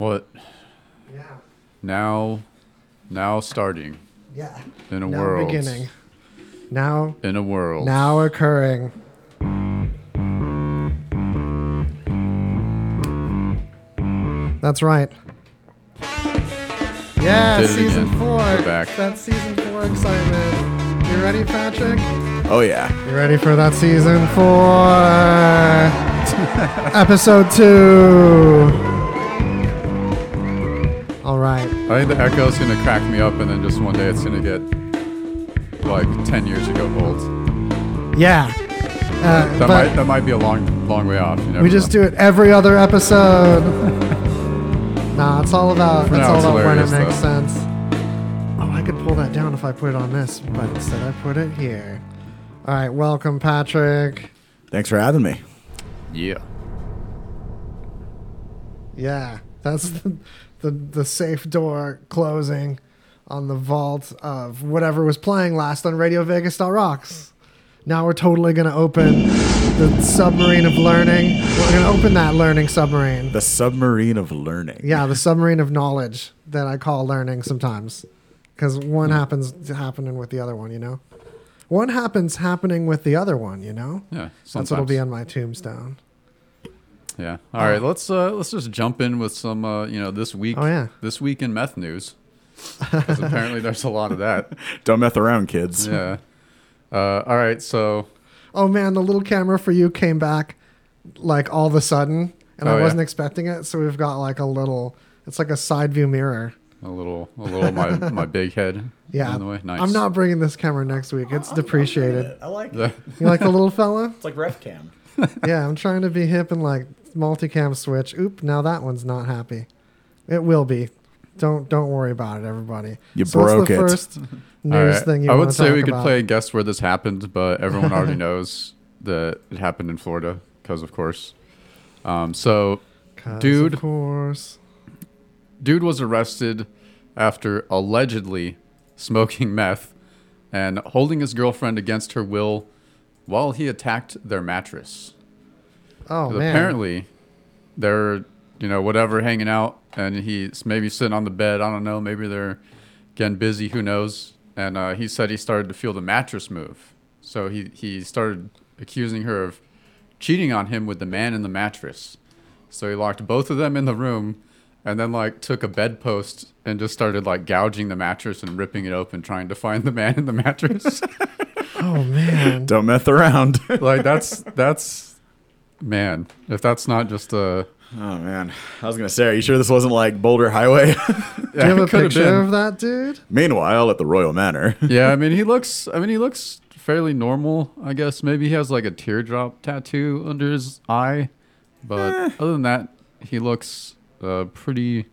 What Yeah. now? Now starting Yeah. in a now world. beginning. Now In a world. now occurring. That's right. Yeah, season again. 4 We're back. That's season four excitement. You ready, Patrick? Oh yeah. You ready for that season four? Episode two. All right. I think the echo is gonna crack me up, and then just one day it's gonna get like ten years ago old. Yeah. Uh, That but might that might be a long long way off. You we just know. do it every other episode. nah, it's all about For it's now, all it's about when it makes though. sense. Oh, I could pull that down if I put it on this, but instead I put it here. All right, welcome, Patrick. Thanks for having me. yeah. Yeah, that's the, the the safe door closing on the vault of whatever was playing last on Radio Vegas Star Rocks. Now we're totally gonna open the submarine of learning. We're gonna open that learning submarine. The submarine of learning. Yeah, the submarine of knowledge that I call learning sometimes, because one hmm. happens happening with the other one. You know, one happens happening with the other one. You know, Yeah. that's what'll be on my tombstone. Yeah. All right. Let's uh let's just jump in with some uh you know this week. Oh, yeah. This week in meth news. 'Cause apparently there's a lot of that. Don't mess around, kids. Yeah. Uh, all right. So Oh man, the little camera for you came back like all of a sudden, and Oh, I yeah. wasn't expecting it. So we've got like a little. It's like a side view mirror. a little a little my my big head. Yeah, In the way. Nice. I'm not bringing this camera next week. It's depreciated. I like it. Yeah. You like the little fella? It's like ref cam. Yeah, I'm trying to be hip and like multicam switch. Oop, now that one's not happy. It will be. Don't don't worry about it, everybody. You so what's broke the it. first news right. thing you I would say talk we could about? play guess where this happened, but everyone already knows that it happened in Florida because, of course. Um, so, 'Cause dude. Of course. dude was arrested after allegedly smoking meth and holding his girlfriend against her will while he attacked their mattress. Oh man. Apparently, they're you know whatever hanging out, and he's maybe sitting on the bed. I don't know. Maybe they're getting busy. Who knows? And uh, he said he started to feel the mattress move, so he he started accusing her of cheating on him with the man in the mattress. So he locked both of them in the room, and then like took a bedpost and just started like gouging the mattress and ripping it open, trying to find the man in the mattress. Oh man. Don't mess around. like that's that's man, if that's not just a oh man. I was gonna say, are you sure this wasn't like Boulder Highway? Do you have a picture of that dude? Meanwhile, at the Royal Manor. yeah, I mean he looks. I mean he looks fairly normal. I guess maybe he has like a teardrop tattoo under his eye, but Eh. other than that, he looks uh, pretty.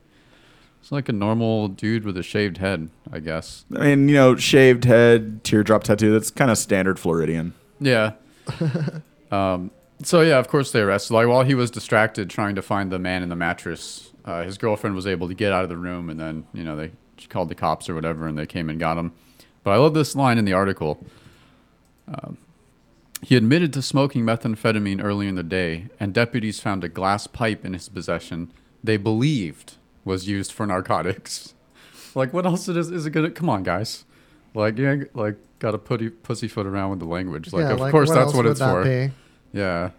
It's like a normal dude with a shaved head, I guess. I mean, you know, shaved head, teardrop tattoo. That's kind of standard Floridian. Yeah. um. So yeah, of course they arrested. Like while he was distracted trying to find the man in the mattress, uh, his girlfriend was able to get out of the room, and then you know they she called the cops or whatever, and they came and got him. But I love this line in the article. Um, he admitted to smoking methamphetamine earlier in the day, and deputies found a glass pipe in his possession. They believed was used for narcotics. Like, what else it is? Is it gonna? Come on, guys. Like, yeah, like, got to putty pussyfoot around with the language. Like, yeah, of like, course, that's what it's that for. be? Yeah.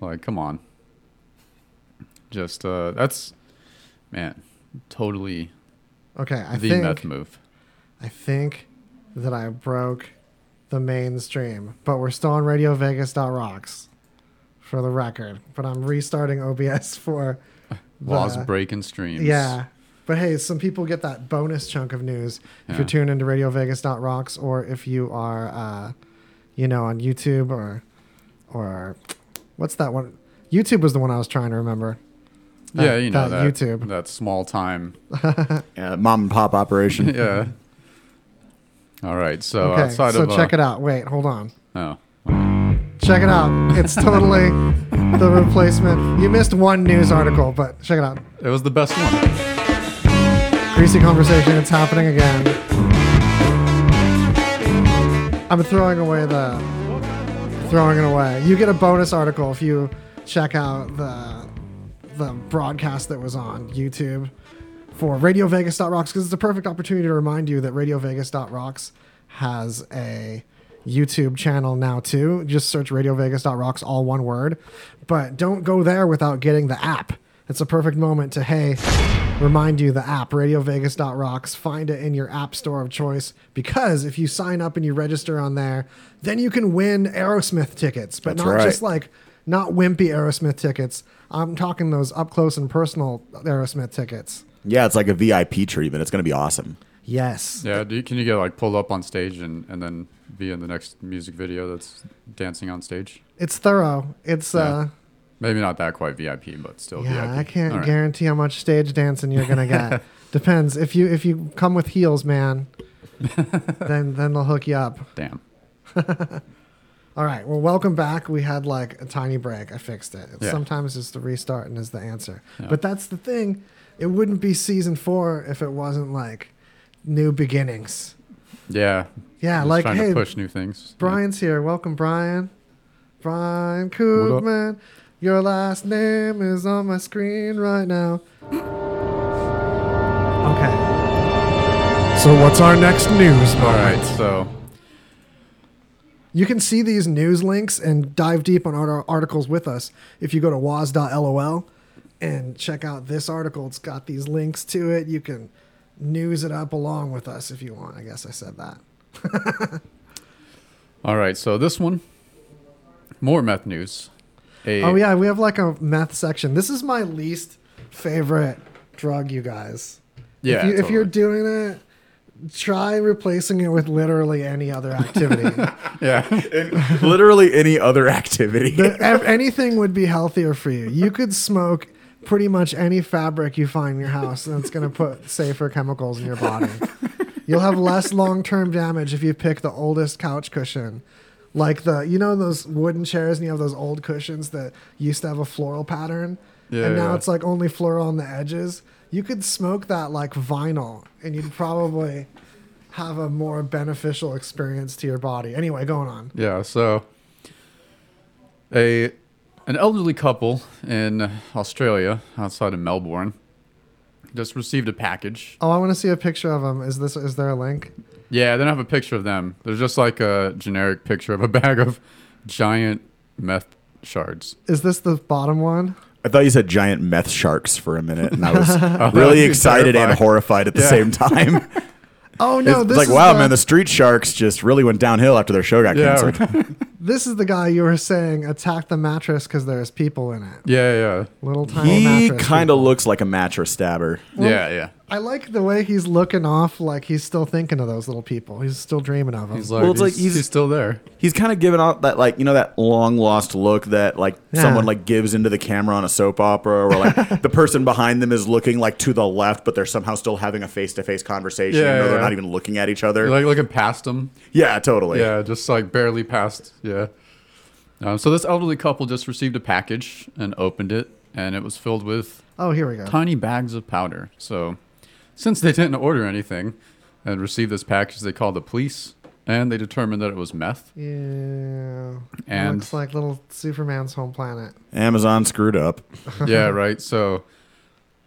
Like, come on. Just uh that's man, totally Okay, I the think meth move. I think that I broke the mainstream, but we're still on Radio Vegas.rocks for the record. But I'm restarting OBS for Laws breaking streams. Yeah. But hey, some people get that bonus chunk of news if Yeah. you're tuned into Radio Vegas.rocks or if you are, uh, you know, on YouTube or, or what's that one? YouTube was the one I was trying to remember. Yeah, you know that that YouTube. that small time. Yeah, mom and pop operation. yeah. All right. So okay, outside so of check uh, it out. Wait, hold on. Oh. Check it out. It's totally the replacement. You missed one news article, but check it out. It was the best one. Greasy conversation. It's happening again. I'm throwing away the throwing it away. You get a bonus article if you check out the the broadcast that was on YouTube for Radio Vegas.rocks because it's a perfect opportunity to remind you that Radio Vegas.rocks has a YouTube channel now too. Just search Radio Vegas.rocks, all one word. But don't go there without getting the app. It's a perfect moment to, hey, remind you the app, Radio Vegas.rocks. Find it in your app store of choice because if you sign up and you register on there, then you can win Aerosmith tickets. But That's not right. just like, not wimpy Aerosmith tickets. I'm talking those up close and personal Aerosmith tickets. Yeah, it's like a VIP treatment. It's going to be awesome. Yes. Yeah, do you, can you get like pulled up on stage and, and then be in the next music video that's dancing on stage? It's thorough. It's, uh, Maybe not that quite VIP, but still yeah, VIP. I can't right. guarantee how much stage dancing you're gonna get. Depends. If you if you come with heels, man, then then they'll hook you up. Damn. All right. Well, welcome back. We had like a tiny break. I fixed it. Yeah. Sometimes just the restarting is the answer. Yeah. But that's the thing. It wouldn't be season four if it wasn't like new beginnings. Yeah. Yeah, like trying hey, to push new things. Brian's here. Welcome, Brian. Brian? Koopman. Your last name is on my screen right now. Okay. So what's our next news Yeah. All moment? right. So You can see these news links and dive deep on our articles with us if you go to waz.lol and check out this article. It's got these links to it. You can news it up along with us if you want. I guess I said that. all right. So this one, more meth news. A, Oh yeah, we have like a meth section. This is my least favorite drug, you guys. Yeah. if, you, if you're doing it, try replacing it with literally any other activity. yeah. Literally any other activity. The- anything would be healthier for you. You could smoke pretty much any fabric you find in your house, and it's going to put safer chemicals in your body. You'll have less long-term damage if you pick the oldest couch cushion. Like the, you know, those wooden chairs, and you have those old cushions that used to have a floral pattern, Yeah, and now yeah. it's like only floral on the edges. You could smoke that like vinyl, and you'd probably have a more beneficial experience to your body. Anyway, going on. Yeah, so a an elderly couple in Australia, outside of Melbourne, just received a package. Oh, I want to see a picture of them. Is this? Is there a link? Yeah, they don't have a picture of them. There's just like a generic picture of a bag of giant meth shards. Is this the bottom one? I thought you said giant meth sharks for a minute, and I was oh, that'd really be excited and horrified at the Yeah. same time. Oh no! it's this like, is wow, the, man, the street sharks just really went downhill after their show got Yeah, canceled. This is the guy you were saying attacked the mattress because there's people in it. Yeah, yeah, Little tiny He mattress. kind of people. looks like a mattress stabber. Well, yeah, yeah. I like the way he's looking off, like he's still thinking of those little people. He's still dreaming of them. He's like, Well, it's like he's, he's- he's still there. He's kind of giving out that like you know that long lost look that like Yeah. someone like gives into the camera on a soap opera, or like the person behind them is looking like to the left, but they're somehow still having a face to face conversation. Yeah, or they're yeah. not even looking at each other. You're like looking past him. yeah, totally. Yeah, just like barely past. Yeah. Um, so this elderly couple just received a package and opened it, and it was filled with oh, here we go. tiny bags of powder. So, since they didn't order anything and received this package, they called the police and they determined that it was meth. Yeah. And- looks like little Superman's home planet. Amazon screwed up. yeah, right. So,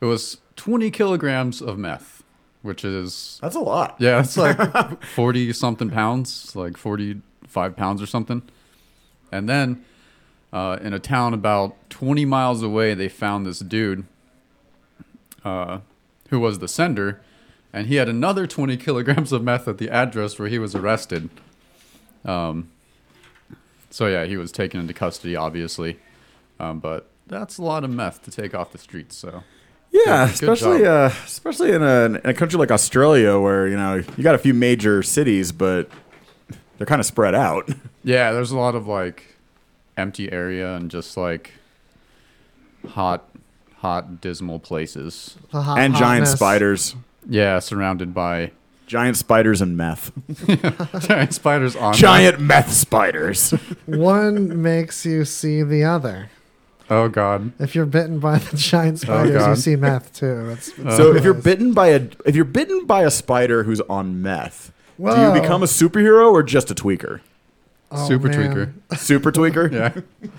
it was 20 kilograms of meth, which is, That's a lot. yeah, it's like 40 something pounds, like 45 pounds or something. And then uh, in a town about 20 miles away, they found this dude uh, who was the sender, and he had another 20 kilograms of meth at the address where he was arrested. Um, so yeah, he was taken into custody, obviously, um, but that's a lot of meth to take off the streets. So Yeah, Good- good especially uh, especially in a, in a country like Australia, where you know you got a few major cities, but they're kind of spread out. yeah, there's a lot of like empty area and just like hot, hot, dismal places. The hot, and giant hotness. spiders, Yeah, surrounded by giant spiders and meth, giant spiders on giant meth spiders. One makes you see the other. Oh God. If you're bitten by the giant oh, spiders, you see meth too. It's, it's so if you're nice. bitten by a if you're bitten by a spider who's on meth, do Whoa. you become a superhero or just a tweaker? Oh, Super man. tweaker. Super tweaker. Yeah.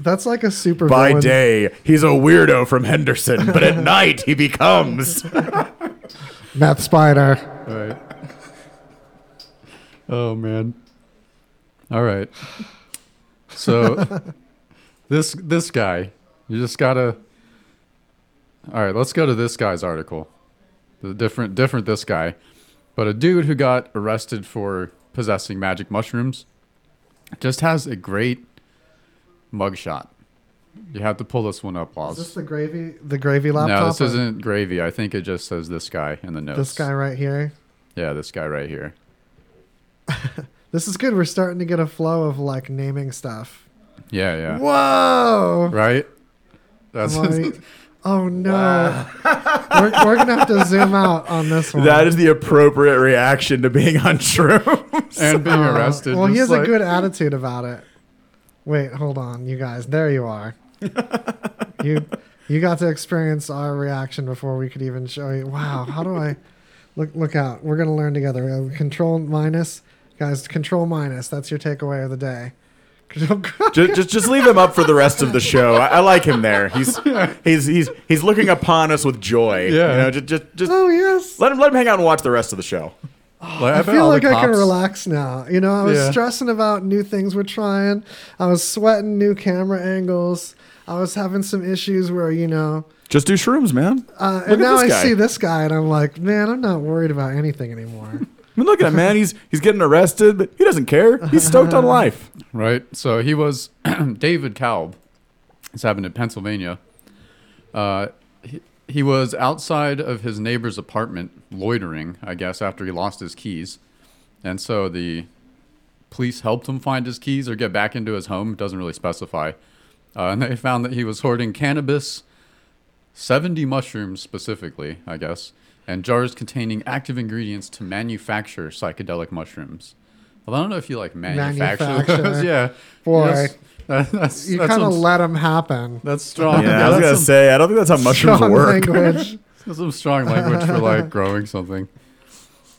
That's like a super By villain. day, he's a weirdo from Henderson, but at night he becomes. Meth spider. Right. Oh man. All right. So this this guy, you just gotta. All right, let's go to this guy's article. The different different this guy, but a dude who got arrested for possessing magic mushrooms, just has a great mugshot. You have to pull this one up, Is this the gravy? The gravy laptop? No, this or isn't gravy. I think it just says this guy in the notes. This guy right here. Yeah, this guy right here. This is good. We're starting to get a flow of like naming stuff. Yeah, yeah. Whoa! Right? That's oh no! we're, we're gonna have to zoom out on this one. That is the appropriate reaction to being on shrooms. and being Uh, arrested. Well, he just has a good attitude about it. Wait, hold on, you guys. There you are. you you got to experience our reaction before we could even show you. Wow, how do I look? Look out! We're gonna learn together. Uh, Control minus, guys. Control minus. That's your takeaway of the day. Control- just, just just leave him up for the rest of the show. I, I like him there. He's he's he's he's looking upon us with joy. Yeah. You know, just just, just oh yes. let him let him hang out and watch the rest of the show. Like, I bet feel all the like I can cops- relax now. You know, I was Yeah. stressing about new things we're trying. I was sweating new camera angles. I was having some issues where you know, Just do shrooms, man. uh, Look and now this I guy. see this guy, and I'm like, man, I'm not worried about anything anymore. I mean, look at him, man. He's he's getting arrested, but he doesn't care. He's stoked on life. Right. So he was David Kalb. This happened in Pennsylvania. Uh, he, he was outside of his neighbor's apartment loitering, I guess, after he lost his keys. And so the police helped him find his keys or get back into his home. It doesn't really specify. Uh, and they found that he was hoarding cannabis, 70 mushrooms specifically, I guess, and jars containing active ingredients to manufacture psychedelic mushrooms. Well, I don't know if you like manufacture, Manufacture. those. yeah. Boy. Yes. That- that's You that's kind of let them happen. that's strong. Yeah, I was gonna say. I don't think that's how mushrooms Strong work. language. That's some strong language for like growing something.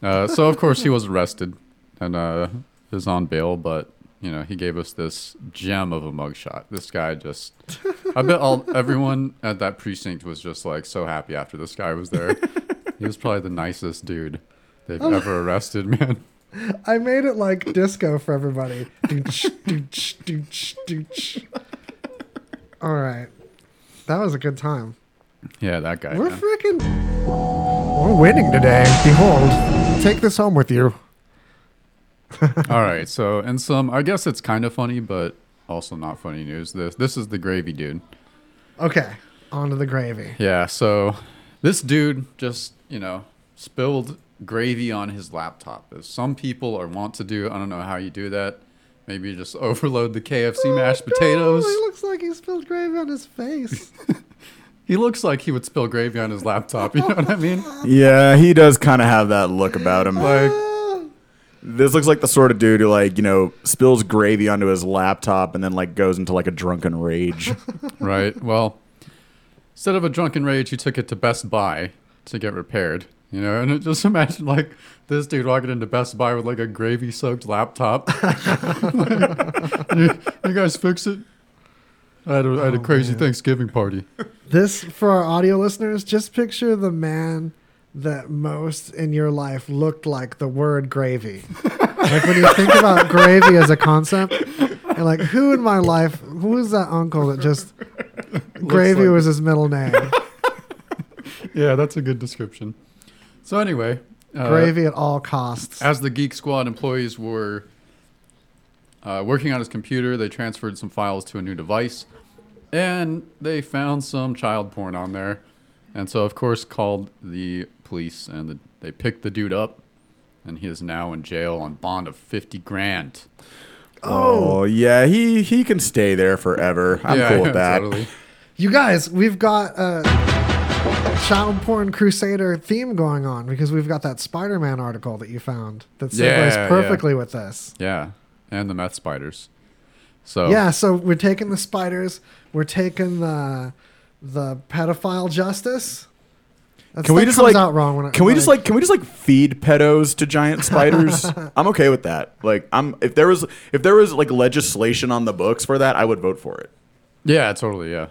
Uh, so of course he was arrested and uh, is on bail, but you know he gave us this gem of a mugshot. This guy just, I bet all everyone at that precinct was just like so happy after this guy was there. he was probably the nicest dude they've Oh. ever arrested, man. I made it like disco for everybody. Dooch, dooch, dooch, dooch. All right, that was a good time. Yeah, that guy. We're man. freaking. We're winning today. Behold, take this home with you. All right, so and some, I guess it's kind of funny, but also not funny news. This this is the gravy dude. Okay, on to the gravy. Yeah, so this dude just, you know, spilled gravy on his laptop. As some people are want to do. I don't know how you do that. Maybe you just overload the KFC oh mashed Oh, no, potatoes. he looks like he spilled gravy on his face. He looks like he would spill gravy on his laptop. You know what I mean? Yeah, he does kind of have that look about him. Like, This looks like the sort of dude who like you know spills gravy onto his laptop and then like goes into like a drunken rage. right. Well, instead of a drunken rage, he took it to Best Buy to get repaired. You know, and just imagine like this dude walking into Best Buy with like a gravy-soaked laptop. you, you guys fix it? I had a, I had a Oh, crazy man. Thanksgiving party. This, for our audio listeners, just picture the man that most in your life looked like the word gravy. like when you think about gravy as a concept, and like who in my life, who is that uncle that just gravy like- was his middle name? Yeah, that's a good description. So anyway, uh, gravy at all costs. As the Geek Squad employees were uh, working on his computer, they transferred some files to a new device, and they found some child porn on there, and so of course called the police, and the, they picked the dude up, and he is now in jail on bond of fifty grand. oh yeah, he he can stay there forever. I'm yeah, cool yeah, with that. Totally. You guys, we've got a child porn crusader theme going on because we've got that Spider-Man article that you found that segues Yeah, yeah. perfectly with this. Yeah, and the meth spiders. So Yeah, so we're taking the spiders, we're taking the the pedophile justice. That's, Can we just, like- out wrong when I, Can we just like can we just like feed pedos to giant spiders? I'm okay with that. Like I'm if there was if there was like legislation on the books for that, I would vote for it. Yeah, totally. Yeah,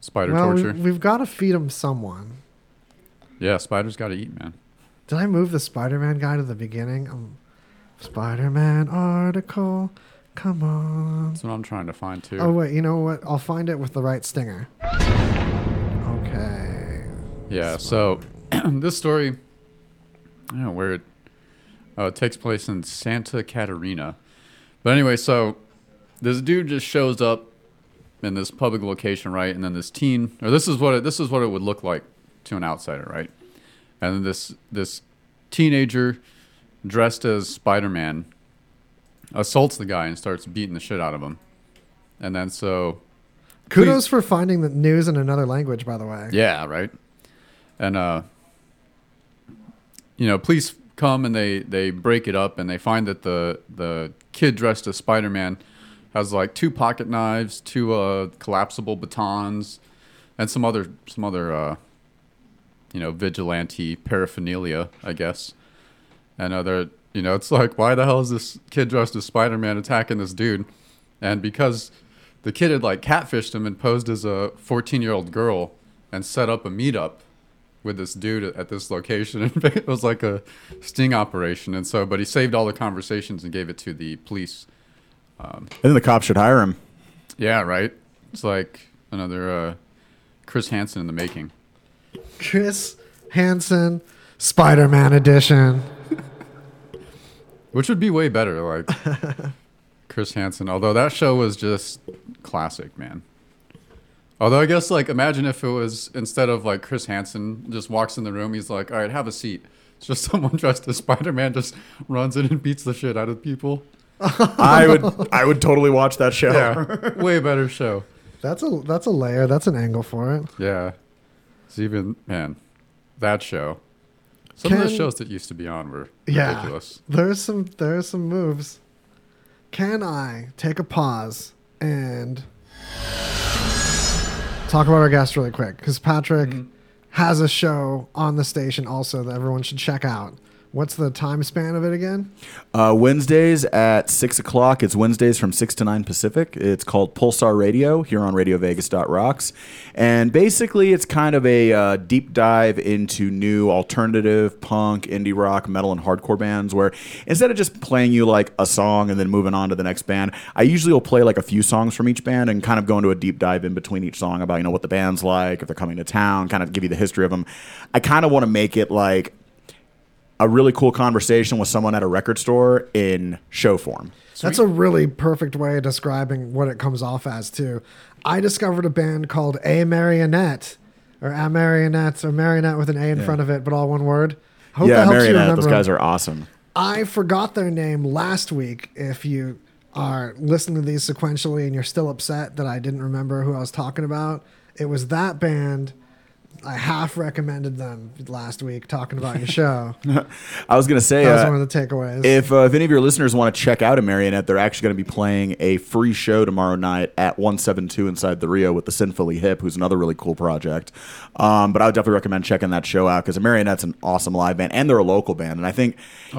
spider well, we, torture. we've got to feed him someone. yeah, spiders got to eat, man. Did I move the Spider-Man guy to the beginning? Um, Spider-Man article. Come on. That's what I'm trying to find too. Oh wait, you know what? I'll find it with the right stinger. Okay. Yeah, so this story, I don't know where it uh, takes place in Santa Catarina. But anyway, so this dude just shows up in this public location, right? And then this teen, or this is what it, this is what it would look like to an outsider, right? And then this this teenager dressed as Spider-Man assaults the guy and starts beating the shit out of him. And then so Kudos for finding the news in another language, by the way. yeah, right. And uh, you know, police come and they they break it up and they find that the the kid dressed as Spider Man has like two pocket knives, two uh, collapsible batons, and some other some other uh, you know vigilante paraphernalia, I guess. And other you know, it's like why the hell is this kid dressed as Spider Man attacking this dude? And because the kid had like catfished him and posed as a 14 year old girl and set up a meetup with this dude at this location. And it was like a sting operation. And so, but he saved all the conversations and gave it to the police. I think the cops should hire him. Yeah, right. It's like another uh, Chris Hansen in the making. Chris Hansen, Spider-Man edition. Which would be way better, like Chris Hansen. Although that show was just classic, man. Although I guess like imagine if it was instead of like Chris Hansen just walks in the room, he's like, "All right, have a seat." It's just someone dressed as Spider Man just runs in and beats the shit out of people. I would I would totally watch that show. Yeah, way better show. That's a that's a layer. That's an angle for it. Yeah, it's even man, that show. Some of the shows that used to be on were Yeah. ridiculous. There's some there's some moves. Can I take a pause and talk about our guest really quick? Because Patrick mm-hmm. has a show on the station also that everyone should check out. What's the time span of it again? Uh, Wednesdays at 6 o'clock. It's Wednesdays from 6 to 9 Pacific. It's called Pulsar Radio here on RadioVegas.rocks. And basically, it's kind of a uh, deep dive into new alternative, punk, indie rock, metal, and hardcore bands where instead of just playing you like a song and then moving on to the next band, I usually will play like a few songs from each band and kind of go into a deep dive in between each song about, you know, what the band's like, if they're coming to town, kind of give you the history of them. I kind of want to make it like a really cool conversation with someone at a record store in show form. That's a really perfect way of describing what it comes off as too. I discovered a band called A Marionette, or A Marionette, or Marionette with an A in front of it, but all one word. Hope yeah, that helps you Marionette, remember those guys are awesome. I forgot their name last week. If you are listening to these sequentially and you're still upset that I didn't remember who I was talking about, it was that band. I half recommended them last week talking about your show. I was gonna say, That was uh, one of the takeaways. if uh, if any of your listeners want to check out Amarionette, they're actually going to be playing a free show tomorrow night at 172 inside the Rio with the Sinfully Hip, who's another really cool project. Um, but I would definitely recommend checking that show out because Amarionette's an awesome live band and they're a local band, and I think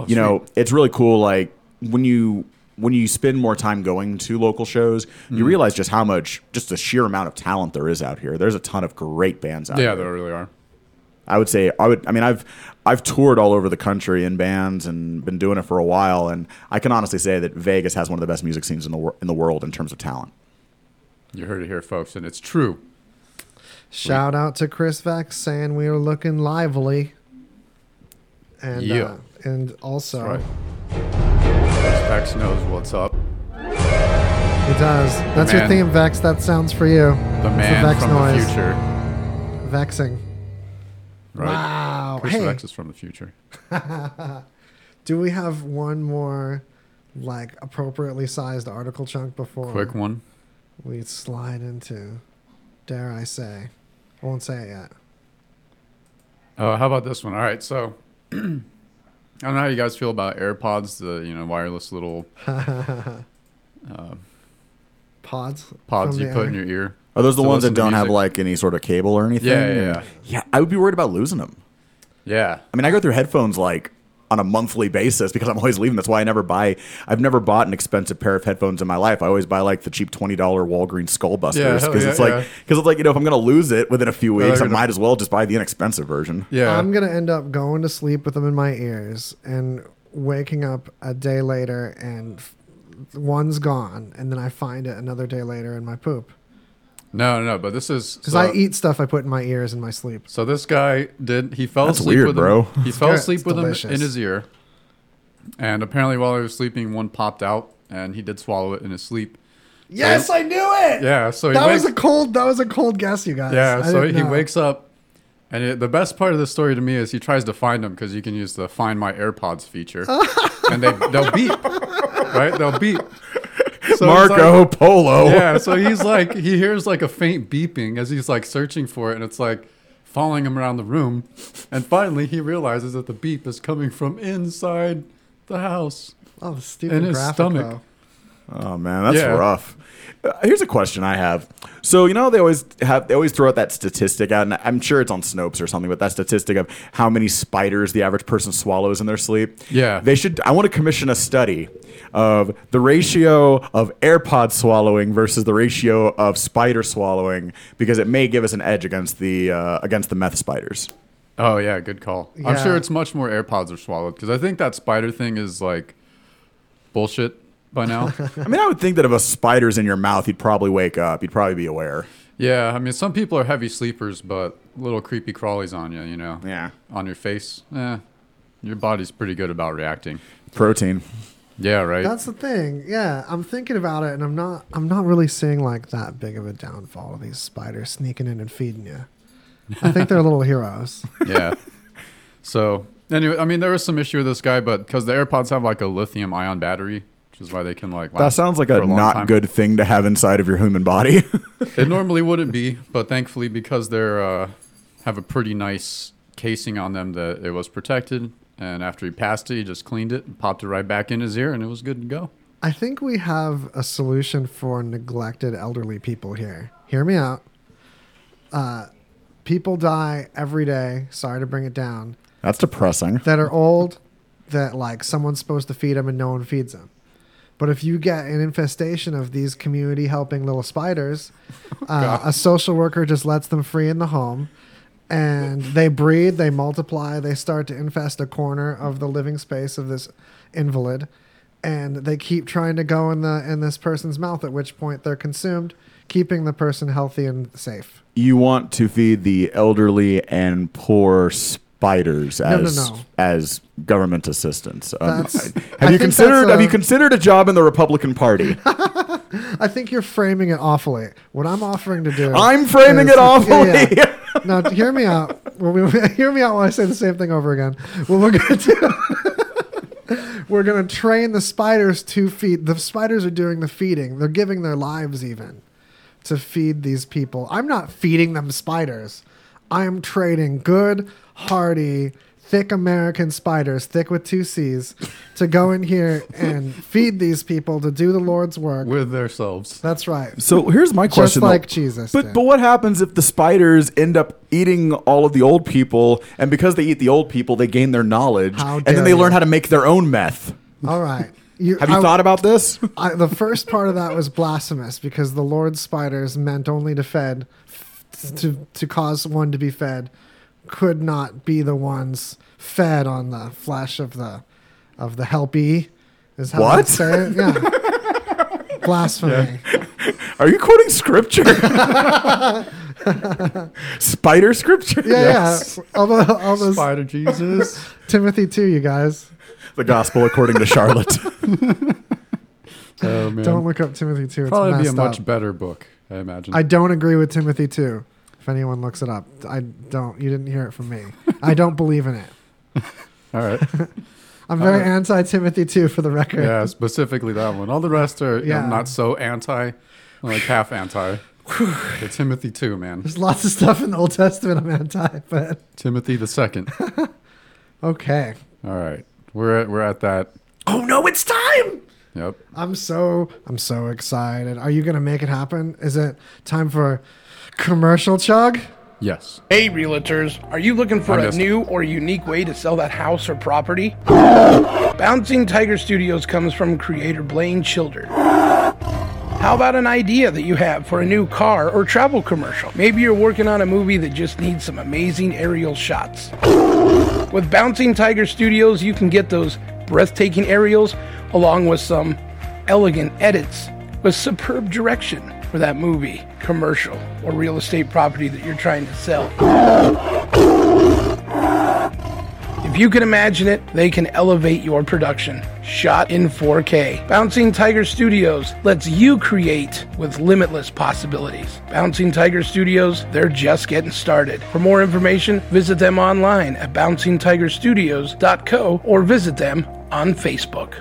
you know it's really cool. Like when you when you spend more time going to local shows, you realize just how much, just the sheer amount of talent there is out here. There's a ton of great bands out there. Yeah, there. there really are. I would say I would. I mean, I've I've toured all over the country in bands and been doing it for a while, and I can honestly say that Vegas has one of the best music scenes in the wor- in the world in terms of talent. You heard it here, folks, and it's true. Shout out to Chris Vex saying we are looking lively. And Yeah. uh, and also Vex knows what's up. he does. That's your man- theme, Vex. That sounds for you. The man Vex from noise. the future. Vexing. Right. Wow. Chris hey, Vex is from the future. do we have one more like appropriately sized article chunk before Quick one. we slide into? Dare I say? I won't say it yet. Oh, how about this one? All right, so I don't know how you guys feel about AirPods, the you know wireless little uh, Pods. pods you put air. in your ear. Are those the ones that don't have music. like any sort of cable or anything? Yeah, yeah, yeah. Yeah, I would be worried about losing them. Yeah, I mean, I go through headphones like on a monthly basis because I'm always leaving. That's why I never buy. I've never bought an expensive pair of headphones in my life. I always buy like the cheap twenty dollar Walgreens Skullbusters Yeah, because hell yeah, it's like yeah. because it's like you know if I'm gonna lose it within a few weeks, I gonna- might as well just buy the inexpensive version. Yeah. I'm gonna end up going to sleep with them in my ears and waking up a day later and one's gone, and then I find it another day later in my poop no, no, no. But this is because so, I eat stuff I put in my ears in my sleep. So this guy did. He fell That's asleep weird, with bro. him. He fell asleep It's with him in his ear, and apparently while he was sleeping, one popped out, and he did swallow it in his sleep. Yes, I knew it. Yeah. So he that was a cold. That was a cold guess, you guys. Yeah, I so he know. wakes up, and it, the best part of the story to me is he tries to find them because you can use the Find My AirPods feature, and they they'll beep, right? They'll beep. So Marco like- Polo. yeah, so he's like he hears like a faint beeping as he's like searching for it, and it's like following him around the room, and finally he realizes that the beep is coming from inside the house. Oh, the stupid in his graphic, stomach. though. Oh man, that's Yeah. rough. Here's a question I have. So you know they always have they always throw out that statistic out, and I'm sure it's on Snopes or something, but that statistic of how many spiders the average person swallows in their sleep. Yeah. they should. I want to commission a study of the ratio of AirPod swallowing versus the ratio of spider swallowing because it may give us an edge against the uh, against the meth spiders. Oh yeah, good call. I'm sure it's much more AirPods are swallowed because I think that spider thing is like bullshit by now. I mean, I would think that if a spider's in your mouth, you'd probably wake up. You'd probably be aware. yeah, I mean some people are heavy sleepers, but little creepy crawlies on you, you know, Yeah, on your face. Eh, your body's pretty good about reacting. protein. Yeah, right. That's the thing. Yeah, I'm thinking about it, and I'm not. I'm not really seeing like that big of a downfall of these spiders sneaking in and feeding you. I think they're little heroes. yeah. So anyway, I mean there was some issue with this guy, but because the AirPods have like a lithium ion battery, which is why they can like. That sounds like for a, not time. good thing to have inside of your human body. It normally wouldn't be, but thankfully because they're uh, have a pretty nice casing on them, that it was protected. And after he passed it, he just cleaned it and popped it right back in his ear, and it was good to go. I think we have a solution for neglected elderly people here. Hear me out. Uh, people die every day. Sorry to bring it down. That's depressing. That are old. That like someone's supposed to feed them and no one feeds them. But if you get an infestation of these community helping little spiders, uh, a social worker just lets them free in the home, and they breed, they multiply, they start to infest a corner of the living space of this invalid, and they keep trying to go in the in this person's mouth. At which point they're consumed, keeping the person healthy and safe. You want to feed the elderly and poor spiders No, no, as no. as government assistance. Um, have I you considered that's have a- you considered a job in the Republican Party? I think you're framing it awfully. What I'm offering to do, I'm framing is- it awfully. Yeah, yeah. Now, hear me out. Well, we, hear me out while I say the same thing over again. What we're gonna do, we're gonna train the spiders to feed. The spiders are doing the feeding. They're giving their lives even to feed these people. I'm not feeding them spiders. I am trading good, hardy, thick American spiders, thick with two C's, to go in here and feed these people to do the Lord's work. With themselves. That's right. So here's my Just question. though. like Jesus. But did. but what happens if the spiders end up eating all of the old people, and because they eat the old people, they gain their knowledge, and then they you. learn how to make their own meth? All right. You, Have you I- thought about this? I, the first part of that was blasphemous because the Lord's spiders meant only to fed to to cause one to be fed could not be the ones fed on the flesh of the of the helpy is how I What? say it. Yeah. Blasphemy. Are you quoting scripture? Spider scripture? Yeah, Yes. yeah. All, the, all those Spider Jesus. Timothy too, you guys. The gospel according to Charlotte. Oh man. Don't look up Timothy two. It's Probably be a messed much up. better book, I imagine. I don't agree with Timothy two. If anyone looks it up, I don't. You didn't hear it from me. I don't believe in it. All right. I'm very anti Timothy too, for the record. yeah, specifically that one. All the rest are you know, Yeah. not so anti, like half anti. the Timothy too, man. There's lots of stuff in the Old Testament I'm anti, but Timothy the second. okay. All right, we're at we're at that. Oh no, it's time! Yep. I'm so I'm so excited. Are you gonna make it happen? Is it time for commercial chug? Yes. Hey, realtors, are you looking for a missed new or unique way to sell that house or property? Bouncing Tiger Studios comes from creator Blaine Childer. How about an idea that you have for a new car or travel commercial? Maybe you're working on a movie that just needs some amazing aerial shots. With Bouncing Tiger Studios, you can get those breathtaking aerials along with some elegant edits with superb direction for that movie, commercial, or real estate property that you're trying to sell. If you can imagine it, they can elevate your production. Shot in 4K. Bouncing Tiger Studios lets you create with limitless possibilities. Bouncing Tiger Studios, they're just getting started. For more information, visit them online at bouncingtigerstudios.co or visit them on Facebook.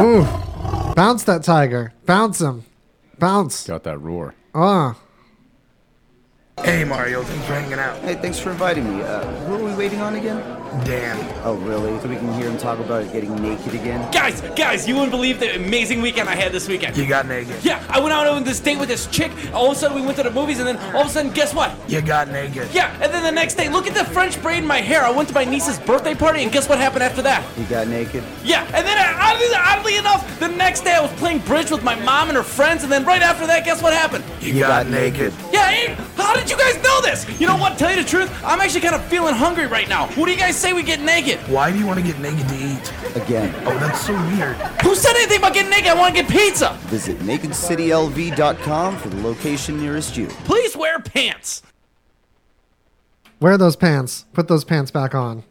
Ooh. Bounce that tiger. Bounce him. Bounce. Got that roar. Ah. Hey Mario, thanks for hanging out. Hey, thanks for inviting me. Uh, who are we waiting on again? Dan. Oh, really? So we can hear him talk about getting naked again? Guys, guys, you wouldn't believe the amazing weekend I had this weekend. You got naked. Yeah, I went out on this date with this chick. All of a sudden, we went to the movies, and then all of a sudden, guess what? You got naked. Yeah, and then the next day, look at the French braid in my hair. I went to my niece's birthday party, and guess what happened after that? You got naked? Yeah, and then uh, oddly, oddly enough, the next day I was playing bridge with my mom and her friends, and then right after that, guess what happened? You, got, naked. Yeah, hey, how did you guys know this? You know what? Tell you the truth, I'm actually kind of feeling hungry right now. What do you guys say we get naked? Why do you want to get naked to eat? Again. Oh, that's so weird. Who said anything about getting naked? I want to get pizza. Visit nakedcitylv.com for the location nearest you. Please wear pants. Wear those pants. Put those pants back on.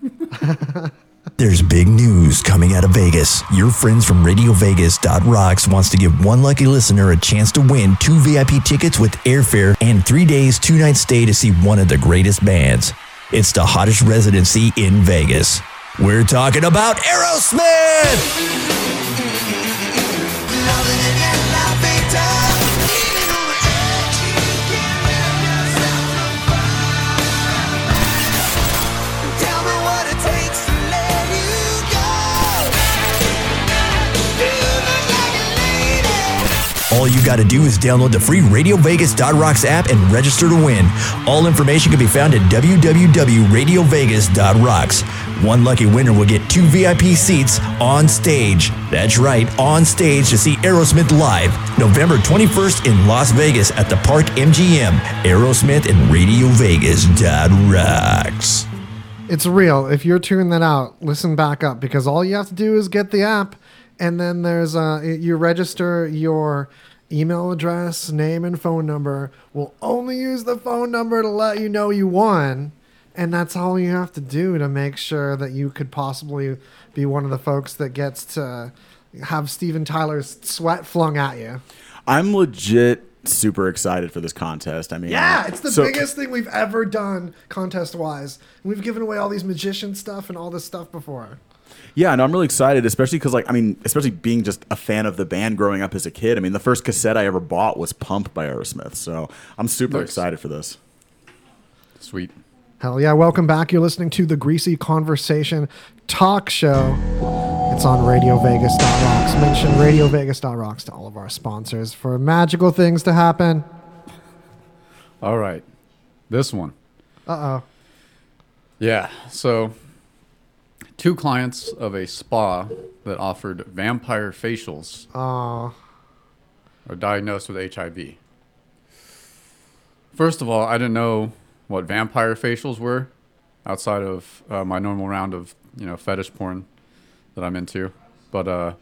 There's big news coming out of Vegas. Your friends from RadioVegas.rocks wants to give one lucky listener a chance to win two VIP tickets with airfare and three days, two nights stay to see one of the greatest bands. It's the hottest residency in Vegas. We're talking about Aerosmith! All you got to do is download the free RadioVegas.rocks app and register to win. All information can be found at www.radiovegas.rocks. One lucky winner will get two VIP seats on stage. That's right, on stage to see Aerosmith live, November 21st in Las Vegas at the Park MGM. Aerosmith and RadioVegas.rocks. It's real. If you're tuning that out, listen back up because all you have to do is get the app, and then there's uh, you register your email address, name, and phone number. We'll only use the phone number to let you know you won, and that's all you have to do to make sure that you could possibly be one of the folks that gets to have Steven Tyler's sweat flung at you. I'm legit super excited for this contest. I mean, Yeah, it's the so- biggest thing we've ever done contest wise. We've given away all these magician stuff and all this stuff before. Yeah, and I'm really excited, especially because, like, I mean, especially being just a fan of the band growing up as a kid. I mean, the first cassette I ever bought was Pump by Aerosmith, so I'm super Nice. excited for this. Sweet. Hell yeah, welcome back. You're listening to the Greasy Conversation Talk Show. It's on RadioVegas.rocks. Mention RadioVegas.rocks to all of our sponsors for magical things to happen. All right. This one. Uh oh. Yeah. So, two clients of a spa that offered vampire facials Aw. are diagnosed with HIV. First of all, I didn't know what vampire facials were outside of uh, my normal round of, you know, fetish porn that I'm into. But uh,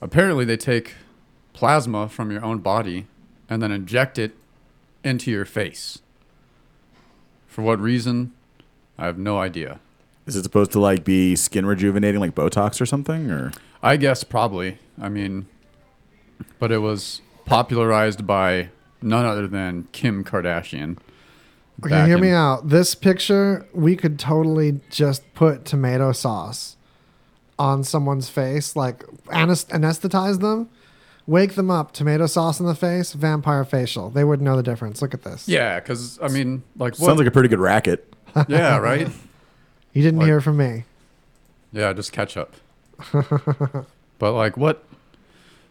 apparently, they take plasma from your own body and then inject it into your face. For what reason? I have no idea. Is it supposed to like be skin rejuvenating, like Botox or something, or? I guess probably. I mean, but it was popularized by none other than Kim Kardashian. Okay, back hear in- me out. This picture, we could totally just put tomato sauce on someone's face, like anes- anesthetize them, wake them up, tomato sauce in the face, vampire facial. They wouldn't know the difference. Look at this. Yeah, because I mean, like, what? Sounds like a pretty good racket. yeah, right. You didn't Like- hear from me. Yeah, just catch up. but like, what?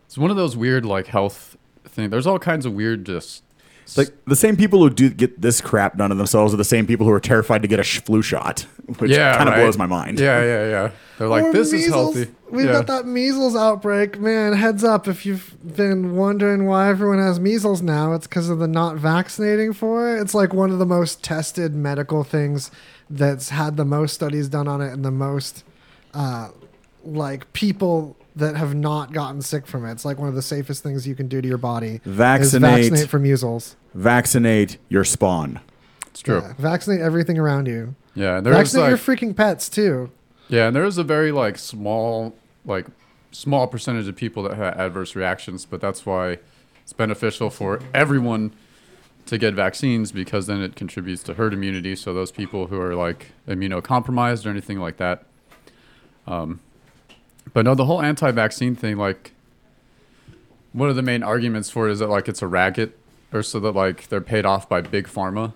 It's one of those weird like health thing. There's all kinds of weird just. It's like the same people who do get this crap done to themselves are the same people who are terrified to get a sh- flu shot, which yeah, kind of right. blows my mind. Yeah, yeah, yeah. They're like, Or this is healthy. We've yeah. got that measles outbreak. Man, heads up if you've been wondering why everyone has measles now, it's because of the not vaccinating for it. It's like one of the most tested medical things that's had the most studies done on it and the most uh, like people that have not gotten sick from it. It's like one of the safest things you can do to your body. is Vaccinate. vaccinate for measles. Vaccinate your spawn. It's true. Yeah, vaccinate everything around you. Yeah, and there's Vaccinate like, your freaking pets too. yeah, and there is a very like small, like small percentage of people that have adverse reactions, but that's why it's beneficial for everyone to get vaccines because then it contributes to herd immunity. So those people who are like immunocompromised or anything like that. Um, but no, the whole anti-vaccine thing, like one of the main arguments for it is that like it's a racket, or so that like they're paid off by big pharma.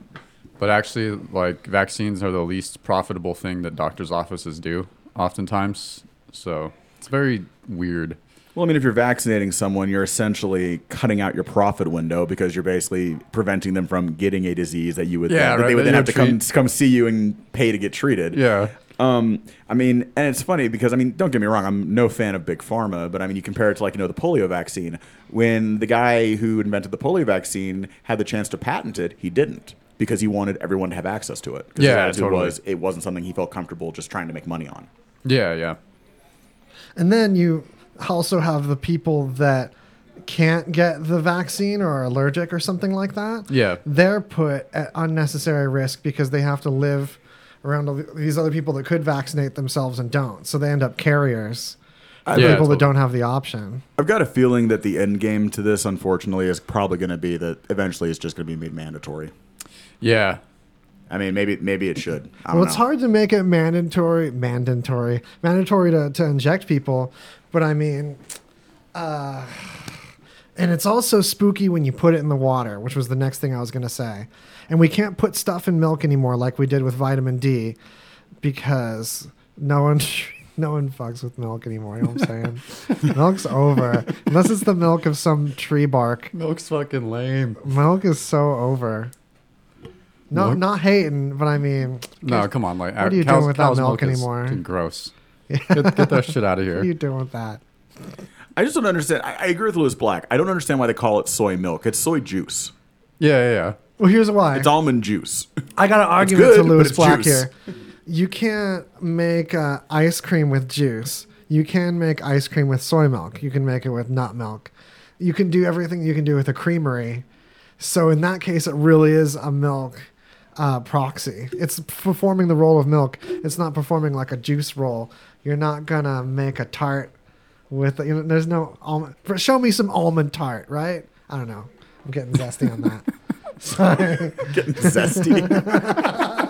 But actually, like vaccines are the least profitable thing that doctors' offices do, oftentimes. So it's very weird. Well, I mean, if you're vaccinating someone, you're essentially cutting out your profit window because you're basically preventing them from getting a disease that you would Yeah, then, that they would then have to would come come see you and pay to get treated. Yeah. Um, I mean, and it's funny because I mean, don't get me wrong, I'm no fan of big pharma, but I mean, you compare it to like you know the polio vaccine. When the guy who invented the polio vaccine had the chance to patent it, he didn't because he wanted everyone to have access to it. 'Cause his Yeah, attitude totally. was it wasn't something he felt comfortable just trying to make money on. Yeah, yeah. And then you also have the people that can't get the vaccine or are allergic or something like that. Yeah. They're put at unnecessary risk because they have to live around all these other people that could vaccinate themselves and don't. So they end up carriers. I- for Yeah, people that don't have the option. I've got a feeling that the end game to this, unfortunately, is probably going to be that eventually it's just going to be made mandatory. Yeah. I mean, maybe maybe it should. I don't Well, it's hard to make it mandatory, mandatory, mandatory to, to inject people. But I mean, uh, and it's also spooky when you put it in the water, which was the next thing I was going to say. And we can't put stuff in milk anymore like we did with vitamin D because no one. No one fucks with milk anymore. You know what I'm saying? Milk's over. Unless it's the milk of some tree bark. Milk's fucking lame. Milk is so over. No, Milk? not hating, but I mean, No, come on. Like, What are you cow's- doing with that cow's milk anymore? gross. Get, get that shit out of here. what are here. you doing with that? I just don't understand. I, I agree with Lewis Black. I don't understand why they call it soy milk. It's soy juice. Yeah, yeah, yeah. Well, here's why. It's almond juice. I got an argument good, to but Lewis it's Black juice. here. You can't make uh, ice cream with juice. You can make ice cream with soy milk. You can make it with nut milk. You can do everything you can do with a creamery. So in that case, it really is a milk uh, proxy. It's performing the role of milk. It's not performing like a juice roll. You're not gonna make a tart with you know. There's no almond. Show me some almond tart, right? I don't know. I'm getting zesty on that. Sorry, getting zesty.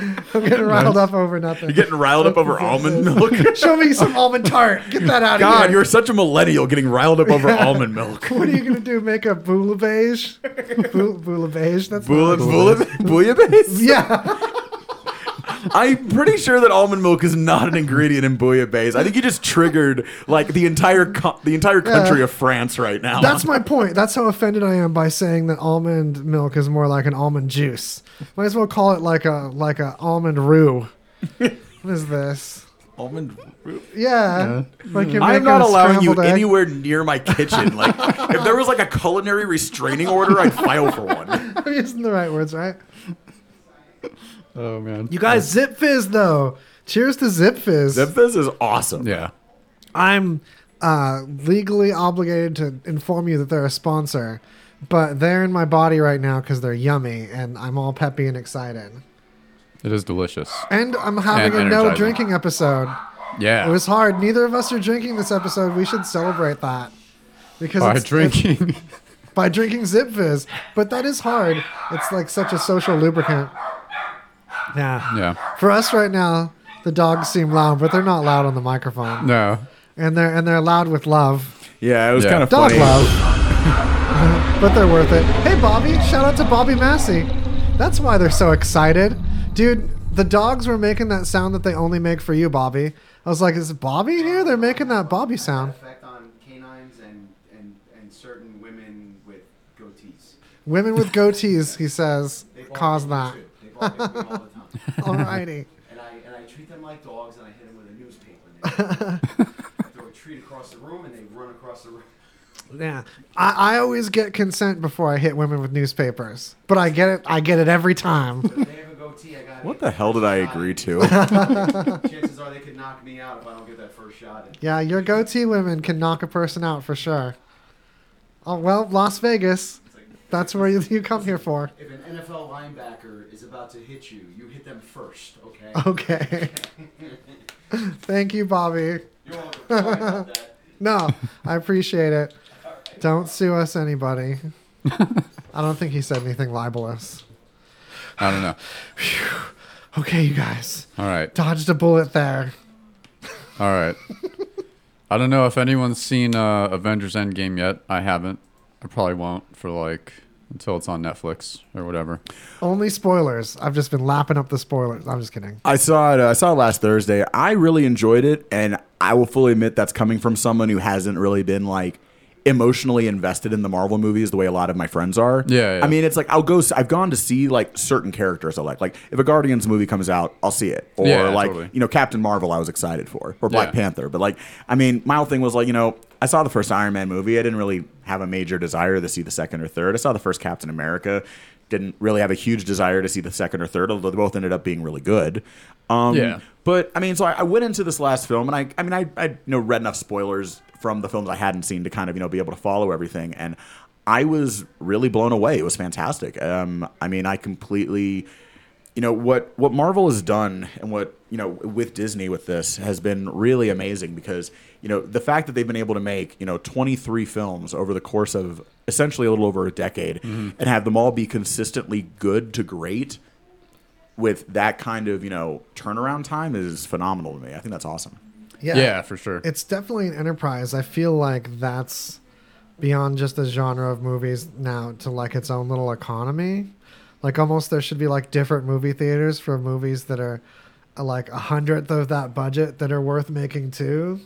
I'm getting riled up over nothing. You're getting riled up over almond milk. Show me some almond tart. Get that out of here. God, you're such a millennial getting riled up over almond milk. What are you gonna do? Make a bouillabaisse? Bou- Bouillabaisse? That's Bouilla, not bouilla, bouillabaisse? Yeah. I'm pretty sure that almond milk is not an ingredient in bouillabaisse. I think you just triggered like the entire co- the entire country Yeah. of France right now. That's my point. That's how offended I am by saying that almond milk is more like an almond juice. Might as well call it like a like a almond roux. what is this? almond. Roux? Yeah. Like you're I'm not allowing you egg. anywhere near my kitchen. Like, if there was like a culinary restraining order, I'd file for one. I'm using the right words, right? Oh, man. You guys, Zipfizz though. Cheers to Zipfizz. Zip Fizz is awesome. Yeah. I'm uh, legally obligated to inform you that they're a sponsor, but they're in my body right now because they're yummy, and I'm all peppy and excited. It is delicious. And I'm having And a no drinking episode. Yeah. It was hard. Neither of us are drinking this episode. We should celebrate that because By it's, drinking. it's- by drinking Zipfizz. But that is hard. It's like such a social lubricant. Yeah. yeah. For us right now, the dogs seem loud, but they're not loud on the microphone, No. and they're and they're loud with love. Yeah, it was Yeah. kind of Dog funny. love. but they're worth it. Hey, Bobby. Shout out to Bobby Massey. That's why they're so excited. Dude, the dogs were making that sound that they only make for you, Bobby. I was like, is Bobby here? They're making that Bobby sound. effect on canines and, and, and certain women with goatees. Women with goatees, he says, cause that. Alrighty. And I, and I treat them like dogs and I hit them with a newspaper. And they throw a treat across the room and they run across the room. Yeah, I, I always get consent before I hit women with newspapers, but I get it. I get it every time. They have a goatee, What the hell did I agree to? Chances are they could knock me out if I don't get that first shot in. Yeah, your goatee women can knock a person out for sure. Oh well, Las Vegas. That's where you, you come here for. If an NFL linebacker is about to hit you, you hit them first, okay? Okay. Thank you, Bobby. You're welcome. Sorry about that. No, I appreciate it. Don't sue us, anybody. I don't think he said anything libelous. I don't know. Okay, you guys. All right. Dodged a bullet there. All right. I don't know if anyone's seen uh, Avengers Endgame yet. I haven't. I probably won't for like until it's on Netflix or whatever. Only spoilers. I've just been lapping up the spoilers. I'm just kidding. I saw it. Uh, I saw it last Thursday. I really enjoyed it, and I will fully admit that's coming from someone who hasn't really been like emotionally invested in the Marvel movies the way a lot of my friends are. Yeah, yeah. I mean, it's like I'll go. s- I've gone to see like certain characters I like. Like if a Guardians movie comes out, I'll see it. Or Yeah, like totally. you know Captain Marvel, I was excited for, or Black Yeah. Panther. But like, I mean, my whole thing was like, you know, I saw the first Iron Man movie. I didn't really have a major desire to see the second or third. I saw the first Captain America. Didn't really have a huge desire to see the second or third, although they both ended up being really good. Um, Yeah. But I mean, so I, I went into this last film, and I, I mean, I, I you know read enough spoilers from the films I hadn't seen to kind of you know be able to follow everything, and I was really blown away. It was fantastic. Um, I mean, I completely, you know, what what Marvel has done and what you know with Disney with this has been really amazing because you know the fact that they've been able to make you know 23 films over the course of essentially a little over a decade mm-hmm. and have them all be consistently good to great with that kind of you know turnaround time is phenomenal to me. I think that's awesome. Yeah. Yeah, for sure. It's definitely an enterprise. I feel like that's beyond just a genre of movies now to like its own little economy. Like almost there should be like different movie theaters for movies that are uh, like a hundredth of that budget that are worth making too.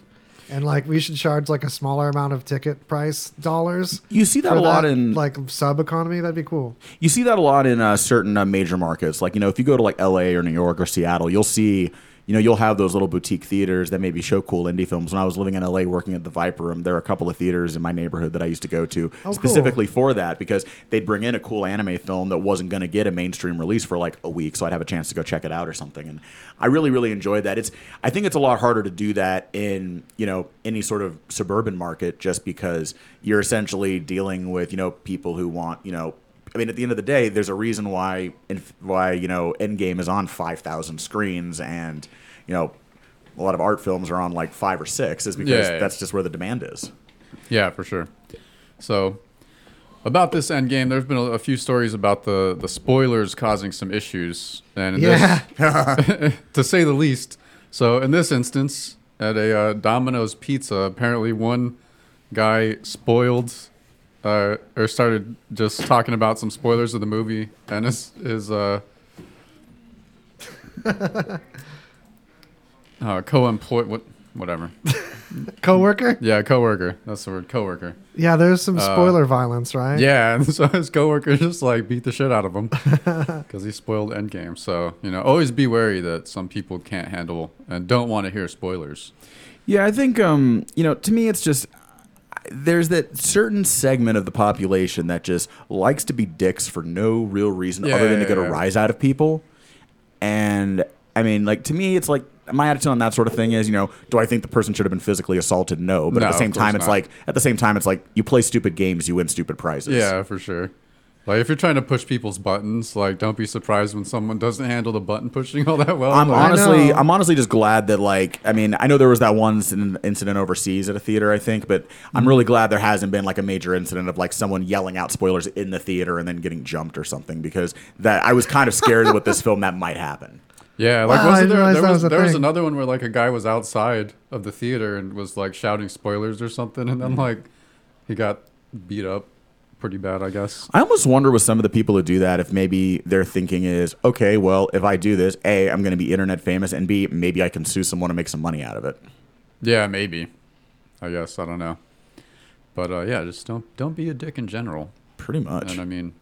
And like we should charge like a smaller amount of ticket price dollars. You see that a lot in like sub economy. That'd be cool. You see that a lot in uh, certain uh, major markets. Like, you know, if you go to like LA or New York or Seattle, you'll see, you know, you'll have those little boutique theaters that maybe show cool indie films. When I was living in LA working at the Viper Room, there are a couple of theaters in my neighborhood that I used to go to oh, cool. specifically for that because they'd bring in a cool anime film that wasn't going to get a mainstream release for like a week. So I'd have a chance to go check it out or something. And I really, really enjoyed that. It's, I think it's a lot harder to do that in, you know, any sort of suburban market just because you're essentially dealing with, you know, people who want, you know, I mean, at the end of the day, there's a reason why why you know Endgame is on five thousand screens, and you know a lot of art films are on like five or six, is because Yeah, yeah. that's just where the demand is. Yeah, for sure. So, about this end game, there's been a, a few stories about the the spoilers causing some issues, and Yeah. this, to say the least. So, in this instance, at a uh, Domino's Pizza, apparently one guy spoiled uh, or started just talking about some spoilers of the movie, and his his uh, uh, co-employed what whatever. Coworker. Yeah, coworker. That's the word, coworker. Yeah, there's some spoiler violence, right? Uh, Yeah, and so his coworker just like beat the shit out of him because he spoiled Endgame. So you know, always be wary that some people can't handle and don't want to hear spoilers. Yeah, I think um, you know, to me, it's just there's that certain segment of the population that just likes to be dicks for no real reason Yeah, other than to get a rise out of people. And I mean, like to me, it's like my attitude on that sort of thing is, you know, do I think the person should have been physically assaulted? No, but No, at the same time, it's not. like at the same time, it's like you play stupid games, you win stupid prizes. Yeah, for sure. Like if you're trying to push people's buttons, like don't be surprised when someone doesn't handle the button pushing all that well. I'm Like, honestly. I'm honestly just glad that like, I mean, I know there was that one incident, incident overseas at a theater, I think, but I'm really glad there hasn't been like a major incident of like someone yelling out spoilers in the theater and then getting jumped or something because that I was kind of scared with this film that might happen. Yeah, like Wow, wasn't there? There was, was there was another one where like a guy was outside of the theater and was like shouting spoilers or something, and then like he got beat up pretty bad, I guess. I almost wonder with some of the people who do that if maybe their thinking is, okay, well, if I do this, A, I'm going to be internet famous, and B, maybe I can sue someone and make some money out of it. Yeah, maybe. I guess I don't know, but uh, yeah, just don't don't be a dick in general. Pretty much. And I mean,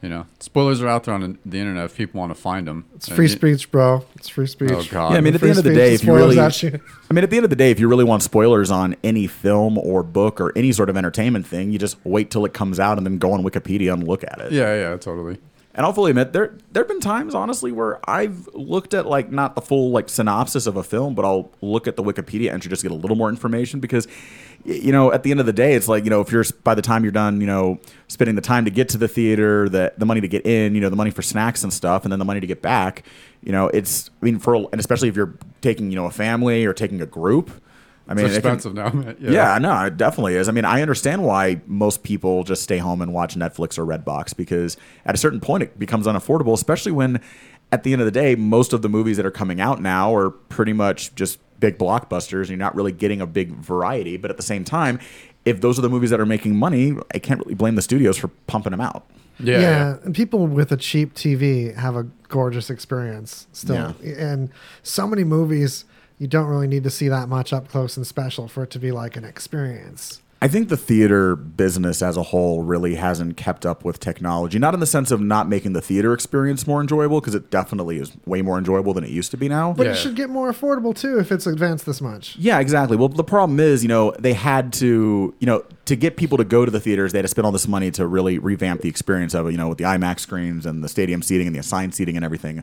You know, spoilers are out there on the internet if people want to find them. It's free speech, bro. It's free speech. Oh God. Yeah, I mean, at the end of the day, if you really, you. I mean, at the end of the day, if you really want spoilers on any film or book or any sort of entertainment thing, you just wait till it comes out and then go on Wikipedia and look at it. Yeah, yeah, totally. And I'll fully admit there there have been times, honestly, where I've looked at like not the full like synopsis of a film, but I'll look at the Wikipedia entry just to get a little more information because, y- you know, at the end of the day, it's like you know if you're by the time you're done, you know, spending the time to get to the theater, the the money to get in, you know, the money for snacks and stuff, and then the money to get back, you know, it's I mean for and especially if you're taking you know a family or taking a group. I mean, It's it can- expensive now. yeah. yeah. no, it definitely is. I mean, I understand why most people just stay home and watch Netflix or Redbox because at a certain point it becomes unaffordable, especially when at the end of the day, most of the movies that are coming out now are pretty much just big blockbusters and you're not really getting a big variety. But at the same time, if those are the movies that are making money, I can't really blame the studios for pumping them out. Yeah, yeah, yeah. and people with a cheap TV have a gorgeous experience still. And so many movies, you don't really need to see that much up close and special for it to be like an experience. I think the theater business as a whole really hasn't kept up with technology. Not in the sense of not making the theater experience more enjoyable, because it definitely is way more enjoyable than it used to be now. But Yeah. it should get more affordable too if it's advanced this much. Yeah, exactly. Well, the problem is, you know, they had to, you know, to get people to go to the theaters, they had to spend all this money to really revamp the experience of it, you know, with the IMAX screens and the stadium seating and the assigned seating and everything.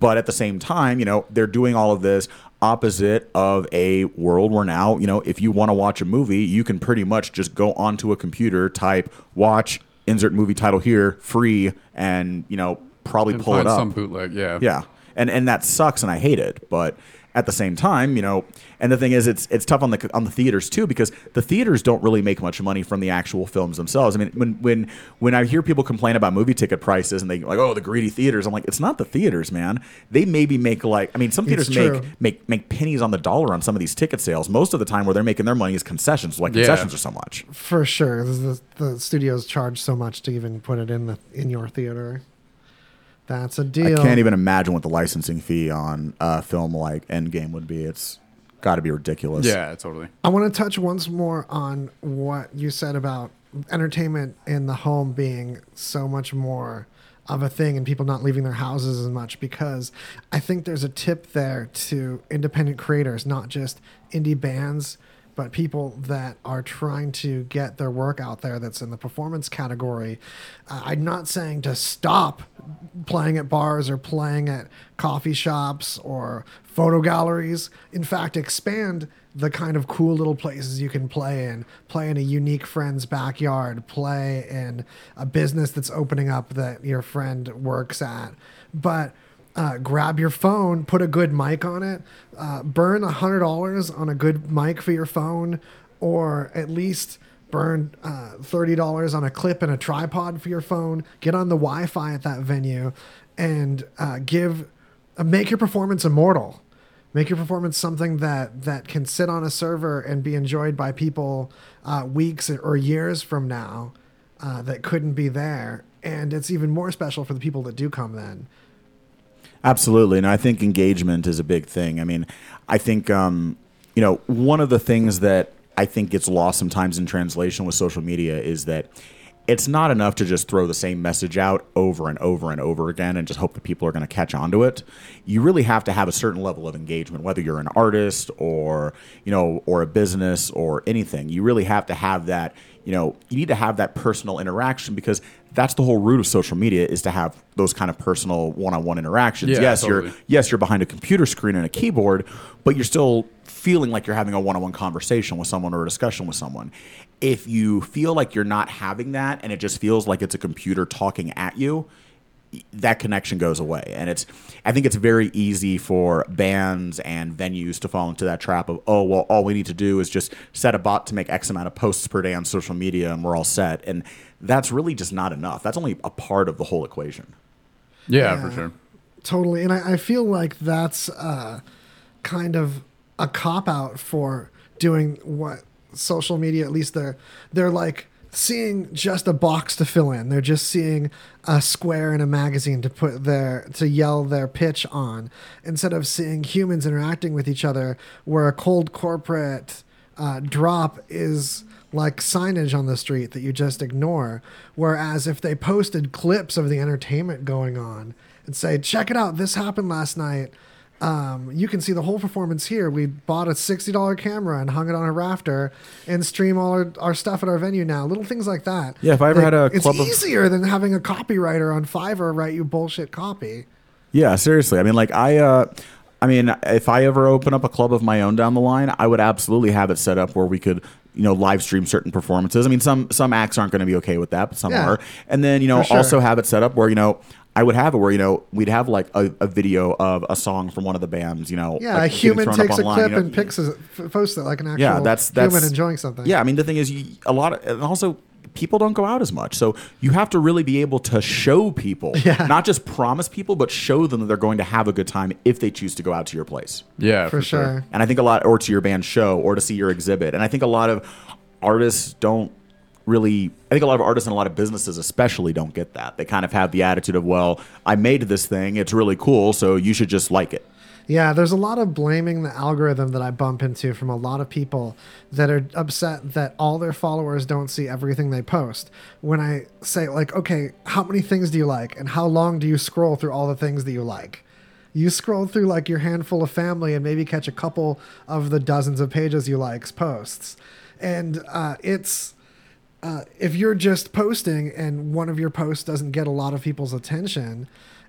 But at the same time, you know, they're doing all of this opposite of a world where now, you know, if you want to watch a movie, you can pretty much just go onto a computer, type watch, insert movie title here, free, and, you know, probably And pull it up. some bootleg. Yeah. Yeah, and and that sucks, and I hate it. But at the same time, you know, and the thing is, it's it's tough on the on the theaters too because the theaters don't really make much money from the actual films themselves. I mean, when when when I hear people complain about movie ticket prices and they like, oh, the greedy theaters, I'm like, it's not the theaters, man. They maybe make like, I mean, some theaters make make make pennies on the dollar on some of these ticket sales. Most of the time, where they're making their money is concessions. Like Yeah. concessions are so much. For sure. The, the studios charge so much to even put it in the in your theater. That's a deal. I can't even imagine what the licensing fee on a film like Endgame would be. It's got to be ridiculous. Yeah, totally. I want to touch once more on what you said about entertainment in the home being so much more of a thing and people not leaving their houses as much because I think there's a tip there to independent creators, not just indie bands, but people that are trying to get their work out there that's in the performance category. Uh, I'm not saying to stop playing at bars or playing at coffee shops or photo galleries. In fact, expand the kind of cool little places you can play in. Play in a unique friend's backyard, play in a business that's opening up that your friend works at. But uh, grab your phone, put a good mic on it, uh, burn a hundred dollars on a good mic for your phone, or at least burn uh, thirty dollars on a clip and a tripod for your phone. Get on the Wi-Fi at that venue, and uh, give uh, make your performance immortal. Make your performance something that that can sit on a server and be enjoyed by people uh, weeks or years from now that couldn't be there. And it's even more special for the people that do come then. Absolutely, and I think engagement is a big thing. I mean, I think um, you know one of the things that I think gets lost sometimes in translation with social media is that it's not enough to just throw the same message out over and over and over again and just hope that people are going to catch on to it. You really have to have a certain level of engagement, whether you're an artist or you know or a business or anything. You really have to have that. You know, you need to have that personal interaction because that's the whole root of social media is to have those kind of personal one-on-one interactions. Yeah, yes, totally. you're yes, you're behind a computer screen and a keyboard, but you're still feeling like you're having a one-on-one conversation with someone or a discussion with someone. If you feel like you're not having that and it just feels like it's a computer talking at you, that connection goes away and it's i think it's very easy for bands and venues to fall into that trap of oh well all we need to do is just set a bot to make x amount of posts per day on social media and we're all set and that's really just not enough that's only a part of the whole equation Yeah, Yeah. for sure. Totally. And I, I feel like that's uh, kind of a cop out for doing what social media, at least they're, they're like seeing just a box to fill in. They're just seeing a square in a magazine to put their, to yell their pitch on instead of seeing humans interacting with each other where a cold corporate uh, drop is like signage on the street that you just ignore. Whereas if they posted clips of the entertainment going on and say, check it out, this happened last night. Um, you can see the whole performance here. We bought a $60 camera and hung it on a rafter and stream all our, our stuff at our venue now. Little things like that. Yeah, if I ever Like, had a It's club of- easier than having a copywriter on Fiverr write you bullshit copy. Yeah, seriously. I mean, like I, uh, I mean, if I ever open up a club of my own down the line, I would absolutely have it set up where we could, you know, live stream certain performances. I mean, some some acts aren't going to be okay with that, but some Yeah, are. And then you know, sure. also have it set up where you know. I would have it where you know we'd have like a, a video of a song from one of the bands. You know, Yeah, like, a human thrown up takes a online, clip you know. and picks it, posts it like an actual Yeah, that's that's human enjoying something. Yeah, I mean the thing is, you, a lot of and also people don't go out as much, so you have to really be able to show people, Yeah. not just promise people, but show them that they're going to have a good time if they choose to go out to your place. Yeah, for, sure. And I think a lot, or to your band show, or to see your exhibit. And I think a lot of artists don't really. I think a lot of artists and a lot of businesses, especially, don't get that. They kind of have the attitude of, "Well, I made this thing; it's really cool, so you should just like it." Yeah, there's a lot of blaming the algorithm that I bump into from a lot of people that are upset that all their followers don't see everything they post. When I say, like, okay, how many things do you like? And how long do you scroll through all the things that you like? You scroll through like your handful of family and maybe catch a couple of the dozens of pages you likes posts. And uh, it's uh, if you're just posting and one of your posts doesn't get a lot of people's attention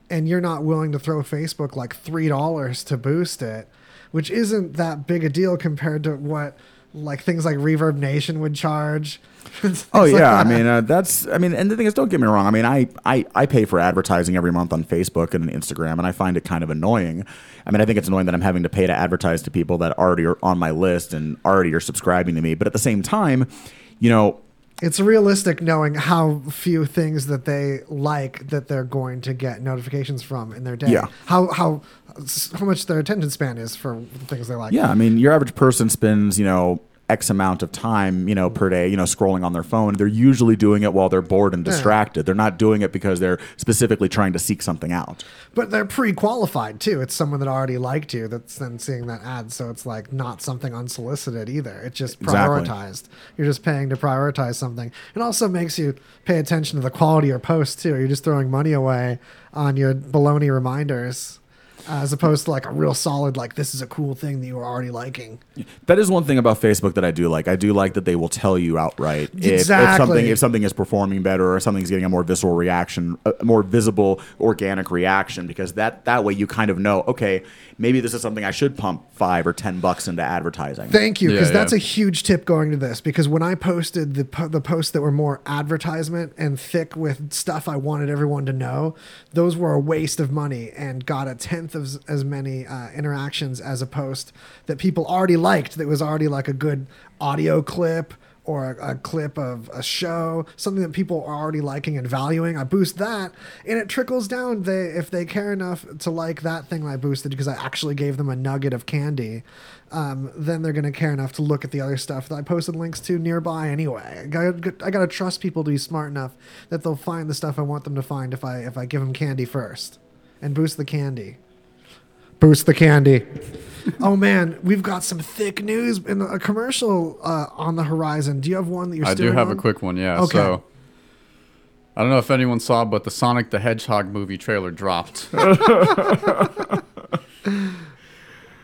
and you're not willing to throw Facebook like $3 to boost it, which isn't that big a deal compared to what like things like ReverbNation would charge. Oh like yeah, I mean uh, that's I mean, and the thing is, don't get me wrong. I mean, I, I I pay for advertising every month on Facebook and Instagram, and I find it kind of annoying. I mean, I think it's annoying that I'm having to pay to advertise to people that already are on my list and already are subscribing to me. But at the same time, you know, it's realistic knowing how few things that they like that they're going to get notifications from in their day. Yeah. How how how much their attention span is for the things they like. Yeah, I mean, your average person spends, you know, X amount of time, you know, per day, you know, scrolling on their phone. They're usually doing it while they're bored and distracted. They're not doing it because they're specifically trying to seek something out. But they're pre-qualified too. It's someone that already liked you that's then seeing that ad, so it's like not something unsolicited either. It's just Exactly. prioritized. You're just paying to prioritize something. It also makes you pay attention to the quality of your posts too. You're just throwing money away on your baloney reminders, Uh, as opposed to like a real solid like this is a cool thing that you were already liking. That is one thing about Facebook that I do like. I do like that they will tell you outright if, if something if something is performing better or something's getting a more visceral reaction, a more visible organic reaction because that that way you kind of know, okay, maybe this is something I should pump 5 or 10 bucks into advertising. Thank you, because Yeah, that's a huge tip going to this. Because when I posted the po- the posts that were more advertisement and thick with stuff I wanted everyone to know, those were a waste of money and got a tenth of as many uh, interactions as a post that people already liked. That was already like a good audio clip or a, a clip of a show, something that people are already liking and valuing. I boost that, and it trickles down. They if they care enough to like that thing I boosted because I actually gave them a nugget of candy, um, then they're gonna care enough to look at the other stuff that I posted links to nearby anyway. I gotta, I gotta trust people to be smart enough that they'll find the stuff I want them to find if I if I give them candy first, and boost the candy. Boost the candy. oh man, we've got some thick news in a commercial uh, on the horizon. Do you have one that you're? I do steering have a quick one, yeah. Okay. So I don't know if anyone saw, but the Sonic the Hedgehog movie trailer dropped.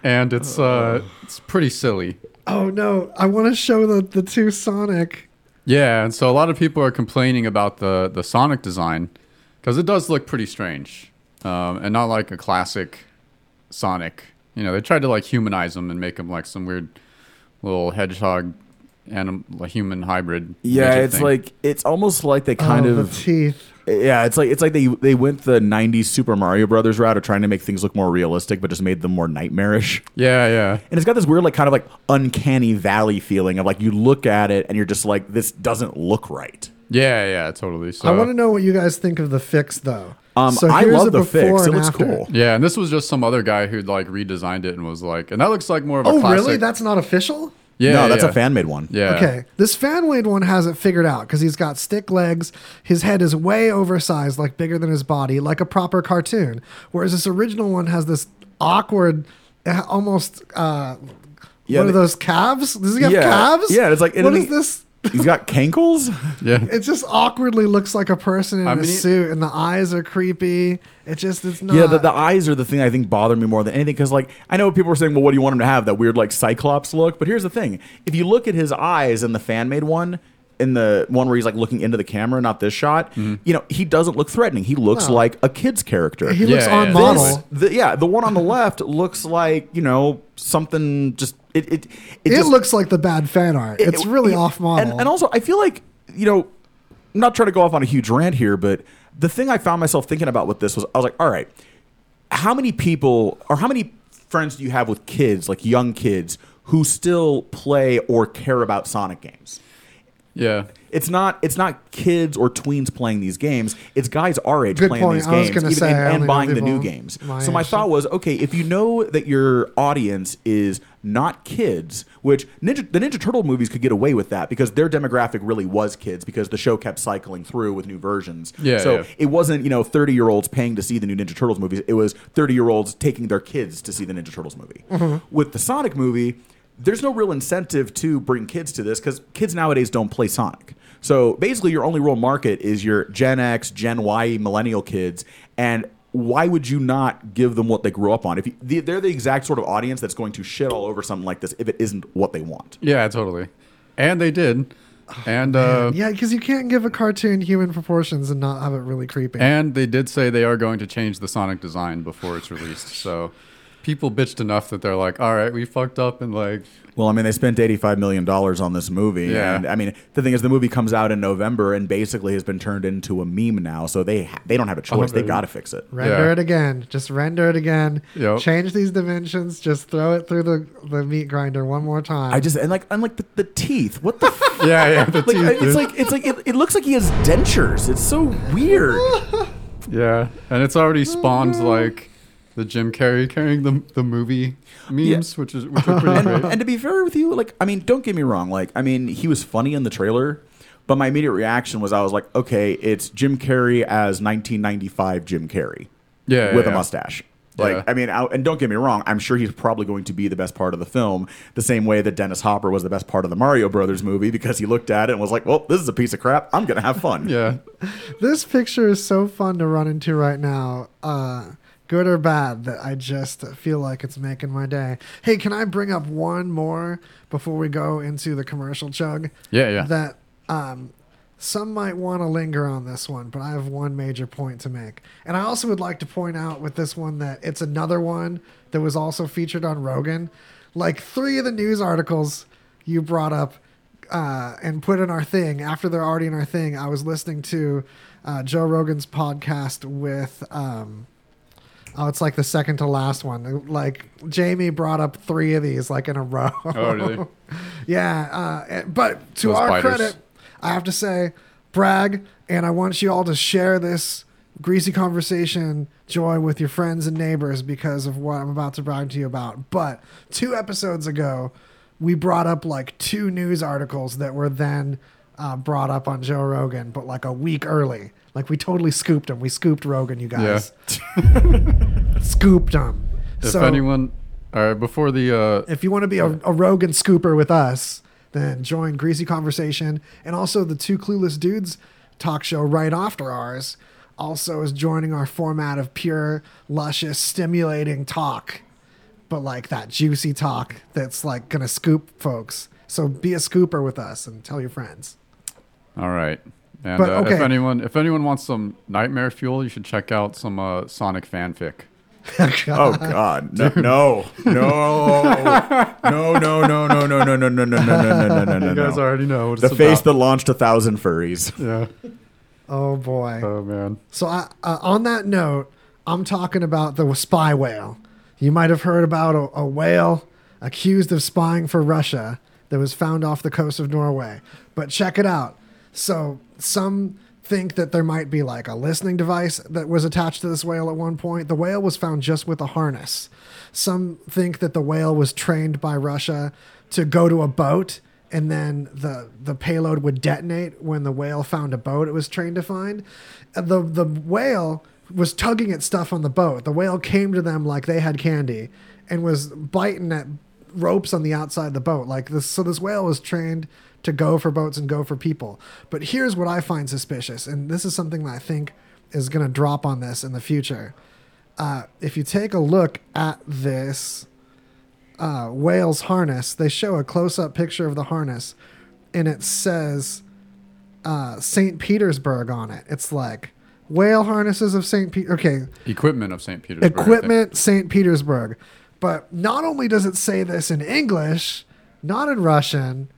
and it's uh it's pretty silly. Oh no, I want to show the the two Sonic. Yeah, and so a lot of people are complaining about the the Sonic design because it does look pretty strange, um, and not like a classic Sonic. You know, they tried to like humanize him and make him like some weird little hedgehog anim- like human hybrid. Yeah, it's thing. like it's almost like they kind oh, of the teeth. Yeah, it's like it's like they they went the '90s Super Mario Brothers route of trying to make things look more realistic, but just made them more nightmarish. yeah, yeah. And it's got this weird, like, kind of like uncanny valley feeling of like you look at it and you're just like, this doesn't look right. Yeah, yeah, totally. So I want to know what you guys think of the fix though. Um, So I love the before fix. It and looks after. cool. Yeah, and this was just some other guy who'd like redesigned it and was like, and that looks like more of a Oh classic. really? That's not official. yeah, no, that's yeah. a fan made one. Yeah. Okay, this fan made one has it figured out because he's got stick legs. His head is way oversized, like bigger than his body, like a proper cartoon. Whereas this original one has this awkward, uh, almost uh, Yeah, what are they- those calves? Does he have Yeah, calves? yeah, it's like- what is he- this? He's got cankles. Yeah. It just awkwardly looks like a person in I a mean- suit, and the eyes are creepy. It just it's not. Yeah, the, the eyes are the thing I think bother me more than anything because, like, I know people are saying, well, what do you want him to have? That weird, like, Cyclops look. But here's the thing if you look at his eyes in the fan made one, in the one where he's like looking into the camera, not this shot, mm-hmm. you know, he doesn't look threatening. He looks No. like a kid's character. he looks yeah, on yeah. model. This- the, yeah, the one on the left looks like, you know, something just. It, it, It, just, looks like the bad fan art. it- it's really it- off model. And, and also, I feel like, you know, I'm not trying to go off on a huge rant here, but the thing I found myself thinking about with this was I was like, all right, how many people or how many friends do you have with kids, like young kids, who still play or care about Sonic games? Yeah. It's not it's not kids or tweens playing these games. It's guys our age Good playing point. these I was games gonna even, say, and, I and only know buying the new games. my so my age. thought was, okay, if you know that your audience is not kids, which Ninja the Ninja Turtle movies could get away with that because their demographic really was kids because the show kept cycling through with new versions. Yeah, So yeah. it wasn't, you know, 30 year olds paying to see the new Ninja Turtles movies. It was 30 year olds taking their kids to see the Ninja Turtles movie. Mm-hmm. With the Sonic movie, there's no real incentive to bring kids to this because kids nowadays don't play Sonic. So basically, your only real market is your Gen X, Gen Y, millennial kids. And why would you not give them what they grew up on? If you, they- they're the exact sort of audience that's going to shit all over something like this if it isn't what they want. Yeah, totally. And they did. And uh, yeah, because you can't give a cartoon human proportions and not have it really creepy. and they did say they are going to change the Sonic design before it's released. So people bitched enough that they're like, "All right, we fucked up," and like, Well, I mean, they spent eighty-five million dollars on this movie, Yeah. and I mean, the thing is, the movie comes out in November and basically has been turned into a meme now. So they ha- they don't have a oh, choice; they baby. got to fix it. render yeah. it again. Just render it again. Yep. Change these dimensions. Just throw it through the, the meat grinder one more time. I just and like and like the, the teeth. What the? F- yeah, yeah, the like teeth, it's like it's like it, it looks like he has dentures. It's so weird. yeah, and it's already spawned like the Jim Carrey carrying the the movie memes, which is which are pretty great. and to be fair with you, like I mean, don't get me wrong. Like I mean, he was funny in the trailer, but my immediate reaction was I was like, okay, it's Jim Carrey as 1995 Jim Carrey. Yeah, with yeah, a yeah. mustache. Like Yeah. I mean, I, and don't get me wrong, I'm sure he's probably going to be the best part of the film, the same way that Dennis Hopper was the best part of the Mario Brothers movie because he looked at it and was like, "Well, this is a piece of crap. I'm gonna have fun." Yeah, this picture is so fun to run into right now. Uh, good or bad, that I just feel like it's making my day. Hey, can I bring up one more before we go into the commercial chug? Yeah, yeah. That um, some might want to linger on this one, but I have one major point to make. And I also would like to point out with this one that it's another one that was also featured on Rogan. Like three of the news articles you brought up uh, and put in our thing after they're already in our thing. I was listening to uh, Joe Rogan's podcast with. Um, Oh, it's like the second to last one. Like Jamie brought up three of these like in a row. Oh, really? yeah, uh, but to Those our biters. credit, I have to say, brag, and I want you all to share this greasy conversation joy with your friends and neighbors because of what I'm about to brag to you about. But two episodes ago, we brought up like two news articles that were then uh, brought up on Joe Rogan, but like a week early. Like we totally scooped him. We scooped Rogan, you guys. Yeah. scooped him. if so anyone, all right, before the uh, if you want to be a, a Rogan scooper with us, then join Greasy Conversation and also the Two Clueless Dudes talk show right after ours. Also is joining our format of pure, luscious, stimulating talk, but like that juicy talk that's like gonna scoop folks. So be a scooper with us and tell your friends. All right. And But, uh, if anyone if anyone wants some nightmare fuel, you should check out some uh, Sonic fanfic. Oh God, no, no, no, no, no, no, no, no, no, no, no, no, no, no, no, no, no, You guys no. already know what The it's face that launched a thousand furries. yeah. Oh boy. Oh man. So I, uh, on that note, I'm talking about the spy whale. You might have heard about a, a whale accused of spying for Russia that was found off the coast of Norway. But check it out. So some think that there might be like a listening device that was attached to this whale at one point. The whale was found just with a harness. Some think that the whale was trained by Russia to go to a boat and then the the payload would detonate when the whale found a boat it was trained to find. Uh, the the whale was tugging at stuff on the boat. The whale came to them like they had candy and was biting at ropes on the outside of the boat. Like this, so this whale was trained to go for boats and go for people. But here's what I find suspicious, and this is something that I think is going to drop on this in the future. Uh, if you take a look at this uh, whale's harness, they show a close-up picture of the harness, and it says uh, St. Petersburg on it. It's like whale harnesses of St. Pete. Okay, Equipment of St. Petersburg. Equipment St. Petersburg. But not only does it say this in English, not in Russian,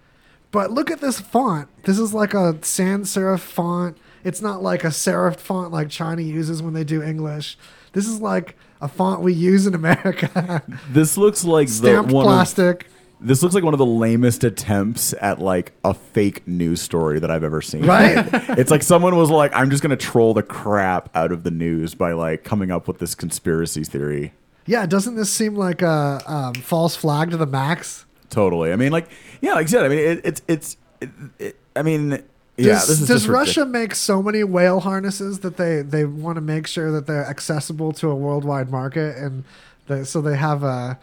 but look at this font. This is like a sans serif font. It's not like a serif font like China uses when they do English. This is like a font we use in America. This looks like the Stamped one of- plastic. this looks like one of the lamest attempts at like a fake news story that I've ever seen. Right? it's like someone was like, "I'm just gonna troll the crap out of the news by like coming up with this conspiracy theory." yeah, doesn't this seem like a um, false flag to the max? Totally. I mean, like, yeah, like I said, I mean, it, it's it's. It, it, I mean, Does, yeah. This is does Russia ridiculous. make so many whale harnesses that they, they want to make sure that they're accessible to a worldwide market, and they, so they have a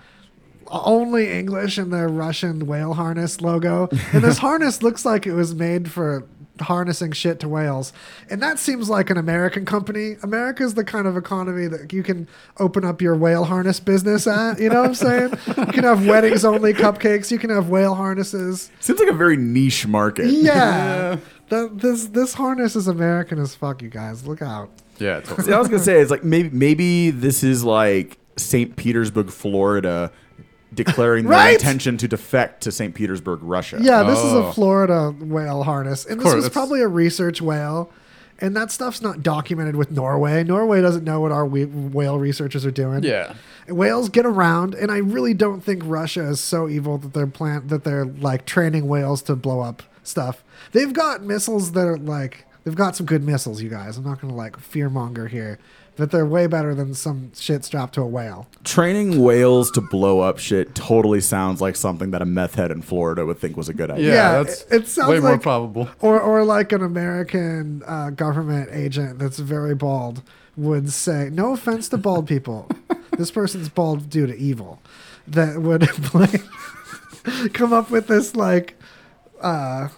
only English in their Russian whale harness logo, and this harness looks like it was made for harnessing shit to whales, and that seems like an American company. America's the kind of economy that you can open up your whale harness business at. You know what I'm saying? You can have weddings only cupcakes. You can have whale harnesses. Seems like a very niche market. Yeah. That, this this harness is American as fuck, you guys. Look out. Yeah, totally. See, I was gonna say it's like maybe maybe this is like St. Petersburg, Florida, declaring their intention to defect to St. Petersburg, Russia. Yeah, this is Oh. a Florida whale harness. And this course, was probably a research whale. And that stuff's not documented with Norway. Norway doesn't know what our whale researchers are doing. Yeah. Whales get around, and I really don't think Russia is so evil that they're plant that they're like training whales to blow up stuff. They've got missiles that are like they've got some good missiles, you guys. I'm not gonna like fearmonger here, but they're way better than some shit strapped to a whale. Training whales to blow up shit totally sounds like something that a meth head in Florida would think was a good idea. Yeah, Yeah, that's it- it sounds way more like- probable. Or, or like an American uh, government agent that's very bald would say, "No offense to bald people, this person's bald due to evil." That would like, come up with this like, uh,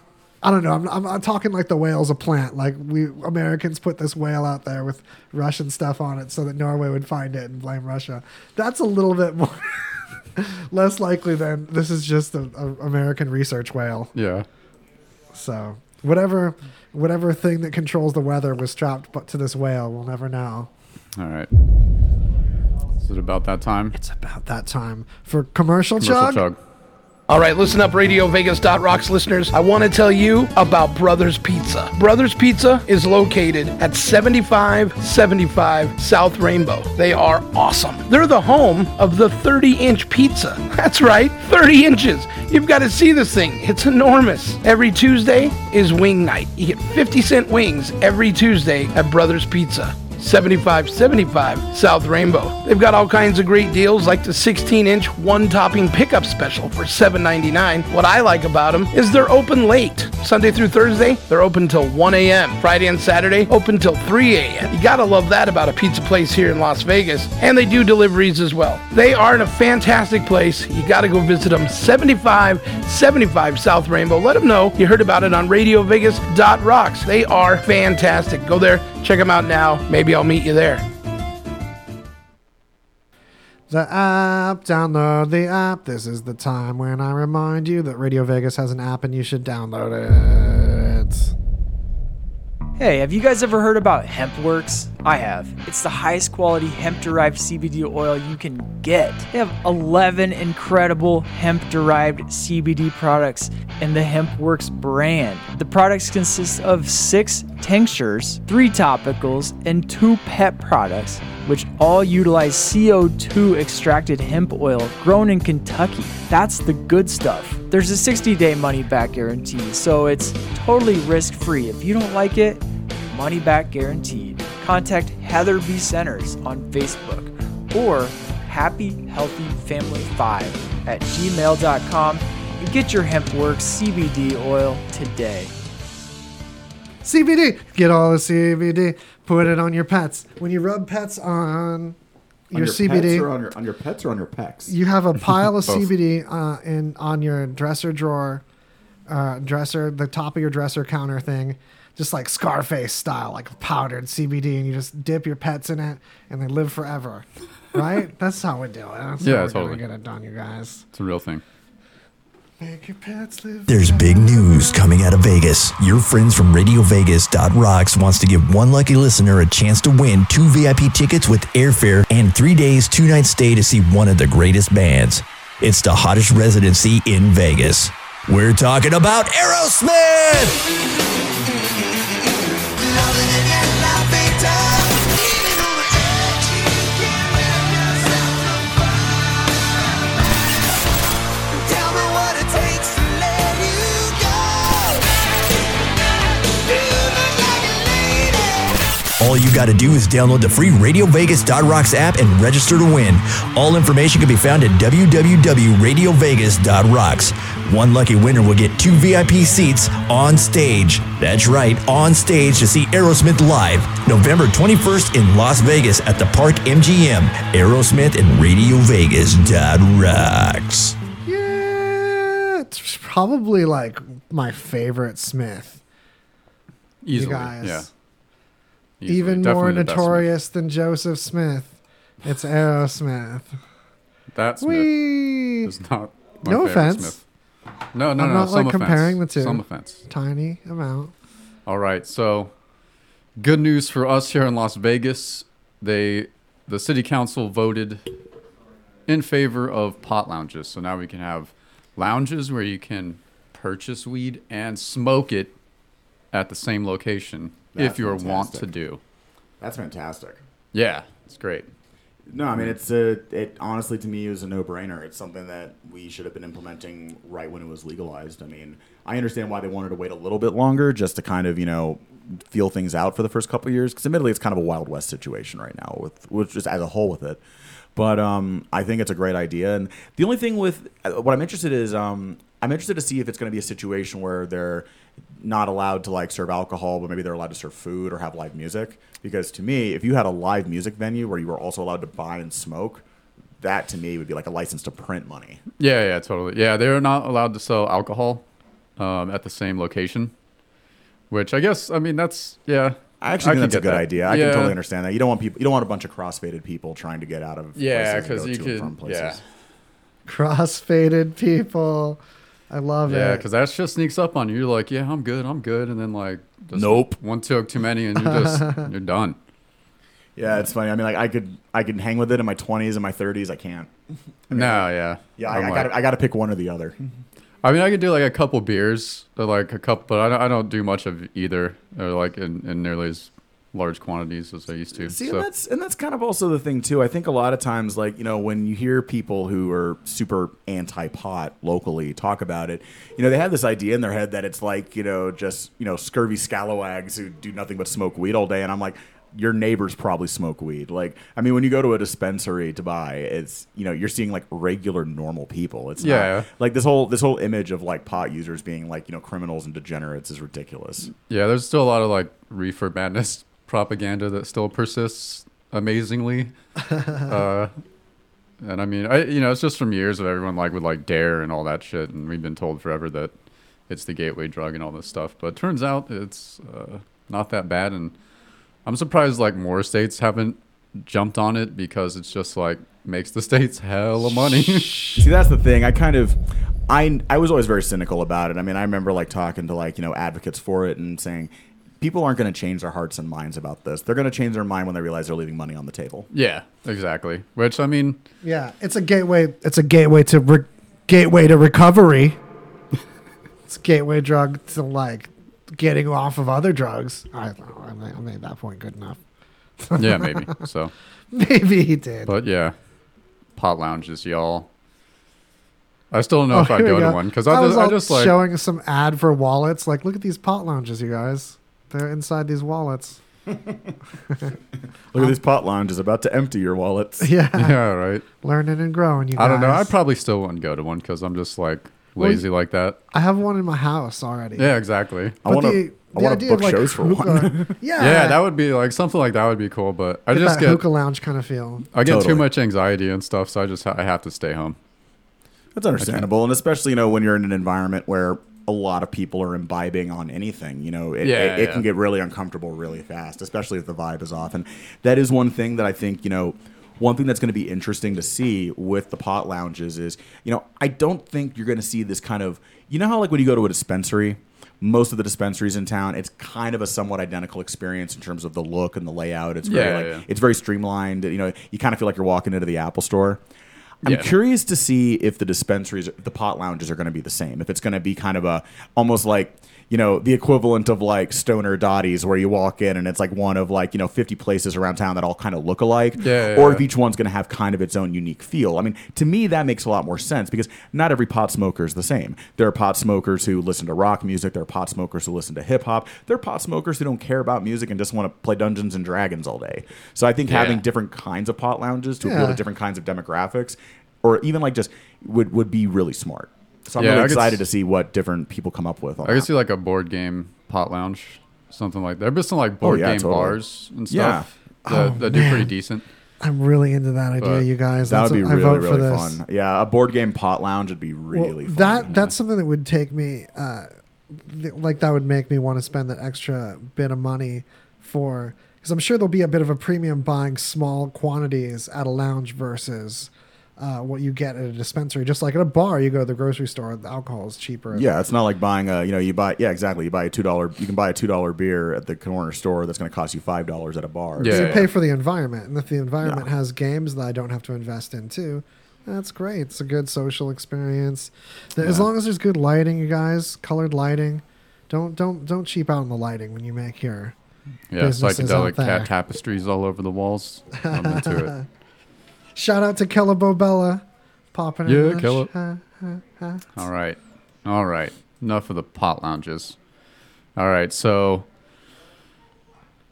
I don't know. I'm, I'm, I'm talking like the whale's a plant. Like we Americans put this whale out there with Russian stuff on it so that Norway would find it and blame Russia. That's a little bit more. Less likely than this is just an American research whale. Yeah. So whatever whatever thing that controls the weather was strapped to this whale, we'll never know. All right. Is it about that time? It's about that time for commercial, Commercial chug. chug. All right, listen up, Radio Vegas Rocks listeners. I want to tell you about Brothers Pizza. Brothers Pizza is located at 7575 South Rainbow. They are awesome. They're the home of the 30 inch pizza. That's right, 30 inches. You've got to see this thing, it's enormous. Every Tuesday is wing night. You get 50 cent wings every Tuesday at Brothers Pizza. 7575 South Rainbow. They've got all kinds of great deals like the 16 inch one topping pickup special for $7.99. What I like about them is they're open late. Sunday through Thursday, they're open till 1 a.m. Friday and Saturday, open till 3 a.m. You gotta love that about a pizza place here in Las Vegas. And they do deliveries as well. They are in a fantastic place. You gotta go visit them. 7575 South Rainbow. Let them know you heard about it on RadioVegas.rocks. They are fantastic. Go there, check them out now. Maybe I'll meet you there. The app, download the app. This is the time when I remind you that Radio Vegas has an app and you should download it. Hey, have you guys ever heard about HempWorks? I have. It's the highest quality hemp derived CBD oil you can get. They have 11 incredible hemp derived CBD products in the HempWorks brand. The products consist of six tinctures, three topicals, and two pet products, which all utilize CO2 extracted hemp oil grown in Kentucky. That's the good stuff. There's a 60 day money back guarantee, so it's totally risk free. If you don't like it, money back guaranteed. Contact Heather B. Centers on Facebook or Happy Healthy Family 5 at gmail.com and get your HempWorks CBD oil today. CBD. Get all the CBD. Put it on your pets. When you rub pets on your your CBD. pets or on your on your pets or on your pecs. you have a pile of CBD uh, in on your dresser drawer, uh, dresser, the top of your dresser counter thing, just like Scarface style, like powdered CBD, and you just dip your pets in it, and they live forever. Right? That's how we do it. That's Yeah, how we're totally. gonna get it done, you guys. It's a real thing. Make your pets live. There's big news coming out of Vegas. Your friends from RadioVegas.rocks wants to give one lucky listener a chance to win two VIP tickets with airfare and three days, two nights stay to see one of the greatest bands. It's the hottest residency in Vegas. We're talking about Aerosmith! All you got to do is download the free RadioVegas.rocks app and register to win. All information can be found at www.radiovegas.rocks. One lucky winner will get two VIP seats on stage. That's right, on stage to see Aerosmith live, November 21st in Las Vegas at the Park MGM. Aerosmith and Radio Vegas. Rocks. Yeah, it's probably like my favorite Smith. Easily. You guys. Yeah. Easily. Even more Definitely the best Smith. notorious than Joseph Smith. It's Aerosmith. That Smith We is not my No favorite offense. Smith. No, no, I'm no. not, some like, offense. comparing the two. Some offense. tiny amount. All right, so good news for us here in Las Vegas. They, the city council voted in favor of pot lounges. So now we can have lounges where you can purchase weed and smoke it at the same location if you want to do. That's fantastic. Yeah, it's great. No, I mean it's a. It honestly to me is a no-brainer. It's something that we should have been implementing right when it was legalized. I mean, I understand why they wanted to wait a little bit longer just to kind of you know feel things out for the first couple years. Because admittedly, it's kind of a wild west situation right now with with just as a whole with it. But um, I think it's a great idea. And the only thing with uh, what I'm interested is um, I'm interested to see if it's going to be a situation where they're not allowed to like serve alcohol, but maybe they're allowed to serve food or have live music. Because to me, if you had a live music venue where you were also allowed to buy and smoke, that to me would be like a license to print money. Yeah, yeah, totally. Yeah, they're not allowed to sell alcohol um, at the same location, which I guess, I mean, that's, yeah. I actually can think that's a good that. idea. I Yeah. can totally understand that. You don't want people. You don't want a bunch of cross-faded people trying to get out of Yeah, places and 'cause go you to could- and from places. yeah. Cross-faded people. I love Yeah, it. Yeah, because that shit sneaks up on you. You're like, yeah, I'm good, I'm good, and then like, just Nope. one toke too many, and you're just you're done. Yeah, it's funny. I mean, like I could I could hang with it in my 20s and my 30s. I can't. No, yeah, Yeah, I'm I, I like- got I got to pick one or the other. I mean, I could do like a couple beers, or like a couple, but I don't, I don't do much of either, or like in, in nearly as large quantities as I used to. See, so and that's and that's kind of also the thing too. I think a lot of times, like you know, when you hear people who are super anti-pot locally talk about it, you know, they have this idea in their head that it's like you know, just you know, scurvy scalawags who do nothing but smoke weed all day, and I'm like. Your neighbors probably smoke weed. Like, I mean, when you go to a dispensary to buy, it's you know you're seeing like regular normal people. It's not- Yeah. like this whole this whole image of like pot users being like you know criminals and degenerates is ridiculous. yeah, there's still a lot of like reefer madness propaganda that still persists amazingly. uh, and I mean, I you know, it's just from years of everyone like with like DARE and all that shit, and we've been told forever that it's the gateway drug and all this stuff. But turns out it's uh, not that bad, and I'm surprised like more states haven't jumped on it because it's just like makes the states hell of money. See, that's the thing. I kind of, I I was always very cynical about it. I mean, I remember like talking to like you know advocates for it and saying people aren't going to change their hearts and minds about this. They're going to change their mind when they realize they're leaving money on the table. yeah, exactly. Which I mean, Yeah, it's a gateway. It's a gateway to re- gateway to recovery. it's a gateway drug to like getting off of other drugs. I don't know. I made, that point good enough. yeah, maybe so. Maybe he did. But yeah, pot lounges, y'all. I still don't know Oh, if I'd here go, to one because I, was just, I just like showing some ad for wallets. Like, look at these pot lounges, you guys. They're inside these wallets. Look at these pot lounge is about to empty your wallets. Yeah, yeah, right. learning and growing. You guys. I don't know. I probably still wouldn't go to one because I'm just like, lazy like that. I have one in my house already. Yeah, exactly. I But want to. the- I the want idea to of, book like, shows for one. yeah, Yeah, that would be like something like that would be cool. But I get just that get hookah lounge kind of feel. I get Totally. too much anxiety and stuff, so I just ha- I have to stay home. That's understandable, and especially you know when you're in an environment where a lot of people are imbibing on anything, you know, it, Yeah, it, it yeah. can get really uncomfortable really fast, especially if the vibe is off. And that is one thing that I think you know. One thing that's going to be interesting to see with the pot lounges is, you know, I don't think you're going to see this kind of, you know, how like when you go to a dispensary, most of the dispensaries in town, it's kind of a somewhat identical experience in terms of the look and the layout. It's very Yeah, like yeah. it's very streamlined. You know, you kind of feel like you're walking into the Apple store. I'm Yeah. curious to see if the dispensaries, the pot lounges are going to be the same. If it's going to be kind of a almost like you know the equivalent of like Stoner Dotty's, where you walk in and it's like one of like you know 50 places around town that all kind of look alike, Yeah, yeah, or if each one's going to have kind of its own unique feel. I mean, to me that makes a lot more sense because not every pot smoker is the same. There are pot smokers who listen to rock music. There are pot smokers who listen to hip hop. There are pot smokers who don't care about music and just want to play Dungeons and Dragons all day. So I think having different kinds of pot lounges to appeal to different kinds of demographics, or even like just would would be really smart. So I'm Yeah, really I could excited s- to see what different people come up with. On I could see like a board game pot lounge, something like that. There's been some like board Oh, yeah, game totally. bars and Yeah. stuff that, Oh, that do pretty man. decent. I'm really into that idea, But you guys. that That's would be what- I really vote for really this. fun. Yeah, a board game pot lounge would be Well, really fun. that that's something that would take me uh, th- like that would make me want to spend that extra bit of money for because I'm sure there'll be a bit of a premium buying small quantities at a lounge versus uh, what you get at a dispensary. Just like at a bar, you go to the grocery store, the alcohol is cheaper. Yeah, it's not like buying a you know you buy yeah exactly you buy a two dollar you can buy a two dollar beer at the corner store that's going to cost you five dollars at a bar. Yeah. you pay for the environment, and if the environment has games that I don't have to invest in too, that's great. It's a good social experience. As Yeah. long as there's good lighting, you guys, colored lighting. Don't don't don't cheap out on the lighting when you make your Yeah, psychedelic cat tapestries all over the walls. I'm into it. Shout out to Kella Bobella, popping Yeah, in. the Kella. sh- All right. All right. Enough of the pot lounges. All right. So,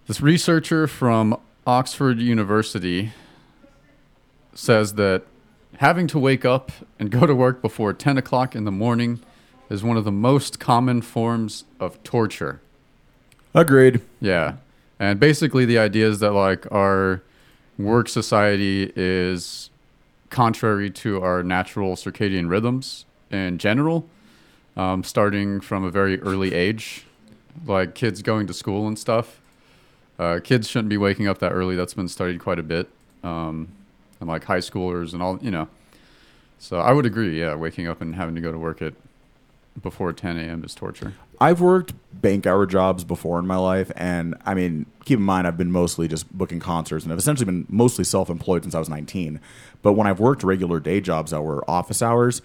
this researcher from Oxford University says that having to wake up and go to work before 10 o'clock in the morning is one of the most common forms of torture. Agreed. Yeah. And basically, the idea is that, like, our work society is contrary to our natural circadian rhythms in general, um, starting from a very early age. Like, kids going to school and stuff. Uh, kids shouldn't be waking up that early. That's been studied quite a bit. Um, and, like, high schoolers and all, you know. So I would agree, yeah, waking up and having to go to work at before 10 a.m. is torture. I've worked bank hour jobs before in my life, and I mean, keep in mind, I've been mostly just booking concerts, and I've essentially been mostly self-employed since I was 19. But when I've worked regular day jobs that were office hours,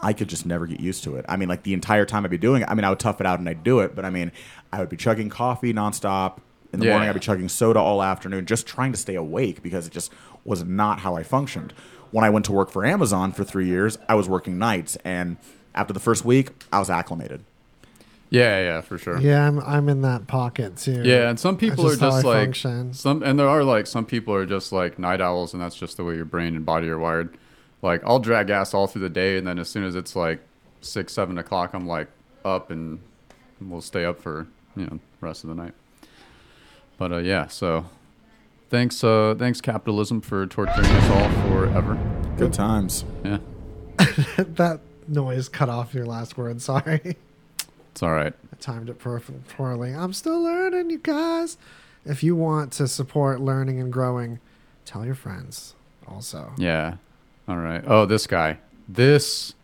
I could just never get used to it. I mean, like the entire time I'd be doing it, I mean, I would tough it out and I'd do it, but I mean, I would be chugging coffee nonstop. In the Yeah. morning, I'd be chugging soda all afternoon, just trying to stay awake because it just was not how I functioned. When I went to work for Amazon for three years, I was working nights, and after the first week, I was acclimated. Yeah, yeah, for sure. Yeah, I'm I'm in that pocket too. Yeah, and some people That's are just how just I like function. some, and there are like some people are just like night owls, and that's just the way your brain and body are wired. Like I'll drag ass all through the day, and then as soon as it's like six, seven o'clock, I'm like up, and we'll stay up for you know rest of the night. But uh, yeah, so thanks, uh, thanks capitalism for torturing us all forever. Good times. Yeah, that noise cut off your last word. Sorry. it's all right. I timed it poorly. I'm still learning, you guys. If you want to support learning and growing, tell your friends also. Yeah, all right. Oh, this guy, this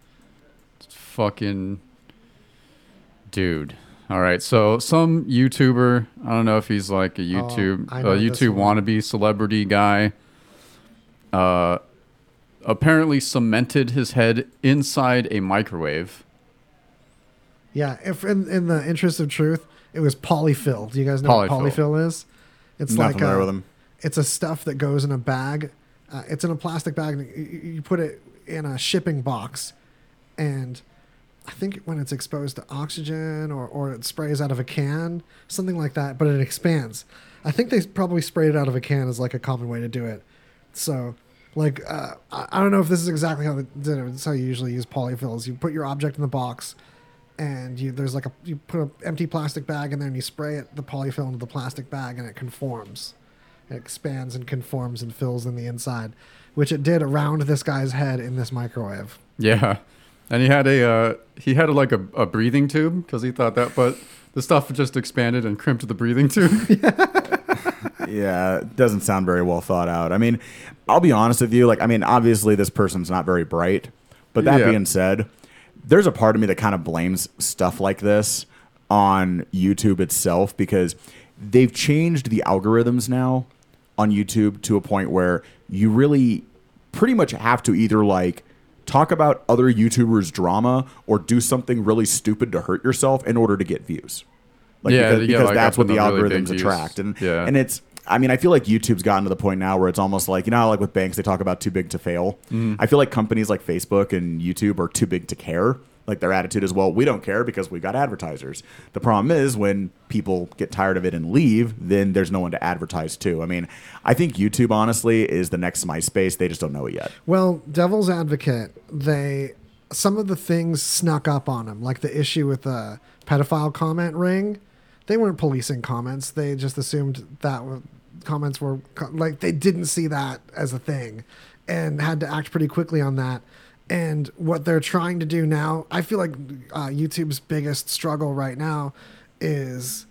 fucking dude. All right, so some YouTuber, I don't know if he's like a YouTube, I a YouTube wannabe celebrity guy. Uh, apparently cemented his head inside a microwave. Yeah, if in, in the interest of truth, it was polyfill. Do you guys know what Polyfill. polyfill is? It's Not like familiar a, with him. it's a stuff that goes in a bag. Uh, it's in a plastic bag. And you, you put it in a shipping box, and I think when it's exposed to oxygen or, or it sprays out of a can, something like that, but it expands. I think they probably sprayed it out of a can is like a common way to do it. So Like uh, I I don't know if this is exactly how they did it. It's how you usually use polyfills. You put your object in the box, and you there's like a you put an empty plastic bag in there, and you spray it the polyfill into the plastic bag, and it conforms. It expands and conforms and fills in the inside, which it did around this guy's head in this microwave. Yeah, and he had a uh, he had like a, a breathing tube because he thought that, but the stuff just expanded and crimped the breathing tube. yeah, it doesn't sound very well thought out. I mean, I'll be honest with you. Like, I mean, obviously this person's not very bright, but that Yeah. being said, there's a part of me that kind of blames stuff like this on YouTube itself because they've changed the algorithms now on YouTube to a point where you really pretty much have to either like talk about other YouTubers' drama or do something really stupid to hurt yourself in order to get views. Like Yeah, because, get, because like, that's what the the really algorithms attract. And Yeah. and it's I mean, I feel like YouTube's gotten to the point now where it's almost like, you know, like with banks, they talk about too big to fail. Mm-hmm. I feel like companies like Facebook and YouTube are too big to care. Like their attitude is, well, we don't care because we got advertisers. The problem is when people get tired of it and leave, then there's no one to advertise to. I mean, I think YouTube, honestly, is the next MySpace. They just don't know it yet. Well, Devil's Advocate, they some of the things snuck up on them, like the issue with the pedophile comment ring. They weren't policing comments. They just assumed that comments were like they didn't see that as a thing, and had to act pretty quickly on that. And what they're trying to do now, I feel like uh, YouTube's biggest struggle right now is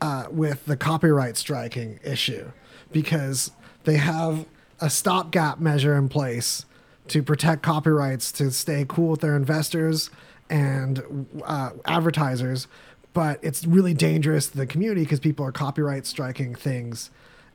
uh, with the copyright striking issue because they have a stopgap measure in place to protect copyrights to stay cool with their investors and uh, advertisers. But it's really dangerous to the community because people are copyright striking things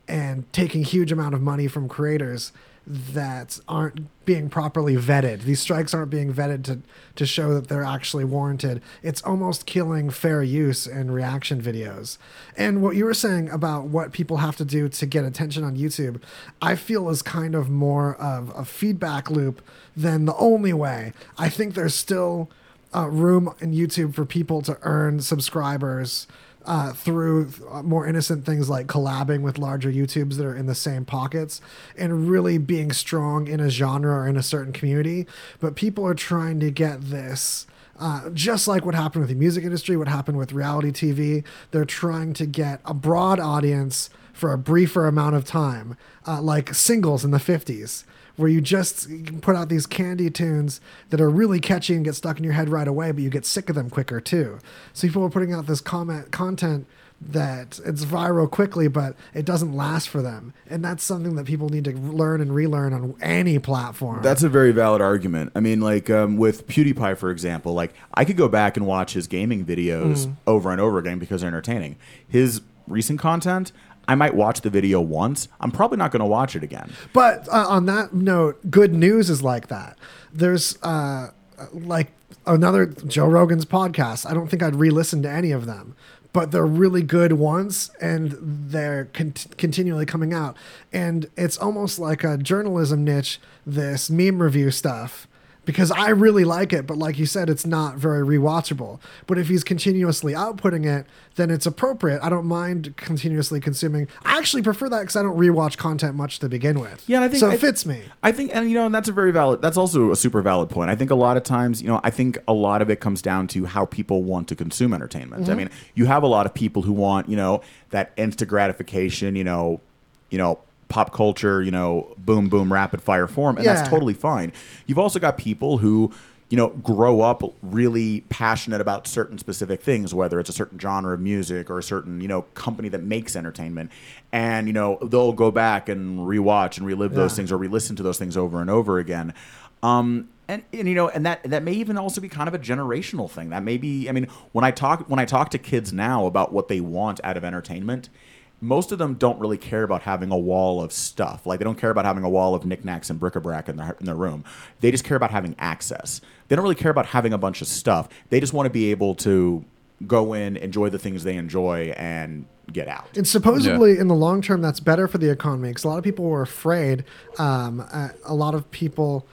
and taking huge amount of money from creators that aren't being properly vetted. These strikes aren't being vetted to to show that they're actually warranted. It's almost killing fair use in reaction videos. And what you were saying about what people have to do to get attention on YouTube, I feel is kind of more of a feedback loop than the only way. I think there's still uh, room in YouTube for people to earn subscribers uh, through uh, more innocent things like collabing with larger YouTubes that are in the same pockets and really being strong in a genre or in a certain community. But people are trying to get this. Uh, just like what happened with the music industry, what happened with reality TV, they're trying to get a broad audience for a briefer amount of time, uh, like singles in the 50s where you just you can put out these candy tunes that are really catchy and get stuck in your head right away, but you get sick of them quicker too. So people are putting out this comment content that it's viral quickly, but it doesn't last for them, and that's something that people need to learn and relearn on any platform. That's a very valid argument. I mean, like um, with PewDiePie, for example, like I could go back and watch his gaming videos Mm. over and over again because they're entertaining. His recent content, I might watch the video once. I'm probably not going to watch it again. But uh, on that note, good news is like that. There's uh, like another Joe Rogan's podcast. I don't think I'd re-listen to any of them, but they're really good ones, and they're con- continually coming out. And it's almost like a journalism niche. This meme review stuff. Because I really like it, but like you said, it's not very rewatchable. But if he's continuously outputting it, then it's appropriate. I don't mind continuously consuming. I actually prefer that because I don't rewatch content much to begin with. Yeah, and I think so. It I- fits me. I think, and you know, and that's a very valid. That's also a super valid point. I think a lot of times, you know, I think a lot of it comes down to how people want to consume entertainment. I Mhm. mean, you have a lot of people who want, you know, that instant gratification. You know, you know, pop culture. You know, boom, boom, rapid fire form, and Yeah. that's totally fine. You've also got people who. You know, grow up really passionate about certain specific things, whether it's a certain genre of music or a certain, you know, company that makes entertainment. And, you know, they'll go back and rewatch and relive those things or re-listen to those things over and over again. Um, and, and you know, and that that may even also be kind of a generational thing. That may be. I mean, when I talk when I talk to kids now about what they want out of entertainment, most of them don't really care about having a wall of stuff. Like they don't care about having a wall of knickknacks and bric-a-brac in their in their room. They just care about having access. They don't really care about having a bunch of stuff. They just want to be able to go in, enjoy the things they enjoy, and get out. And supposedly, in the long term, that's better for the economy because a lot of people were afraid. Um, uh, a lot of people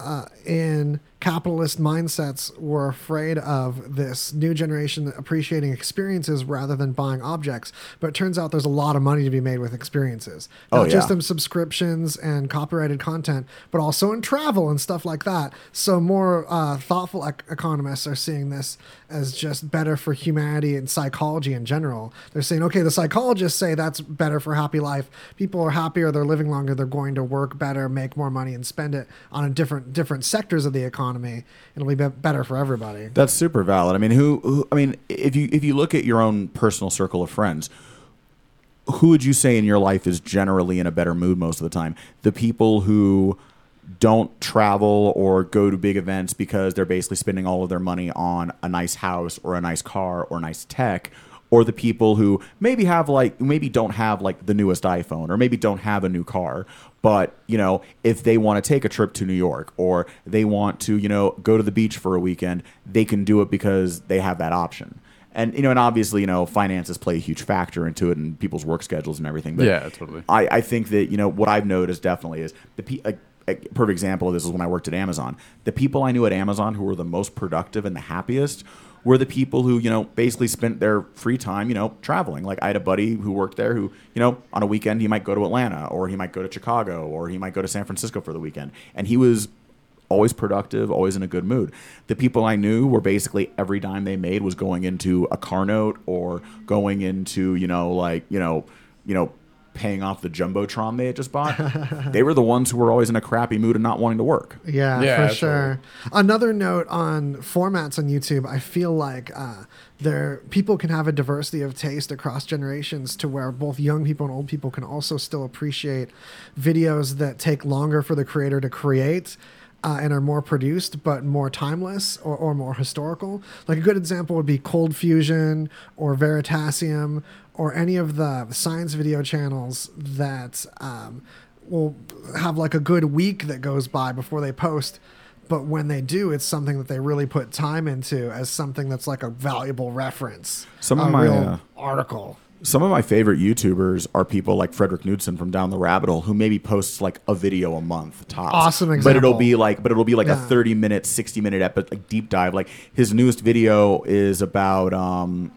uh, in capitalist mindsets were afraid of this new generation appreciating experiences rather than buying objects. But it turns out there's a lot of money to be made with experiences. Oh, Not just yeah. in subscriptions and copyrighted content, but also in travel and stuff like that. So more uh, thoughtful ec- economists are seeing this as just better for humanity and psychology in general. They're saying, okay, the psychologists say that's better for happy life. People are happier, they're living longer, they're going to work better, make more money, and spend it on a different different sectors of the economy. It'll be, be better for everybody. That's super valid. I mean, who, who? I mean, if you if you look at your own personal circle of friends, who would you say in your life is generally in a better mood most of the time? The people who don't travel or go to big events because they're basically spending all of their money on a nice house or a nice car or nice tech or the people who maybe have like maybe don't have like the newest iPhone or maybe don't have a new car but you know if they want to take a trip to New York or they want to you know go to the beach for a weekend they can do it because they have that option and you know and obviously you know finances play a huge factor into it and people's work schedules and everything but Yeah, totally. I, I think that you know what I've noticed definitely is the pe- a, a perfect example of this is when I worked at Amazon. The people I knew at Amazon who were the most productive and the happiest were the people who you know basically spent their free time you know traveling. Like I had a buddy who worked there who you know on a weekend he might go to Atlanta or he might go to Chicago or he might go to San Francisco for the weekend, and he was always productive, always in a good mood. The people I knew were basically every dime they made was going into a car note or going into, you know, like, you know, you know, paying off the jumbotron they had just bought. they were the ones who were always in a crappy mood and not wanting to work. Yeah, Yeah, for sure. Another note on formats on YouTube, I feel like uh, there people can have a diversity of taste across generations to where both young people and old people can also still appreciate videos that take longer for the creator to create. Uh, and are more produced but more timeless or, or more historical. Like a good example would be ColdFusion or Veritasium or any of the science video channels that um, will have like a good week that goes by before they post. But when they do, it's something that they really put time into as something that's like a valuable reference. Some of a my, real uh, article. Some of my favorite YouTubers are people like Fredrik Knudsen from Down the Rabbit Hole, who maybe posts like a video a month tops. Awesome But it'll be like, but it'll be like a thirty minute, sixty minute epi- like deep dive. Like his newest video is about um,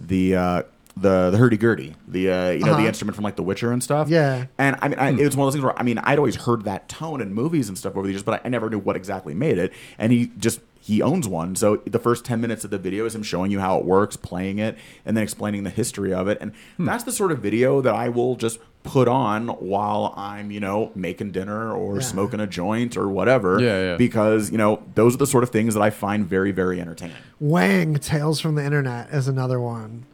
the uh, the the hurdy gurdy, the uh, you know Uh-huh. the instrument from like The Witcher and stuff. Yeah. And I mean, I, it was one of those things where I mean, I'd always heard that tone in movies and stuff over the years, but I, I never knew what exactly made it. And he just he owns one. So the first ten minutes of the video is him showing you how it works, playing it, and then explaining the history of it. And Hmm. that's the sort of video that I will just put on while I'm you know making dinner or Yeah. smoking a joint or whatever. Yeah, yeah. Because you know those are the sort of things that I find very very entertaining. Wang Tales from the Internet is another one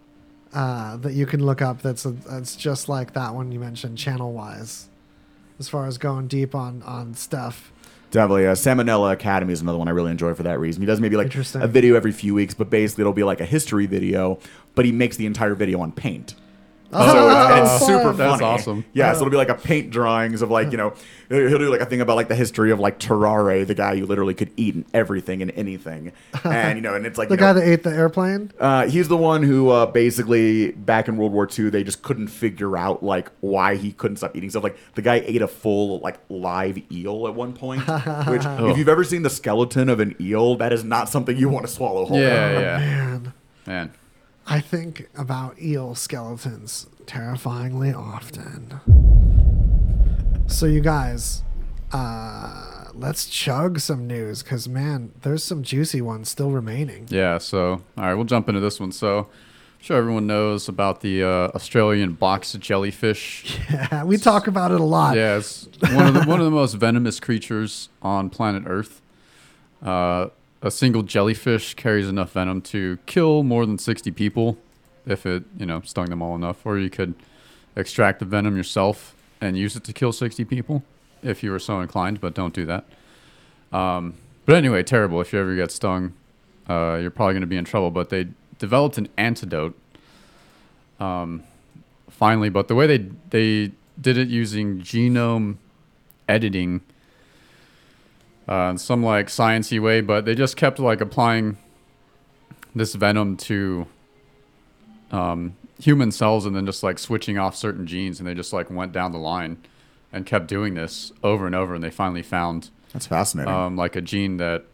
uh, that you can look up. That's a, that's just like that one you mentioned, channel wise, as far as going deep on on stuff. Definitely. Uh, Sam O'Nella Academy is another one I really enjoy for that reason. He does maybe like a video every few weeks, but basically it'll be like a history video, but he makes the entire video on paint. Oh, so it's, it's fun. super funny. That's awesome. Yeah, so it'll be like a paint drawings of like, you know, he'll do like a thing about like the history of like Tarrare, the guy who literally could eat everything and anything. And, you know, and it's like, The you guy know, that ate the airplane. uh, he's the one who uh, basically back in World War II they just couldn't figure out like why he couldn't stop eating stuff. Like the guy ate a full like live eel at one point, which if you've ever seen the skeleton of an eel, that is not something you want to swallow whole. Yeah, yeah, Man, man. I think about eel skeletons terrifyingly often. So you guys, uh, let's chug some news because man, there's some juicy ones still remaining. Yeah, so all right, we'll jump into this one. So, I'm sure everyone knows about the uh, Australian box jellyfish. Yeah, we talk about it a lot. Yeah, it's one of the one of the most venomous creatures on planet Earth. Uh, a single jellyfish carries enough venom to kill more than sixty people if it you know stung them all enough. Or you could extract the venom yourself and use it to kill sixty people if you were so inclined, but don't do that. Um, but anyway, terrible. If you ever get stung, uh, you're probably going to be in trouble. But they developed an antidote. Um, finally, but the way they they did it using genome editing, uh, in some like sciency way, but they just kept like applying this venom to um, human cells and then just like switching off certain genes, and they just like went down the line and kept doing this over and over, and they finally found That's fascinating. um, like a gene that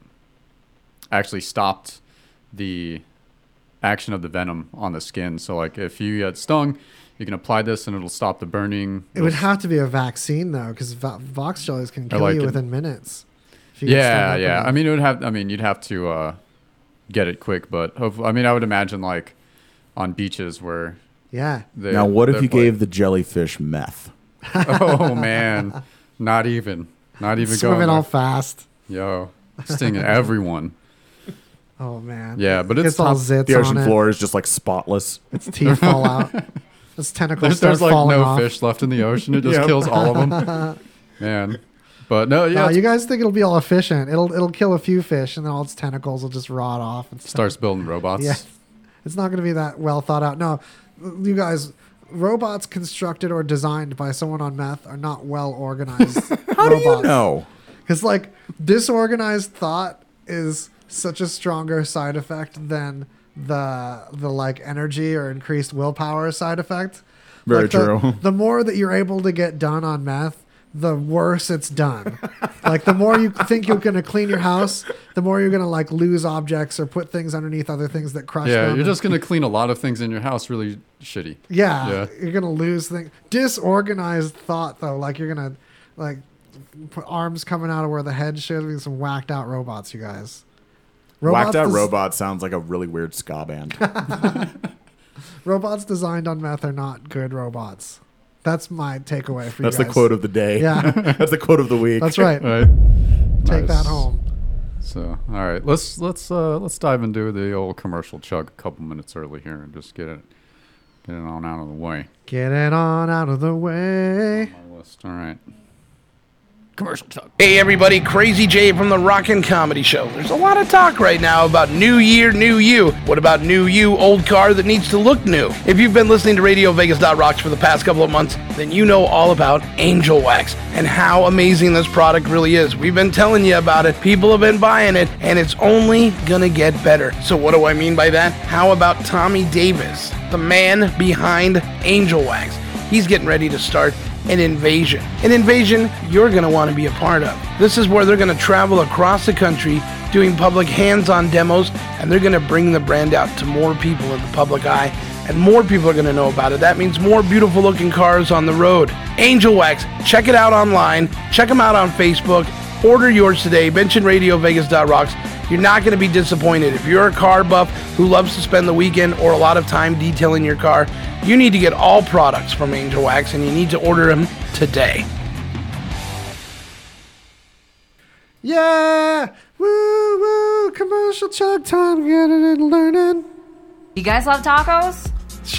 actually stopped the action of the venom on the skin. So like if you get stung, you can apply this and it'll stop the burning. It would It'll- have to be a vaccine though, because vo- Box jellies can kill like you it- within minutes. If you Yeah, up yeah. I mean, it would have. I mean, you'd have to uh, get it quick, but hope, I mean, I would imagine like on beaches where yeah. they. now, what if you playing- gave the jellyfish meth? oh man, not even, not even Swimming going. all there. fast. Yo, stinging everyone. Oh man. Yeah, but it's Gets all top- zits The ocean on floor is just like spotless. Its teeth fall out. Its tentacles There's, start there's like no off. fish left in the ocean. It just Yep. kills all of them. Man, but no, yeah, No, you guys think it'll be all efficient? It'll it'll kill a few fish, and then all its tentacles will just rot off. And stuff. starts building robots. Yeah, it's not going to be that well thought out. No, you guys, robots constructed or designed by someone on meth are not well organized. How do you know? Because like disorganized thought is such a stronger side effect than the the like energy or increased willpower side effect. Very Like, the- true. The more that you're able to get done on meth, the worse it's done. like the more you think you're gonna clean your house, the more you're gonna like lose objects or put things underneath other things that crush Yeah, them. you're just gonna clean a lot of things in your house really shitty. yeah, Yeah. you're gonna lose things. Disorganized thought though, like you're gonna like put arms coming out of where the head should be. Some whacked out robots, you guys. Whacked out des- robot sounds like a really weird ska band. Robots designed on meth are not good robots. That's my takeaway for That's you That's the quote of the day. Yeah. That's the quote of the week. That's right. Right. Take Nice. that home. So, all right, let's let's uh, let's dive into the old commercial chug a couple minutes early here and just get it get it on out of the way. Get it on out of the way. My list. All right. Commercial chug. Hey everybody, Crazy Jay from the Rockin' Comedy Show. There's a lot of talk right now about new year, new you. What about new you, old car that needs to look new? If you've been listening to Radio Vegas.rocks for the past couple of months, then you know all about Angel Wax and how amazing this product really is. We've been telling you about it, people have been buying it, and it's only gonna get better. So what do I mean by that? How about Tommy Davis, the man behind Angel Wax? He's getting ready to start an invasion. An invasion you're going to want to be a part of. This is where they're going to travel across the country doing public hands on demos, and they're going to bring the brand out to more people in the public eye, and more people are going to know about it. That means more beautiful looking cars on the road. Angel Wax, check it out online, check them out on Facebook. Order yours today. Mention RadioVegas.rocks. You're not going to be disappointed. If you're a car buff who loves to spend the weekend or a lot of time detailing your car, you need to get all products from Angel Wax and you need to order them today. Yeah! Woo woo! Commercial chug time. Get it and learning. You guys love tacos?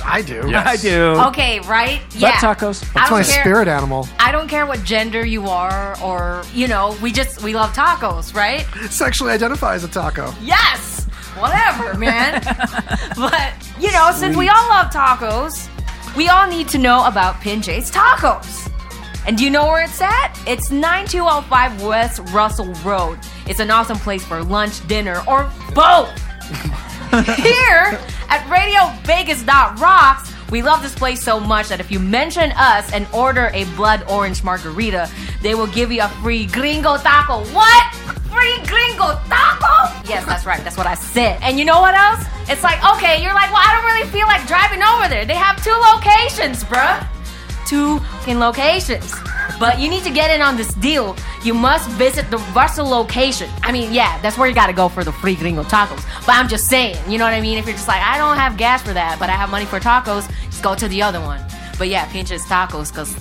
I do. I do. Okay, right? Love Yeah. tacos. That's my care- spirit animal. I don't care what gender you are, or you know, we just we love tacos, right? Sexually identify as a taco. Yes, whatever, man. but you know, since we all love tacos, we all need to know about Pinjay's Tacos. And do you know where it's at? It's 9205 West Russell Road. It's an awesome place for lunch, dinner, or both. Here at RadioVegas.rocks, we love this place so much that if you mention us and order a blood orange margarita, they will give you a free gringo taco. What? Free gringo taco? Yes, that's right. That's what I said. And you know what else? It's like, okay, you're like, well, I don't really feel like driving over there. They have two locations, bruh two fucking locations. But you need to get in on this deal. You must visit the Russell location. I mean, yeah, that's where you gotta go for the free gringo tacos. But I'm just saying, you know what I mean? If you're just like, I don't have gas for that, but I have money for tacos, just go to the other one. But yeah, Pinch's Tacos, because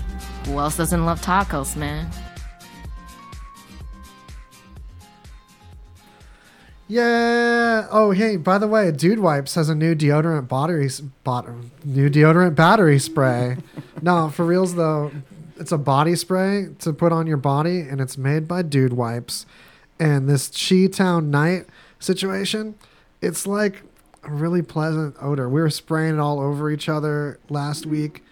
who else doesn't love tacos, man? Yeah. Oh, hey, by the way, Dude Wipes has a new deodorant battery, bot, new deodorant battery spray. no, for reals though, it's a body spray to put on your body, and it's made by Dude Wipes. And this Chi Town night situation, it's like a really pleasant odor. We were spraying it all over each other last week,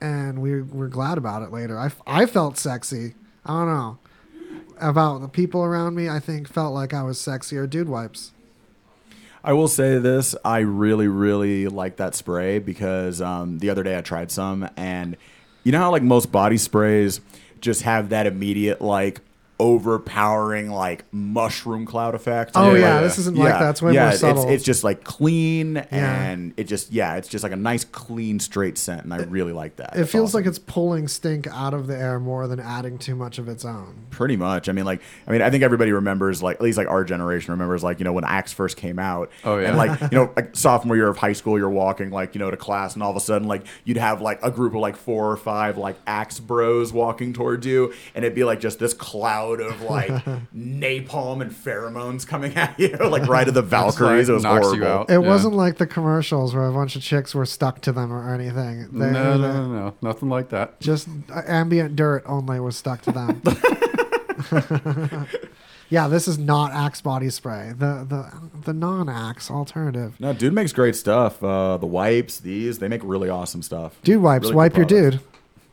and we were glad about it later. I, I felt sexy. I don't know about the people around me, I think felt like I was sexier. Dude wipes. I will say this: I really, really like that spray because um, the other day I tried some, and you know how like most body sprays just have that immediate like overpowering like mushroom cloud effect. Oh Yeah, yeah, yeah. this isn't like that. It's way more subtle. Yeah, it's, just like clean and it just yeah, it's just like a nice clean straight scent, and I really like that. it It's feels awesome. like it's pulling stink out of the air more than adding too much of its own. Pretty much. I mean, like, I mean, I think everybody remembers, like, at least like our generation remembers, like, you know, when Axe first came out. Oh, yeah. And like, you know, like sophomore year of high school, you're walking like, you know, to class, and all of a sudden, like, you'd have like a group of like four or five like Axe bros walking towards you, and it'd be like just this cloud of like napalm and pheromones coming at you, like right at the Valkyries. like it was knocks you horrible. out. It Yeah. wasn't like the commercials where a bunch of chicks were stuck to them or anything. They, no, no, no, no, nothing like that. Just uh, ambient dirt only was stuck to them. yeah, this is not Axe body spray. The the the non Axe alternative. No, dude makes great stuff. Uh, the wipes, these, they make really awesome stuff. Dude wipes, Really wipe your dude.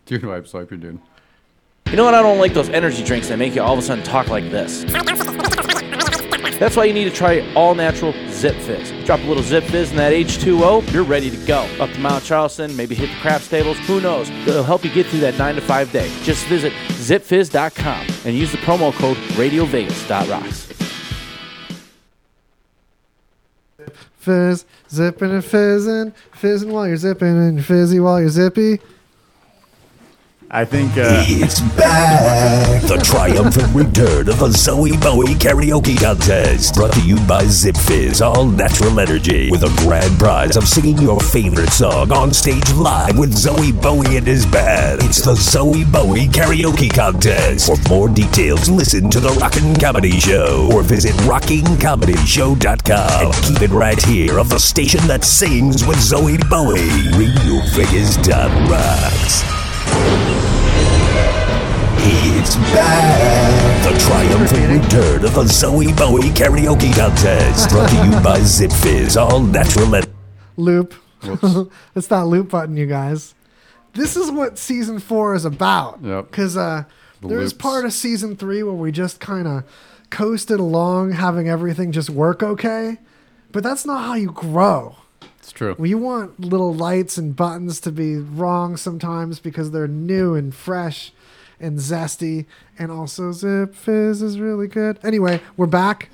Dude wipes like you're doing. You know what? I don't like those energy drinks that make you all of a sudden talk like this. That's why you need to try all natural Zipfizz. Drop a little Zipfizz in that H2O, you're ready to go. Up to Mount Charleston, maybe hit the craft stables, who knows? It'll help you get through that 9 to 5 day. Just visit zipfizz.com and use the promo code RadioVegas.rocks. Zip Fizz, zipping and fizzing, fizzing while you're zipping and fizzy while you're zippy. I think, uh, It's back! The triumphant return of the Zowie Bowie karaoke contest. Brought to you by Zipfizz, all natural energy. With a grand prize of singing your favorite song on stage live with Zowie Bowie and his band. It's the Zowie Bowie karaoke contest. For more details, listen to the Rockin' Comedy Show or visit rockingcomedyshow.com. And keep it right here of the station that sings with Zowie Bowie. Radio Vegas rocks. It's back! The triumphant return of the Zowie Bowie karaoke contest. Brought to you by Zipfizz, all natural and Loop. it's that loop button, you guys. This is what season four is about. Yep. Because uh, The there was loops. part of season three where we just kind of coasted along, having everything just work okay. But that's not how you grow. It's true. We want little lights and buttons to be wrong sometimes because they're new and fresh and zesty. And also, Zipfizz is really good. Anyway, we're back.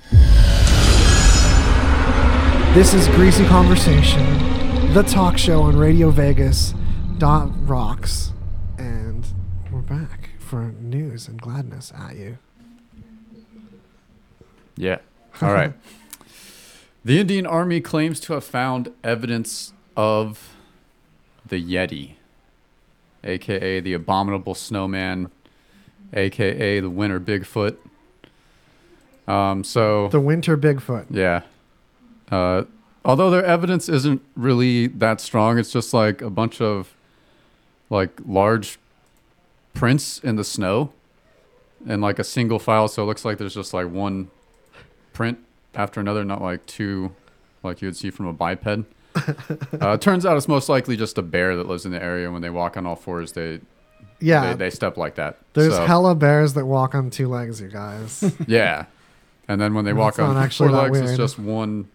This is Greasy Conversation, the talk show on Radio Vegas. Dot rocks. And we're back for news and gladness at you. Yeah. All right. the Indian Army claims to have found evidence of the Yeti, aka the abominable snowman, aka the winter Bigfoot. Um, so The Winter Bigfoot. yeah. Uh, although their evidence isn't really that strong, it's just like a bunch of like large prints in the snow and like a single file. So it looks like there's just like one print after another, not like two like you would see from a biped. uh, turns out it's most likely just a bear that lives in the area. When they walk on all fours, they Yeah. they, they step like that. There's So, hella bears that walk on two legs, you guys. yeah, and then when they walk on actually four legs, it's just one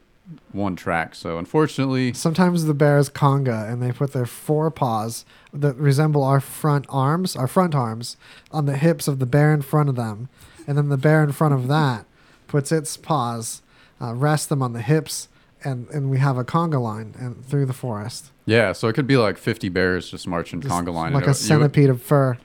one track. So unfortunately, Sometimes the bears conga and they put their four paws that resemble our front arms, our front arms, on the hips of the bear in front of them. And then the bear in front of that puts its paws, uh, rests them on the hips, and, and we have a conga line and through the forest. Yeah, so it could be like 50 bears just marching Just conga line. like a it- you would- centipede of fur.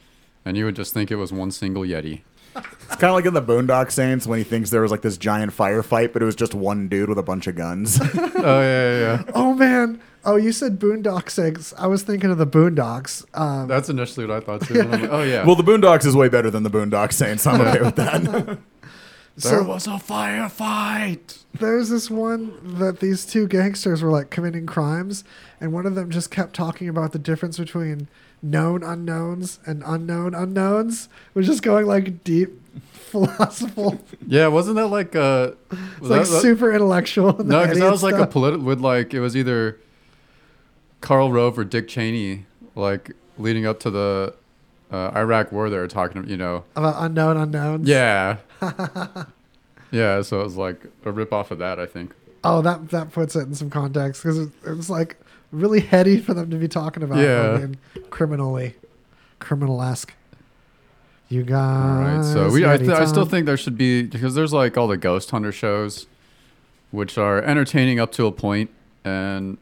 and you would just think it was one single Yeti. It's kind of like in the Boondock Saints when he thinks there was like this giant firefight, but it was just one dude with a bunch of guns. oh, yeah, yeah, yeah. Oh, man. Oh, you said Boondock Saints. I was thinking of the Boondocks. Um, That's initially what I thought too. and like, oh, yeah. well, the Boondocks is way better than the Boondock Saints. I'm okay with that. there so- was a firefight. There's this one that these two gangsters were like committing crimes, and one of them just kept talking about the difference between known unknowns and unknown unknowns. Was just going like deep philosophical, Yeah, wasn't that like uh was like that- super intellectual. No, because that was like a political with like it was either Karl Rove or Dick Cheney, like leading up to the uh, Iraq War. They were talking, about, you know, about unknown unknowns. yeah, yeah. So it was like a rip off of that, I think. Oh, that that puts it in some context because it, it was like really heady for them to be talking about. Yeah. criminally, criminal esque. You All guys. right, so we I, th- I still think there should be because there's like all the ghost hunter shows, which are entertaining up to a point, and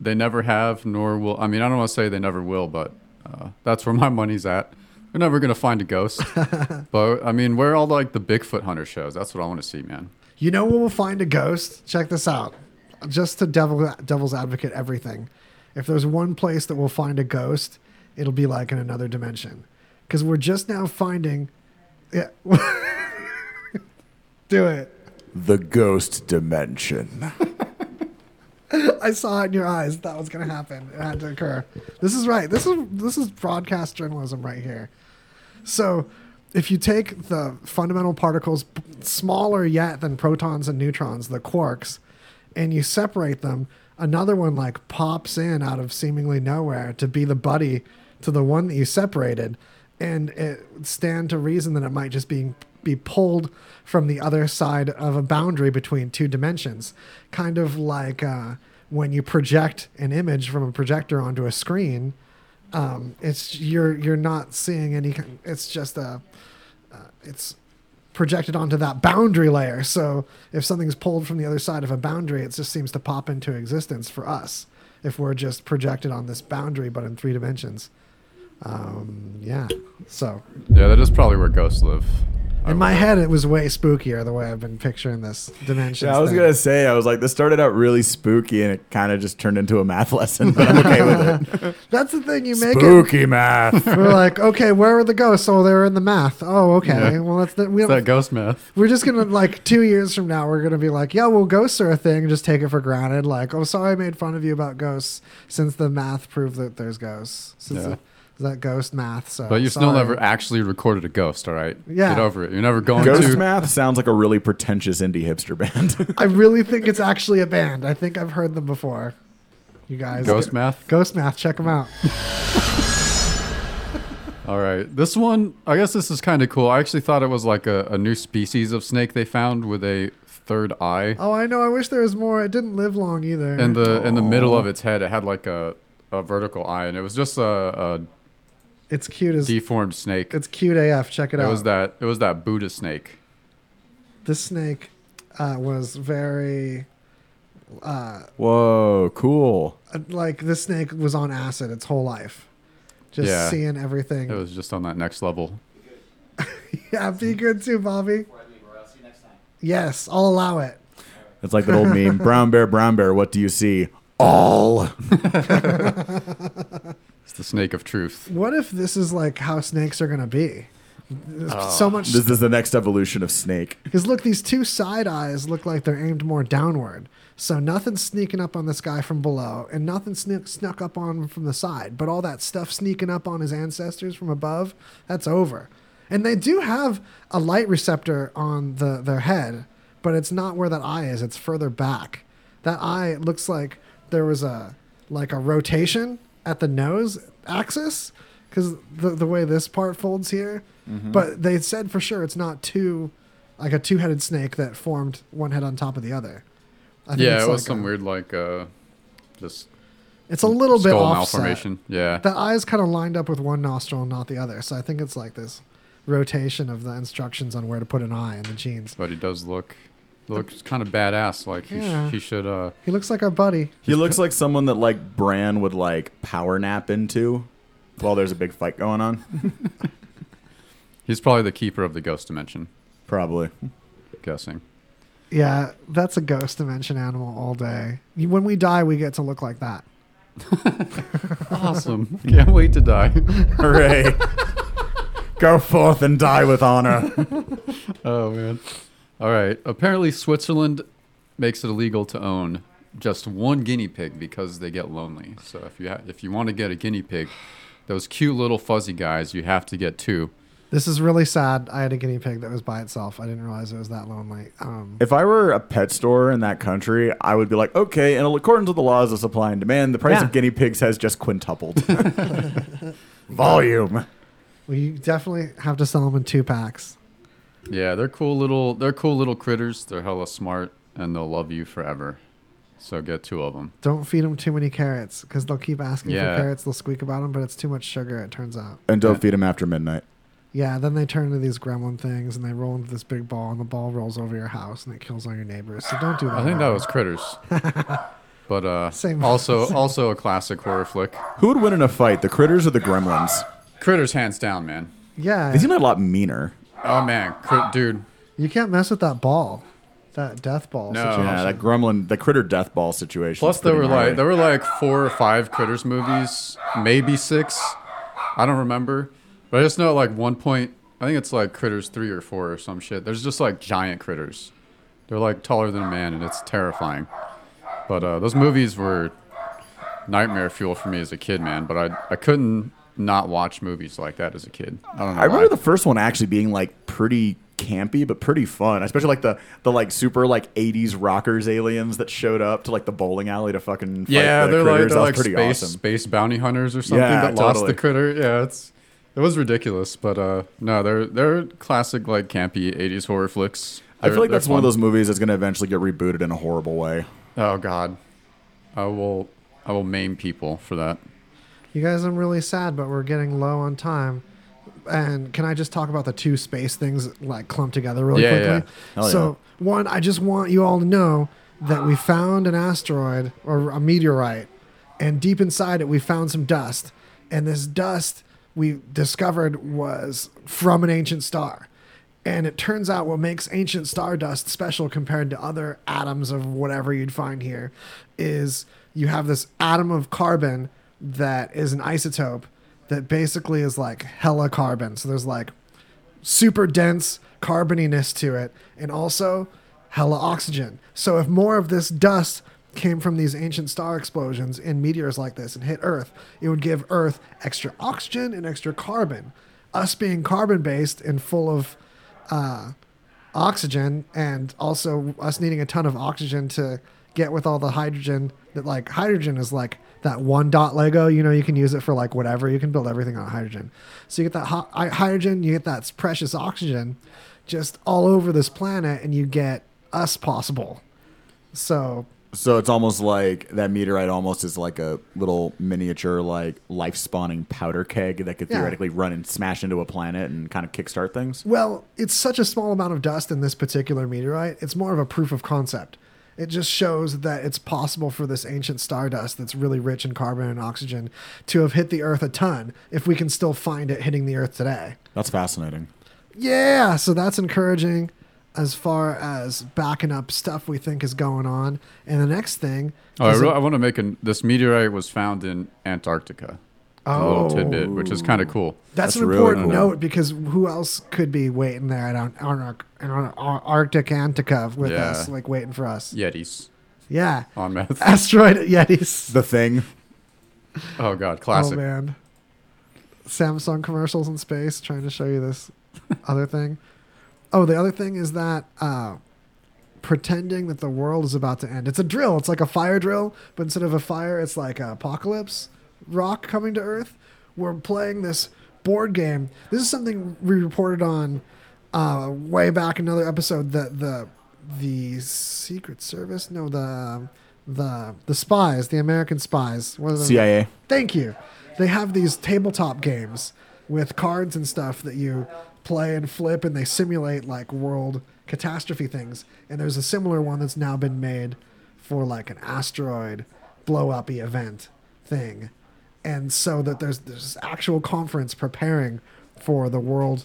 they never have nor will. I mean, I don't want to say they never will, but uh, that's where my money's at. We're never gonna find a ghost, but I mean, where are all like the Bigfoot hunter shows? That's what I want to see, man. You know when we'll find a ghost? Check this out. Just to devil devil's advocate everything. If there's one place that we'll find a ghost, it'll be like in another dimension. Because we're just now finding Yeah. Do it. The ghost dimension. I saw it in your eyes. That was going to happen. It had to occur. This is right. This is this is broadcast journalism right here. So, if you take the fundamental particles smaller yet than protons and neutrons, the quarks, and you separate them, another one like pops in out of seemingly nowhere to be the buddy to the one that you separated, and it stand to reason that it might just be be pulled from the other side of a boundary between two dimensions, kind of like uh, when you project an image from a projector onto a screen. Um, it's you're you're not seeing any. It's just a uh, it's projected onto that boundary layer. So if something's pulled from the other side of a boundary, it just seems to pop into existence for us. If we're just projected on this boundary, but in three dimensions. Um, yeah. So Yeah, that is probably where ghosts live. In my head, it was way spookier the way I've been picturing this dimension. Yeah, I was gonna say, I was like, this started out really spooky, and it kind of just turned into a math lesson. But I'm okay with it. That's the thing. You make it. Spooky math. We're like, okay, where are the ghosts? Oh, they're in the math. Oh, okay. Yeah. Well, that's the, we It's that ghost math. We're just gonna like two years from now, we're gonna be like, yeah, well, ghosts are a thing. Just take it for granted. Like, oh, sorry, I made fun of you about ghosts since the math proved that there's ghosts. Since Yeah. the, that ghost math. So, But you've still never actually recorded a ghost, all right? Yeah. Get over it. You're never going to. Ghost to. math sounds like a really pretentious indie hipster band. I really think it's actually a band. I think I've heard them before. You guys, Ghost math? Ghost math. Check them out. All right. This one, I guess this is kind of cool. I actually thought it was like a, a new species of snake they found with a third eye. Oh, I know. I wish there was more. It didn't live long either. In the in the middle of its head, it had like a, a vertical eye, and it was just a, a it's cute as deformed snake. it's cute AF. Check it, It out. was that it was that Buddha snake. this snake uh, was very uh, Whoa, cool. like this snake was on acid its whole life. Just Yeah. seeing everything. It was just on that next level. yeah, be good too, Bobby. Yes, I'll allow it. It's like the old meme: brown bear, brown bear. What do you see? All. It's the snake of truth. What if this is like how snakes are gonna be? Oh. so much This is the next evolution of snake. Because look, these two side eyes look like they're aimed more downward. So nothing's sneaking up on this guy from below, and nothing snuck, snuck up on him from the side. But all that stuff sneaking up on his ancestors from above, that's over. And they do have a light receptor on the their head, but it's not where that eye is. It's further back. That eye looks like there was a like a rotation at the nose axis because the the way this part folds here. But they said for sure it's not two, like a two-headed snake that formed one head on top of the other. I think Yeah, it's it was like some a- weird like uh, just It's a little bit offset. malformation. Yeah. The eyes kind of lined up with one nostril and not the other. So I think it's like this rotation of the instructions on where to put an eye in the genes. But he does look looks kind of badass. Like he, Yeah. sh- he should. Uh, He looks like our buddy. He looks like someone that like Bran would like power nap into while there's a big fight going on. he's probably the keeper of the ghost dimension. Probably. Guessing. Yeah, that's a ghost dimension animal all day. You- When we die, we get to look like that. Awesome. Can't wait to die. Hooray. Go forth and die with honor. oh man. All right. Apparently, Switzerland makes it illegal to own just one guinea pig because they get lonely. So if you ha- if you want to get a guinea pig, those cute little fuzzy guys, you have to get two. This is really sad. I had a guinea pig that was by itself. I didn't realize it was that lonely. Um, If I were a pet store in that country, I would be like, okay, and according to the laws of supply and demand, the price Yeah. of guinea pigs has just quintupled. Volume. we definitely have to sell them in two packs. Yeah, they're cool little they're cool little critters. They're hella smart and they'll love you forever. So get two of them. Don't feed them too many carrots because they'll keep asking Yeah. for carrots. They'll squeak about them, but it's too much sugar. It turns out. And don't feed them after midnight. Yeah, then they turn into these gremlin things and they roll into this big ball and the ball rolls over your house and it kills all your neighbors. So don't do that. I think that ever. was Critters. but uh, Same- also also a classic horror flick. Who would win in a fight, the critters or the gremlins? Critters, hands down, man. Yeah. They seem a lot meaner. Oh man, Crit- dude. You can't mess with that ball. That death ball No. situation. Yeah, that gremlin, the critter death ball situation. Plus, there were pretty like there were like four or five Critters movies, maybe six. I don't remember, but I just know at like one point, I think it's like Critters three or four or some shit. There's just like giant critters. They're like taller than a man, and it's terrifying. But uh, those movies were nightmare fuel for me as a kid, man. But I I couldn't not watch movies like that as a kid. I don't know. I remember why. the first one actually being like pretty campy, but pretty fun. Especially like the the like super like '80s rockers aliens that showed up to like the bowling alley to fucking fight Yeah, the they're like critters. they're That was like pretty space awesome. space bounty hunters or something Yeah, that lost the critter. Yeah, it's it was ridiculous, but uh no, they're they're classic like campy '80s horror flicks. I feel They're- like they're that's one of those movies that's going to eventually get rebooted in a horrible way. Oh God, I will I will maim people for that. You guys, I'm really sad, but we're getting low on time. And can I just talk about the two space things like clumped together really Yeah, quickly? yeah. Hell so, one, I just want you all to know that we found an asteroid or a meteorite, and deep inside it, we found some dust. And this dust we discovered was from an ancient star. And it turns out what makes ancient stardust special compared to other atoms of whatever you'd find here is you have this atom of carbon that is an isotope that basically is like hella carbon. So there's like super dense carboniness to it and also hella oxygen. So if more of this dust came from these ancient star explosions in meteors like this and hit Earth, it would give Earth extra oxygen and extra carbon. Us being carbon based and full of uh, oxygen and also us needing a ton of oxygen to get with all the hydrogen that like hydrogen is like that one dot lego you know you can use it for like whatever you can build everything on hydrogen so you get that ho- hydrogen you get that precious oxygen just all over this planet and you get us possible so So it's almost like that meteorite almost is like a little miniature like life spawning powder keg that could Yeah. theoretically run and smash into a planet and kind of kickstart things. Well, it's such a small amount of dust in this particular meteorite. It's more of a proof of concept. It just shows that it's possible for this ancient stardust that's really rich in carbon and oxygen to have hit the Earth a ton if we can still find it hitting the Earth today. That's fascinating. Yeah, so that's encouraging as far as backing up stuff we think is going on. And the next thing. Oh, I, is re- a- I want to make an this meteorite was found in Antarctica. A little tidbit, which is kind of cool. That's, That's an really important cool. note because who else could be waiting there at Ar- Ar- Ar- Ar- Arctic Antarctica with Yeah. us, like waiting for us? Yetis Yeah. on meth. Asteroid Yetis. The thing. Oh God, classic. Oh man. Samsung commercials in space trying to show you this other thing. Oh, the other thing is that uh, pretending that the world is about to end. It's a drill. It's like a fire drill, but instead of a fire, it's like an apocalypse rock coming to Earth. We're playing this board game. This is something we reported on uh, way back in another episode. The the the Secret Service, no the the the spies, the American spies. What CIA. Thank you. They have these tabletop games with cards and stuff that you play and flip, and they simulate like world catastrophe things. And there's a similar one that's now been made for like an asteroid blow up event thing. And so that there's there's this actual conference preparing for the world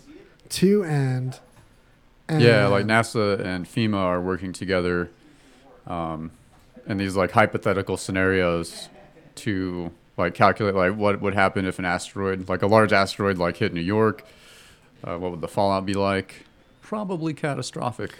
to end. And Yeah, like NASA and FEMA are working together um, in these like hypothetical scenarios to like calculate like what would happen if an asteroid, like a large asteroid, like hit New York. Uh, what would the fallout be like? Probably catastrophic.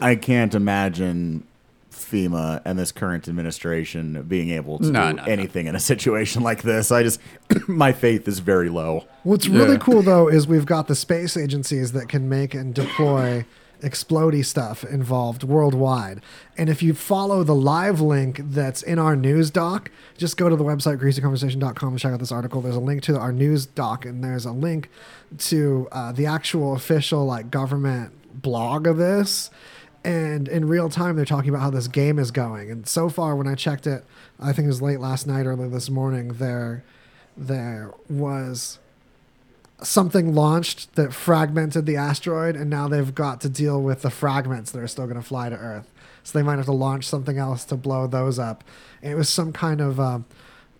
I can't imagine FEMA and this current administration being able to No, do no, no. anything in a situation like this. I just, my faith is very low. What's really cool though is we've got the space agencies that can make and deploy explodey stuff involved worldwide. And if you follow the live link that's in our news doc, just go to the website greasyconversation.com and check out this article. There's a link to our news doc and there's a link to uh, the actual official like government blog of this. And in real time, they're talking about how this game is going. And so far, when I checked it, I think it was late last night, early this morning. There, there was something launched that fragmented the asteroid, and now they've got to deal with the fragments that are still going to fly to Earth. So they might have to launch something else to blow those up. And it was some kind of uh,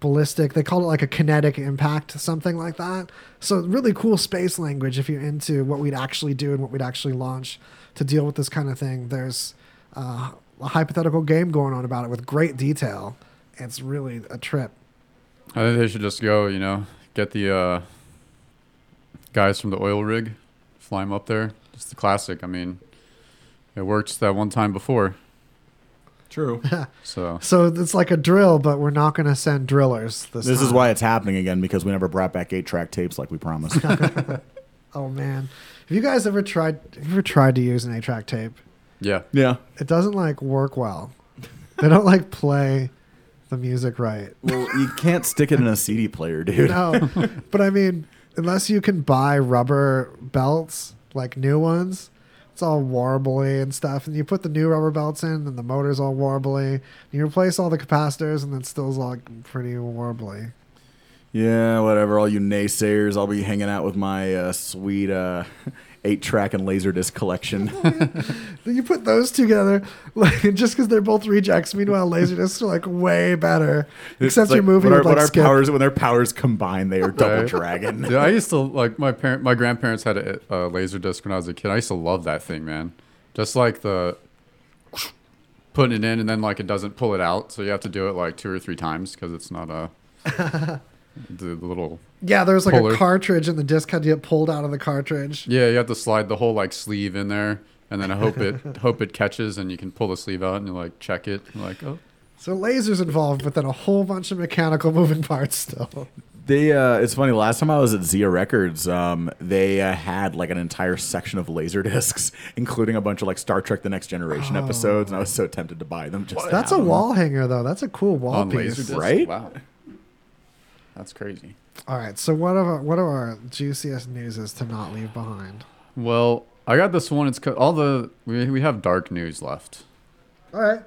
ballistic. They called it like a kinetic impact, something like that. So really cool space language if you're into what we'd actually do and what we'd actually launch to deal with this kind of thing. There's uh, a hypothetical game going on about it with great detail. It's really a trip. I think they should just go, you know, get the uh, guys from the oil rig, fly them up there. Just the classic. I mean, it worked that one time before. True. So So it's like a drill, but we're not going to send drillers this, This is why it's happening again because we never brought back eight track tapes like we promised. Oh man, have you guys ever tried? Have you ever tried to use an eight-track tape? yeah, yeah. It doesn't like work well. They don't like play the music right. Well, you can't stick it in a CD player, dude. No, but I mean, unless you can buy rubber belts, like new ones, it's all warbly and stuff. And you put the new rubber belts in, and the motor's all warbly. And you replace all the capacitors, and it still's all pretty warbly. Yeah, whatever. All you naysayers, I'll be hanging out with my uh, sweet uh, eight track and laserdisc collection. You put those together, like just because they're both rejects. Meanwhile, laserdiscs are like way better. Except It's like you're moving when our, like when powers when their powers combine, they are double dragon. yeah. I used to like my parent, my grandparents had a, a laser disc when I was a kid. I used to love that thing, man. Just like the putting it in and then like it doesn't pull it out, so you have to do it like two or three times because it's not a the, the little Yeah, there was like Puller. a cartridge, and the disc had to get pulled out of the cartridge. yeah. You have to slide the whole like sleeve in there. And then I hope it hope it catches, and you can pull the sleeve out and you like check it. You're like, oh, So lasers involved, but then a whole bunch of mechanical moving parts still. They, uh, it's funny. Last time I was at Zia Records, um, they uh, had like an entire section of laser discs, including a bunch of like Star Trek: The Next Generation episodes, and I was so tempted to buy them. Just That's a have them. wall hanger, though. That's a cool wall on piece. laser disc, right? Wow, that's crazy. All right. So what are what are our juiciest newses to not leave behind? Well, I got this one. It's co- all the we we have dark news left. All right.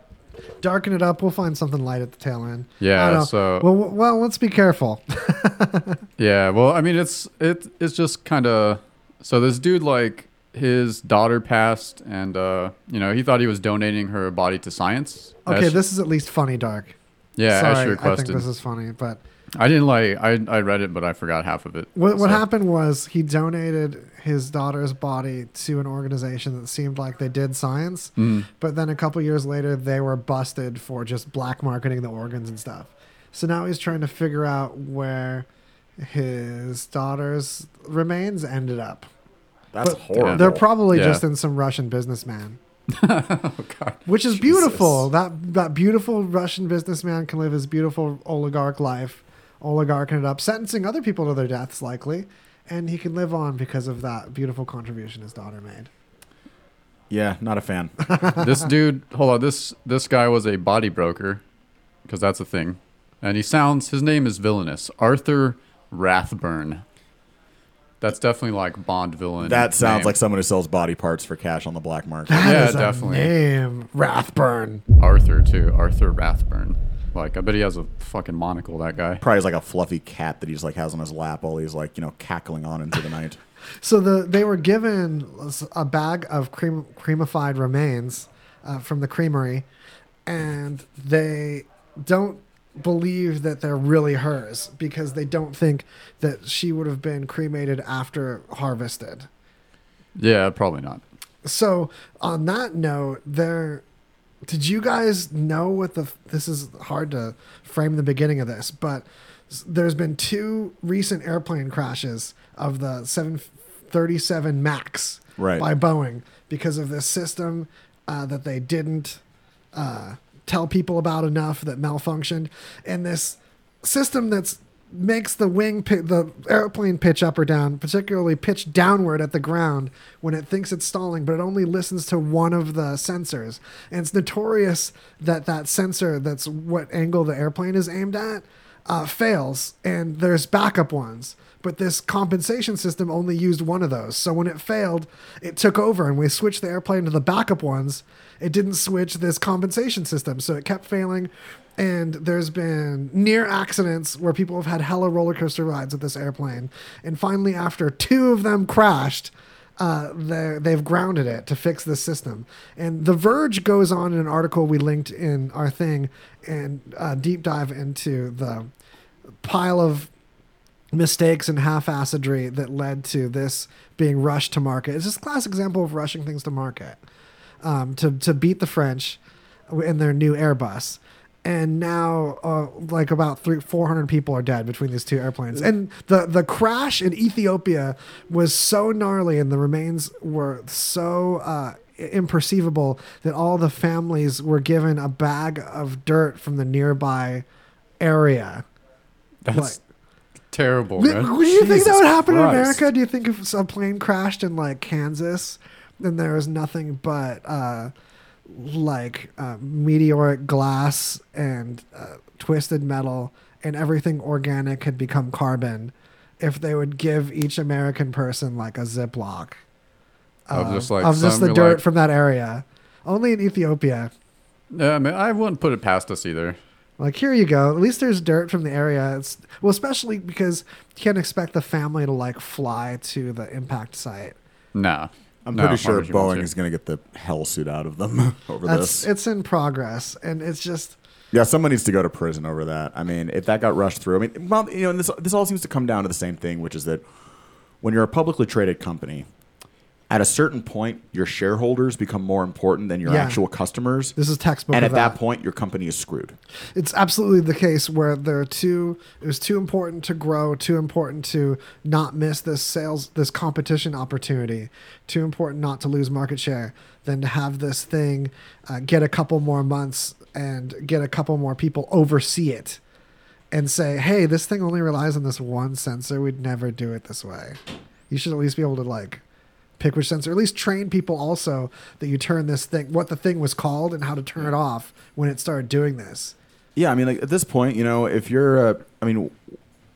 Darken it up. We'll find something light at the tail end. Yeah, I don't know. so- well, well, let's be careful. Yeah, well, I mean, it's it it's just kind of so this dude like his daughter passed, and uh, you know he thought he was donating her body to science. Okay, this is at least funny, dark. yeah, Sorry, as she I think this is funny, but I didn't like I I read it, but I forgot half of it. What, what So- happened was he donated his daughter's body to an organization that seemed like they did science, Mm. but then a couple years later they were busted for just black marketing the organs and stuff. So now he's trying to figure out where his daughter's remains ended up. That's But horrible. They're probably Yeah. just in some Russian businessman. Oh, God. Which is Jesus. beautiful. That that beautiful Russian businessman can live his beautiful oligarch life, oligarching it up, sentencing other people to their deaths likely, and he can live on because of that beautiful contribution his daughter made. yeah, not a fan. this dude, hold on, this this guy was a body broker, because that's a thing, and he sounds his name is villainous, Arthur Rathburn. That's definitely like Bond villain. That sounds name. like someone who sells body parts for cash on the black market. That Yeah, is a definitely. name, Rathburn. Arthur too. Arthur Rathburn. Like I bet he has a fucking monocle. That guy. Probably has like a fluffy cat that he just like has on his lap while he's like you know cackling on into the night. So the they were given a bag of cream, creamified remains uh, from the creamery, and they don't believe that they're really hers because they don't think that she would have been cremated after harvested. Yeah, probably not. So on that note, there. Did you guys know what the? This is hard to frame the beginning of this, but there's been two recent airplane crashes of the 737 Max Right. by Boeing because of this system uh, that they didn't uh, tell people about enough that malfunctioned, and this system that's makes the wing the airplane pitch up or down particularly pitch downward at the ground when it thinks it's stalling but it only listens to one of the sensors and it's notorious that that sensor that's what angle the airplane is aimed at uh, fails, and there's backup ones. But this compensation system only used one of those. So when it failed, it took over, and we switched the airplane to the backup ones. It didn't switch this compensation system, so it kept failing. And there's been near accidents where people have had hella roller coaster rides with this airplane. And finally, after two of them crashed, uh, they've grounded it to fix this system. And The Verge goes on in an article we linked in our thing and uh, deep dive into the pile of mistakes and half-assedry that led to this being rushed to market. It's just a classic example of rushing things to market um, to to beat the French in their new Airbus. And now, uh, like about three, four hundred people are dead between these two airplanes. And the the crash in Ethiopia was so gnarly, and the remains were so uh, imperceivable that all the families were given a bag of dirt from the nearby area. That's terrible, Do you think that would happen in America? Do you think if a plane crashed in like Kansas, then there was nothing but uh, like uh, meteoric glass and uh, twisted metal, and everything organic had become carbon? If they would give each American person like a Ziploc Of uh, just, like, of just the dirt like- from that area, only in Ethiopia. Yeah, I mean, I wouldn't put it past us either. Like here you go. At least there's dirt from the area. It's well, especially because you can't expect the family to like fly to the impact site. Nah. I'm No, pretty sure why would you want Boeing to? is going to get the hell suit out of them over That's this. it's in progress, and it's just Yeah, someone needs to go to prison over that. I mean, if that got rushed through, I mean, well, you know, and this this all seems to come down to the same thing, which is that when you're a publicly traded company, at a certain point, your shareholders become more important than your Yeah. actual customers. This is textbook and of at that that. point, your company is screwed. it's absolutely the case where there are too it was too important to grow, too important to not miss this sales this competition opportunity, too important not to lose market share than to have this thing uh, get a couple more months and get a couple more people oversee it and say, hey, this thing only relies on this one sensor. We'd never do it this way. You should at least be able to like pick which sensor. At least train people also that you turn this thing, what the thing was called, and how to turn it off when it started doing this. Yeah, I mean, like at this point, you know, if you're, uh, I mean,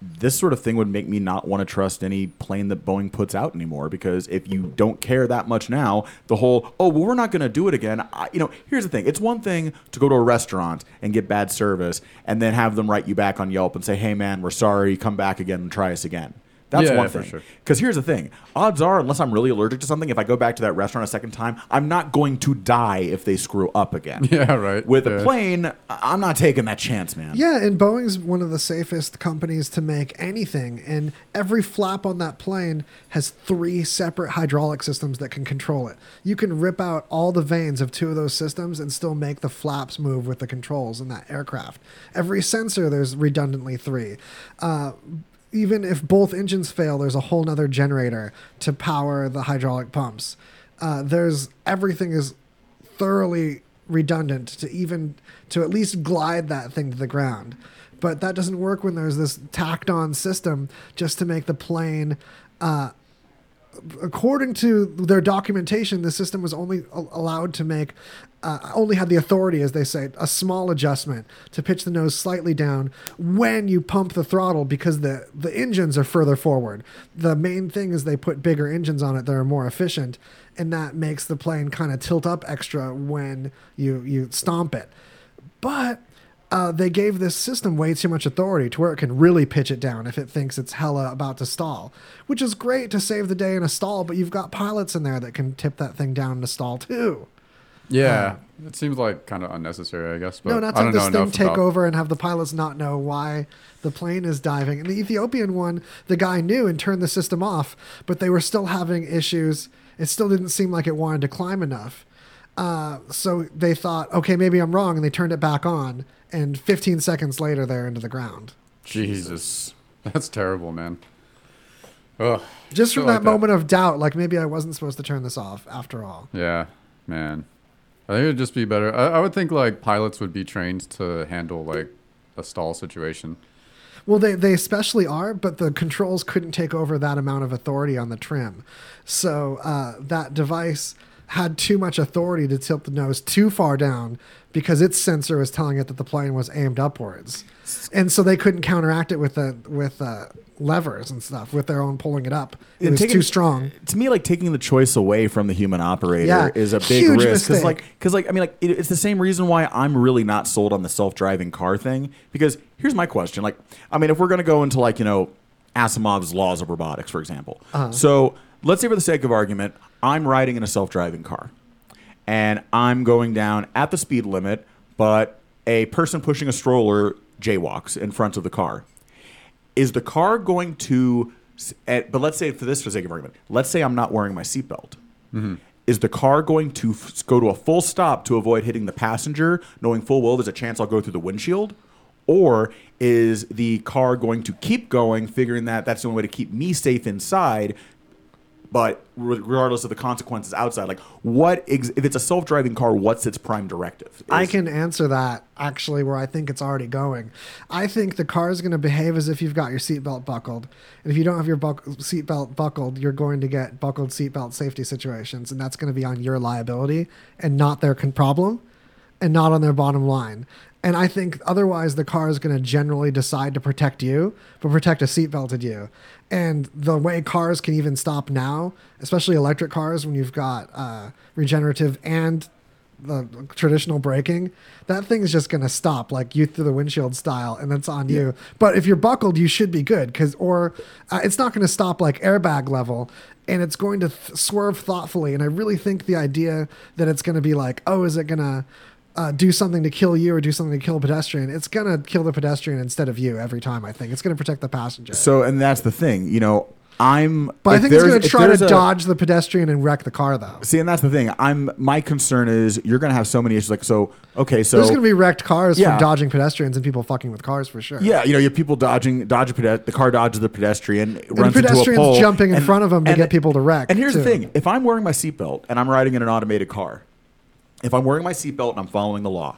this sort of thing would make me not want to trust any plane that Boeing puts out anymore because if you don't care that much now, the whole oh well we're not going to do it again. I, you know, here's the thing: it's one thing to go to a restaurant and get bad service and then have them write you back on Yelp and say, hey man, we're sorry, come back again and try us again. That's Yeah, one for thing. sure. Because here's the thing: odds are, unless I'm really allergic to something, if I go back to that restaurant a second time, I'm not going to die if they screw up again. Yeah, right. With a plane, I- I'm not taking that chance, man. Yeah, and Boeing's one of the safest companies to make anything. And every flap on that plane has three separate hydraulic systems that can control it. You can rip out all the vanes of two of those systems and still make the flaps move with the controls in that aircraft. Every sensor, there's redundantly three. Uh, even if both engines fail, there's a whole nother generator to power the hydraulic pumps. Uh, there's everything is thoroughly redundant to even to at least glide that thing to the ground. But that doesn't work when there's this tacked on system just to make the plane uh, according to their documentation, the system was only allowed to make, uh, only had the authority, as they say, a small adjustment to pitch the nose slightly down when you pump the throttle because the, the engines are further forward. The main thing is they put bigger engines on it that are more efficient, and that makes the plane kind of tilt up extra when you, you stomp it. But uh, they gave this system way too much authority to where it can really pitch it down if it thinks it's hella about to stall, which is great to save the day in a stall. But you've got pilots in there that can tip that thing down a stall too. Yeah, it seems like kind of unnecessary, I guess. But no, not to have this thing take about. over and have the pilots not know why the plane is diving. And the Ethiopian one, the guy knew and turned the system off, but they were still having issues. It still didn't seem like it wanted to climb enough. Uh, so they thought, okay, maybe I'm wrong, and they turned it back on. And 15 seconds later, they're into the ground. Jesus, that's terrible, man. Ugh. Just from that, like moment of doubt, like maybe I wasn't supposed to turn this off after all. Yeah, man. I think it'd just be better. I, I would think like pilots would be trained to handle like a stall situation. Well, they, they especially are, but the controls couldn't take over that amount of authority on the trim. So uh, that device had too much authority to tilt the nose too far down because its sensor was telling it that the plane was aimed upwards, and so they couldn't counteract it with the with uh, levers and stuff with their own pulling it up. It And was taking- too strong. to me like taking the choice away from the human operator Yeah, is a big huge risk because like because like i mean like it, it's the same reason why i'm really not sold on the self-driving car thing because here's my question like i mean if we're going to go into like you know asimov's laws of robotics for example Uh-huh. so let's say for the sake of argument i'm riding in a self-driving car and i'm going down at the speed limit but a person pushing a stroller jaywalks in front of the car. Is the car going to eh, but let's say for this for the sake of argument let's say i'm not wearing my seatbelt. Is the car going to f- go to a full stop to avoid hitting the passenger knowing full well there's a chance i'll go through the windshield? Or is the car going to keep going figuring that that's the only way to keep me safe inside but regardless of the consequences outside like what ex- if it's a self-driving car what's its prime directive I can answer that actually where I think it's already going. I think the car is going to behave as if you've got your seatbelt buckled. And if you don't have your buck- seatbelt buckled, you're going to get buckled seatbelt safety situations. And that's going to be on your liability and not their con- problem and not on their bottom line. And I think otherwise the car is going to generally decide to protect you, but protect a seatbelted you. And the way cars can even stop now, especially electric cars, when you've got uh, regenerative and the traditional braking, that thing is just going to stop like you through the windshield style, and that's on you. But if you're buckled, you should be good because, or uh, it's not going to stop like airbag level, and it's going to th- swerve thoughtfully. And I really think the idea that it's going to be like, oh, is it going to uh, do something to kill you or do something to kill a pedestrian? It's going to kill the pedestrian instead of you every time. I think it's going to protect the passenger. so and that's the thing you know i'm but I think it's going to try to a- dodge the pedestrian and wreck the car, though. See, and that's the thing. I'm my concern is you're gonna have so many issues. Like, so okay, so There's going to be wrecked cars Yeah. from dodging pedestrians and people fucking with cars for sure. yeah, you know, you have people dodging, dodge the car dodges the pedestrian, And runs into a pedestrians pole, jumping in and- front of them to and- get people to wreck. And here's the thing: if I'm wearing my seatbelt and I'm riding in an automated car, if I'm wearing my seatbelt and I'm following the law,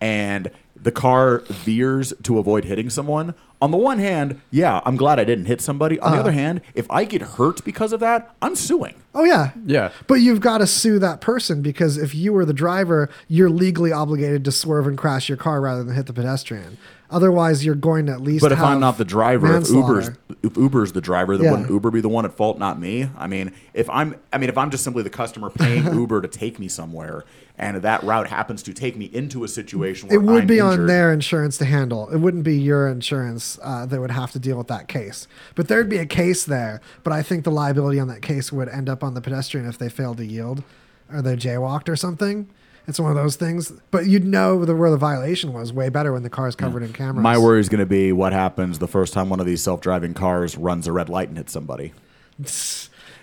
and the car veers to avoid hitting someone, on the one hand, yeah, I'm glad I didn't hit somebody. On the Uh-huh. other hand, if I get hurt because of that, I'm suing. Oh yeah. Yeah. But you've got to sue that person because if you were the driver, you're legally obligated to swerve and crash your car rather than hit the pedestrian. Otherwise, you're going to at least. But if I'm not the driver, if. Uber's if Uber's the driver, then Yeah. wouldn't Uber be the one at fault, not me? I mean, if I'm, I mean, if I'm just simply the customer paying Uber to take me somewhere, and that route happens to take me into a situation where it would I'm be on their insurance to handle. It wouldn't be your insurance uh, that would have to deal with that case. But there'd be a case there. But I think the liability on that case would end up on the pedestrian if they failed to yield or they jaywalked or something. It's one of those things. But you'd know the, where the violation was way better when the car is covered in cameras. My worry is going to be what happens the first time one of these self-driving cars runs a red light and hits somebody.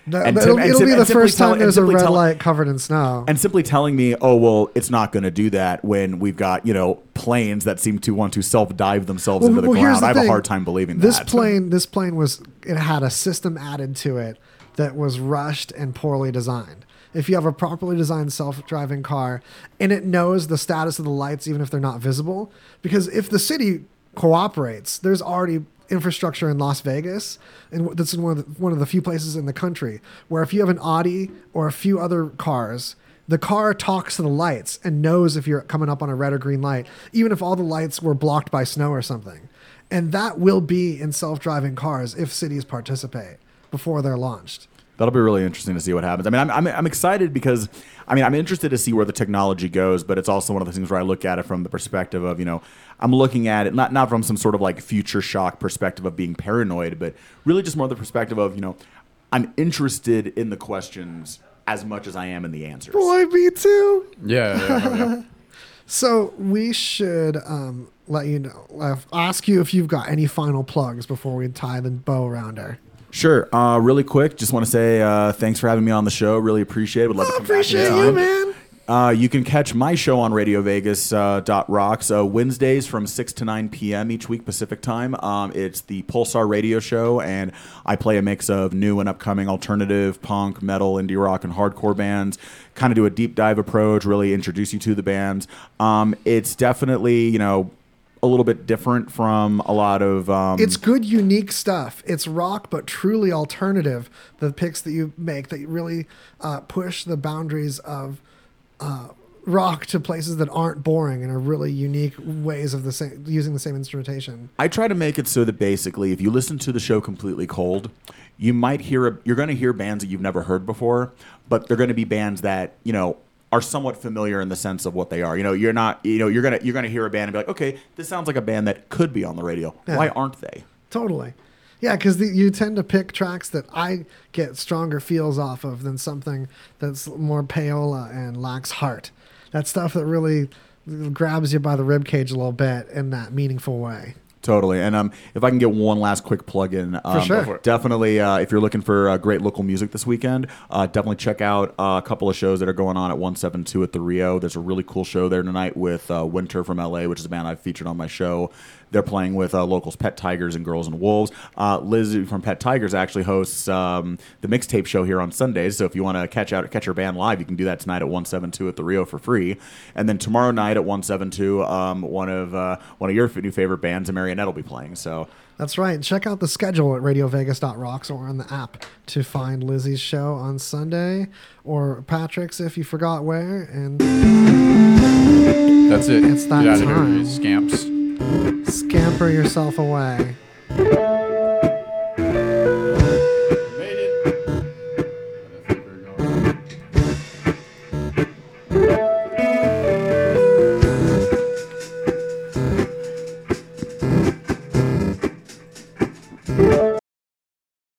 And it'll and it'll sim- be and the first time and there's a simply red tell- light covered in snow. And simply telling me, oh well, it's not going to do that when we've got you know planes that seem to want to self-dive themselves into the ground. the I have a hard time believing this that. plane. This plane was it had a system added to it that was rushed and poorly designed. If you have a properly designed self-driving car and it knows the status of the lights, even if they're not visible, because if the city cooperates, there's already infrastructure in Las Vegas, and that's one of the, one of the few places in the country where if you have an Audi or a few other cars, the car talks to the lights and knows if you're coming up on a red or green light, even if all the lights were blocked by snow or something. And that will be in self-driving cars if cities participate before they're launched. That'll be really interesting to see what happens. I mean, I'm, I'm, I'm excited because, I mean, I'm interested to see where the technology goes, but it's also one of the things where I look at it from the perspective of, you know, I'm looking at it not, not from some sort of like future shock perspective of being paranoid, but really just more the perspective of, you know, I'm interested in the questions as much as I am in the answers. Boy, me too. Yeah. yeah, yeah. So we should um, let you know, ask you if you've got any final plugs before we tie the bow around her. Sure. Uh, really quick, just want to say uh, thanks for having me on the show. Really appreciate it. Would love to come back appreciate anytime. you, man. Uh, you can catch my show on Radio Vegas uh, dot rocks uh, Wednesdays from six to nine p.m. each week Pacific time. Um, it's the Pulsar Radio Show, and I play a mix of new and upcoming alternative, punk, metal, indie rock, and hardcore bands. Kind of do a deep dive approach, really introduce you to the bands. Um, it's definitely you know a little bit different from a lot of. Um, It's good, unique stuff. It's rock, but truly alternative. The picks that you make that really uh, push the boundaries of uh, rock to places that aren't boring and are really unique ways of the same using the same instrumentation. I try to make it so that basically, if you listen to the show completely cold, you might hear a, you're going to hear bands that you've never heard before, but they're going to be bands that you know are somewhat familiar in the sense of what they are. You know, you're not you know you're gonna you're gonna hear a band and be like, okay, this sounds like a band that could be on the radio. Yeah. Why aren't they? Totally. Yeah, because you tend to pick tracks that I get stronger feels off of than something that's more payola and lacks heart. That stuff that really grabs you by the ribcage a little bit in that meaningful way. Totally. And um, if I can get one last quick plug in, um, sure. Definitely, uh, if you're looking for uh, great local music this weekend, uh, definitely check out uh, a couple of shows that are going on at 172 at the Rio. There's a really cool show there tonight with uh, Winter from LA, which is a band I've featured on my show. They're playing with uh, locals Pet Tigers and Girls and Wolves. Uh, Liz from Pet Tigers actually hosts um, the mixtape show here on Sundays. So if you want to catch out catch her band live, you can do that tonight at 172 at the Rio for free. And then tomorrow night at 172, um, one of uh, one of your new favorite bands, Amarionette, will be playing. So That's right. Check out the schedule at radiovegas.rocks or on the app to find Lizzie's show on Sunday or Patrick's if you forgot where. And That's it. It's that Get out of time. here, scamps. Scamper yourself away.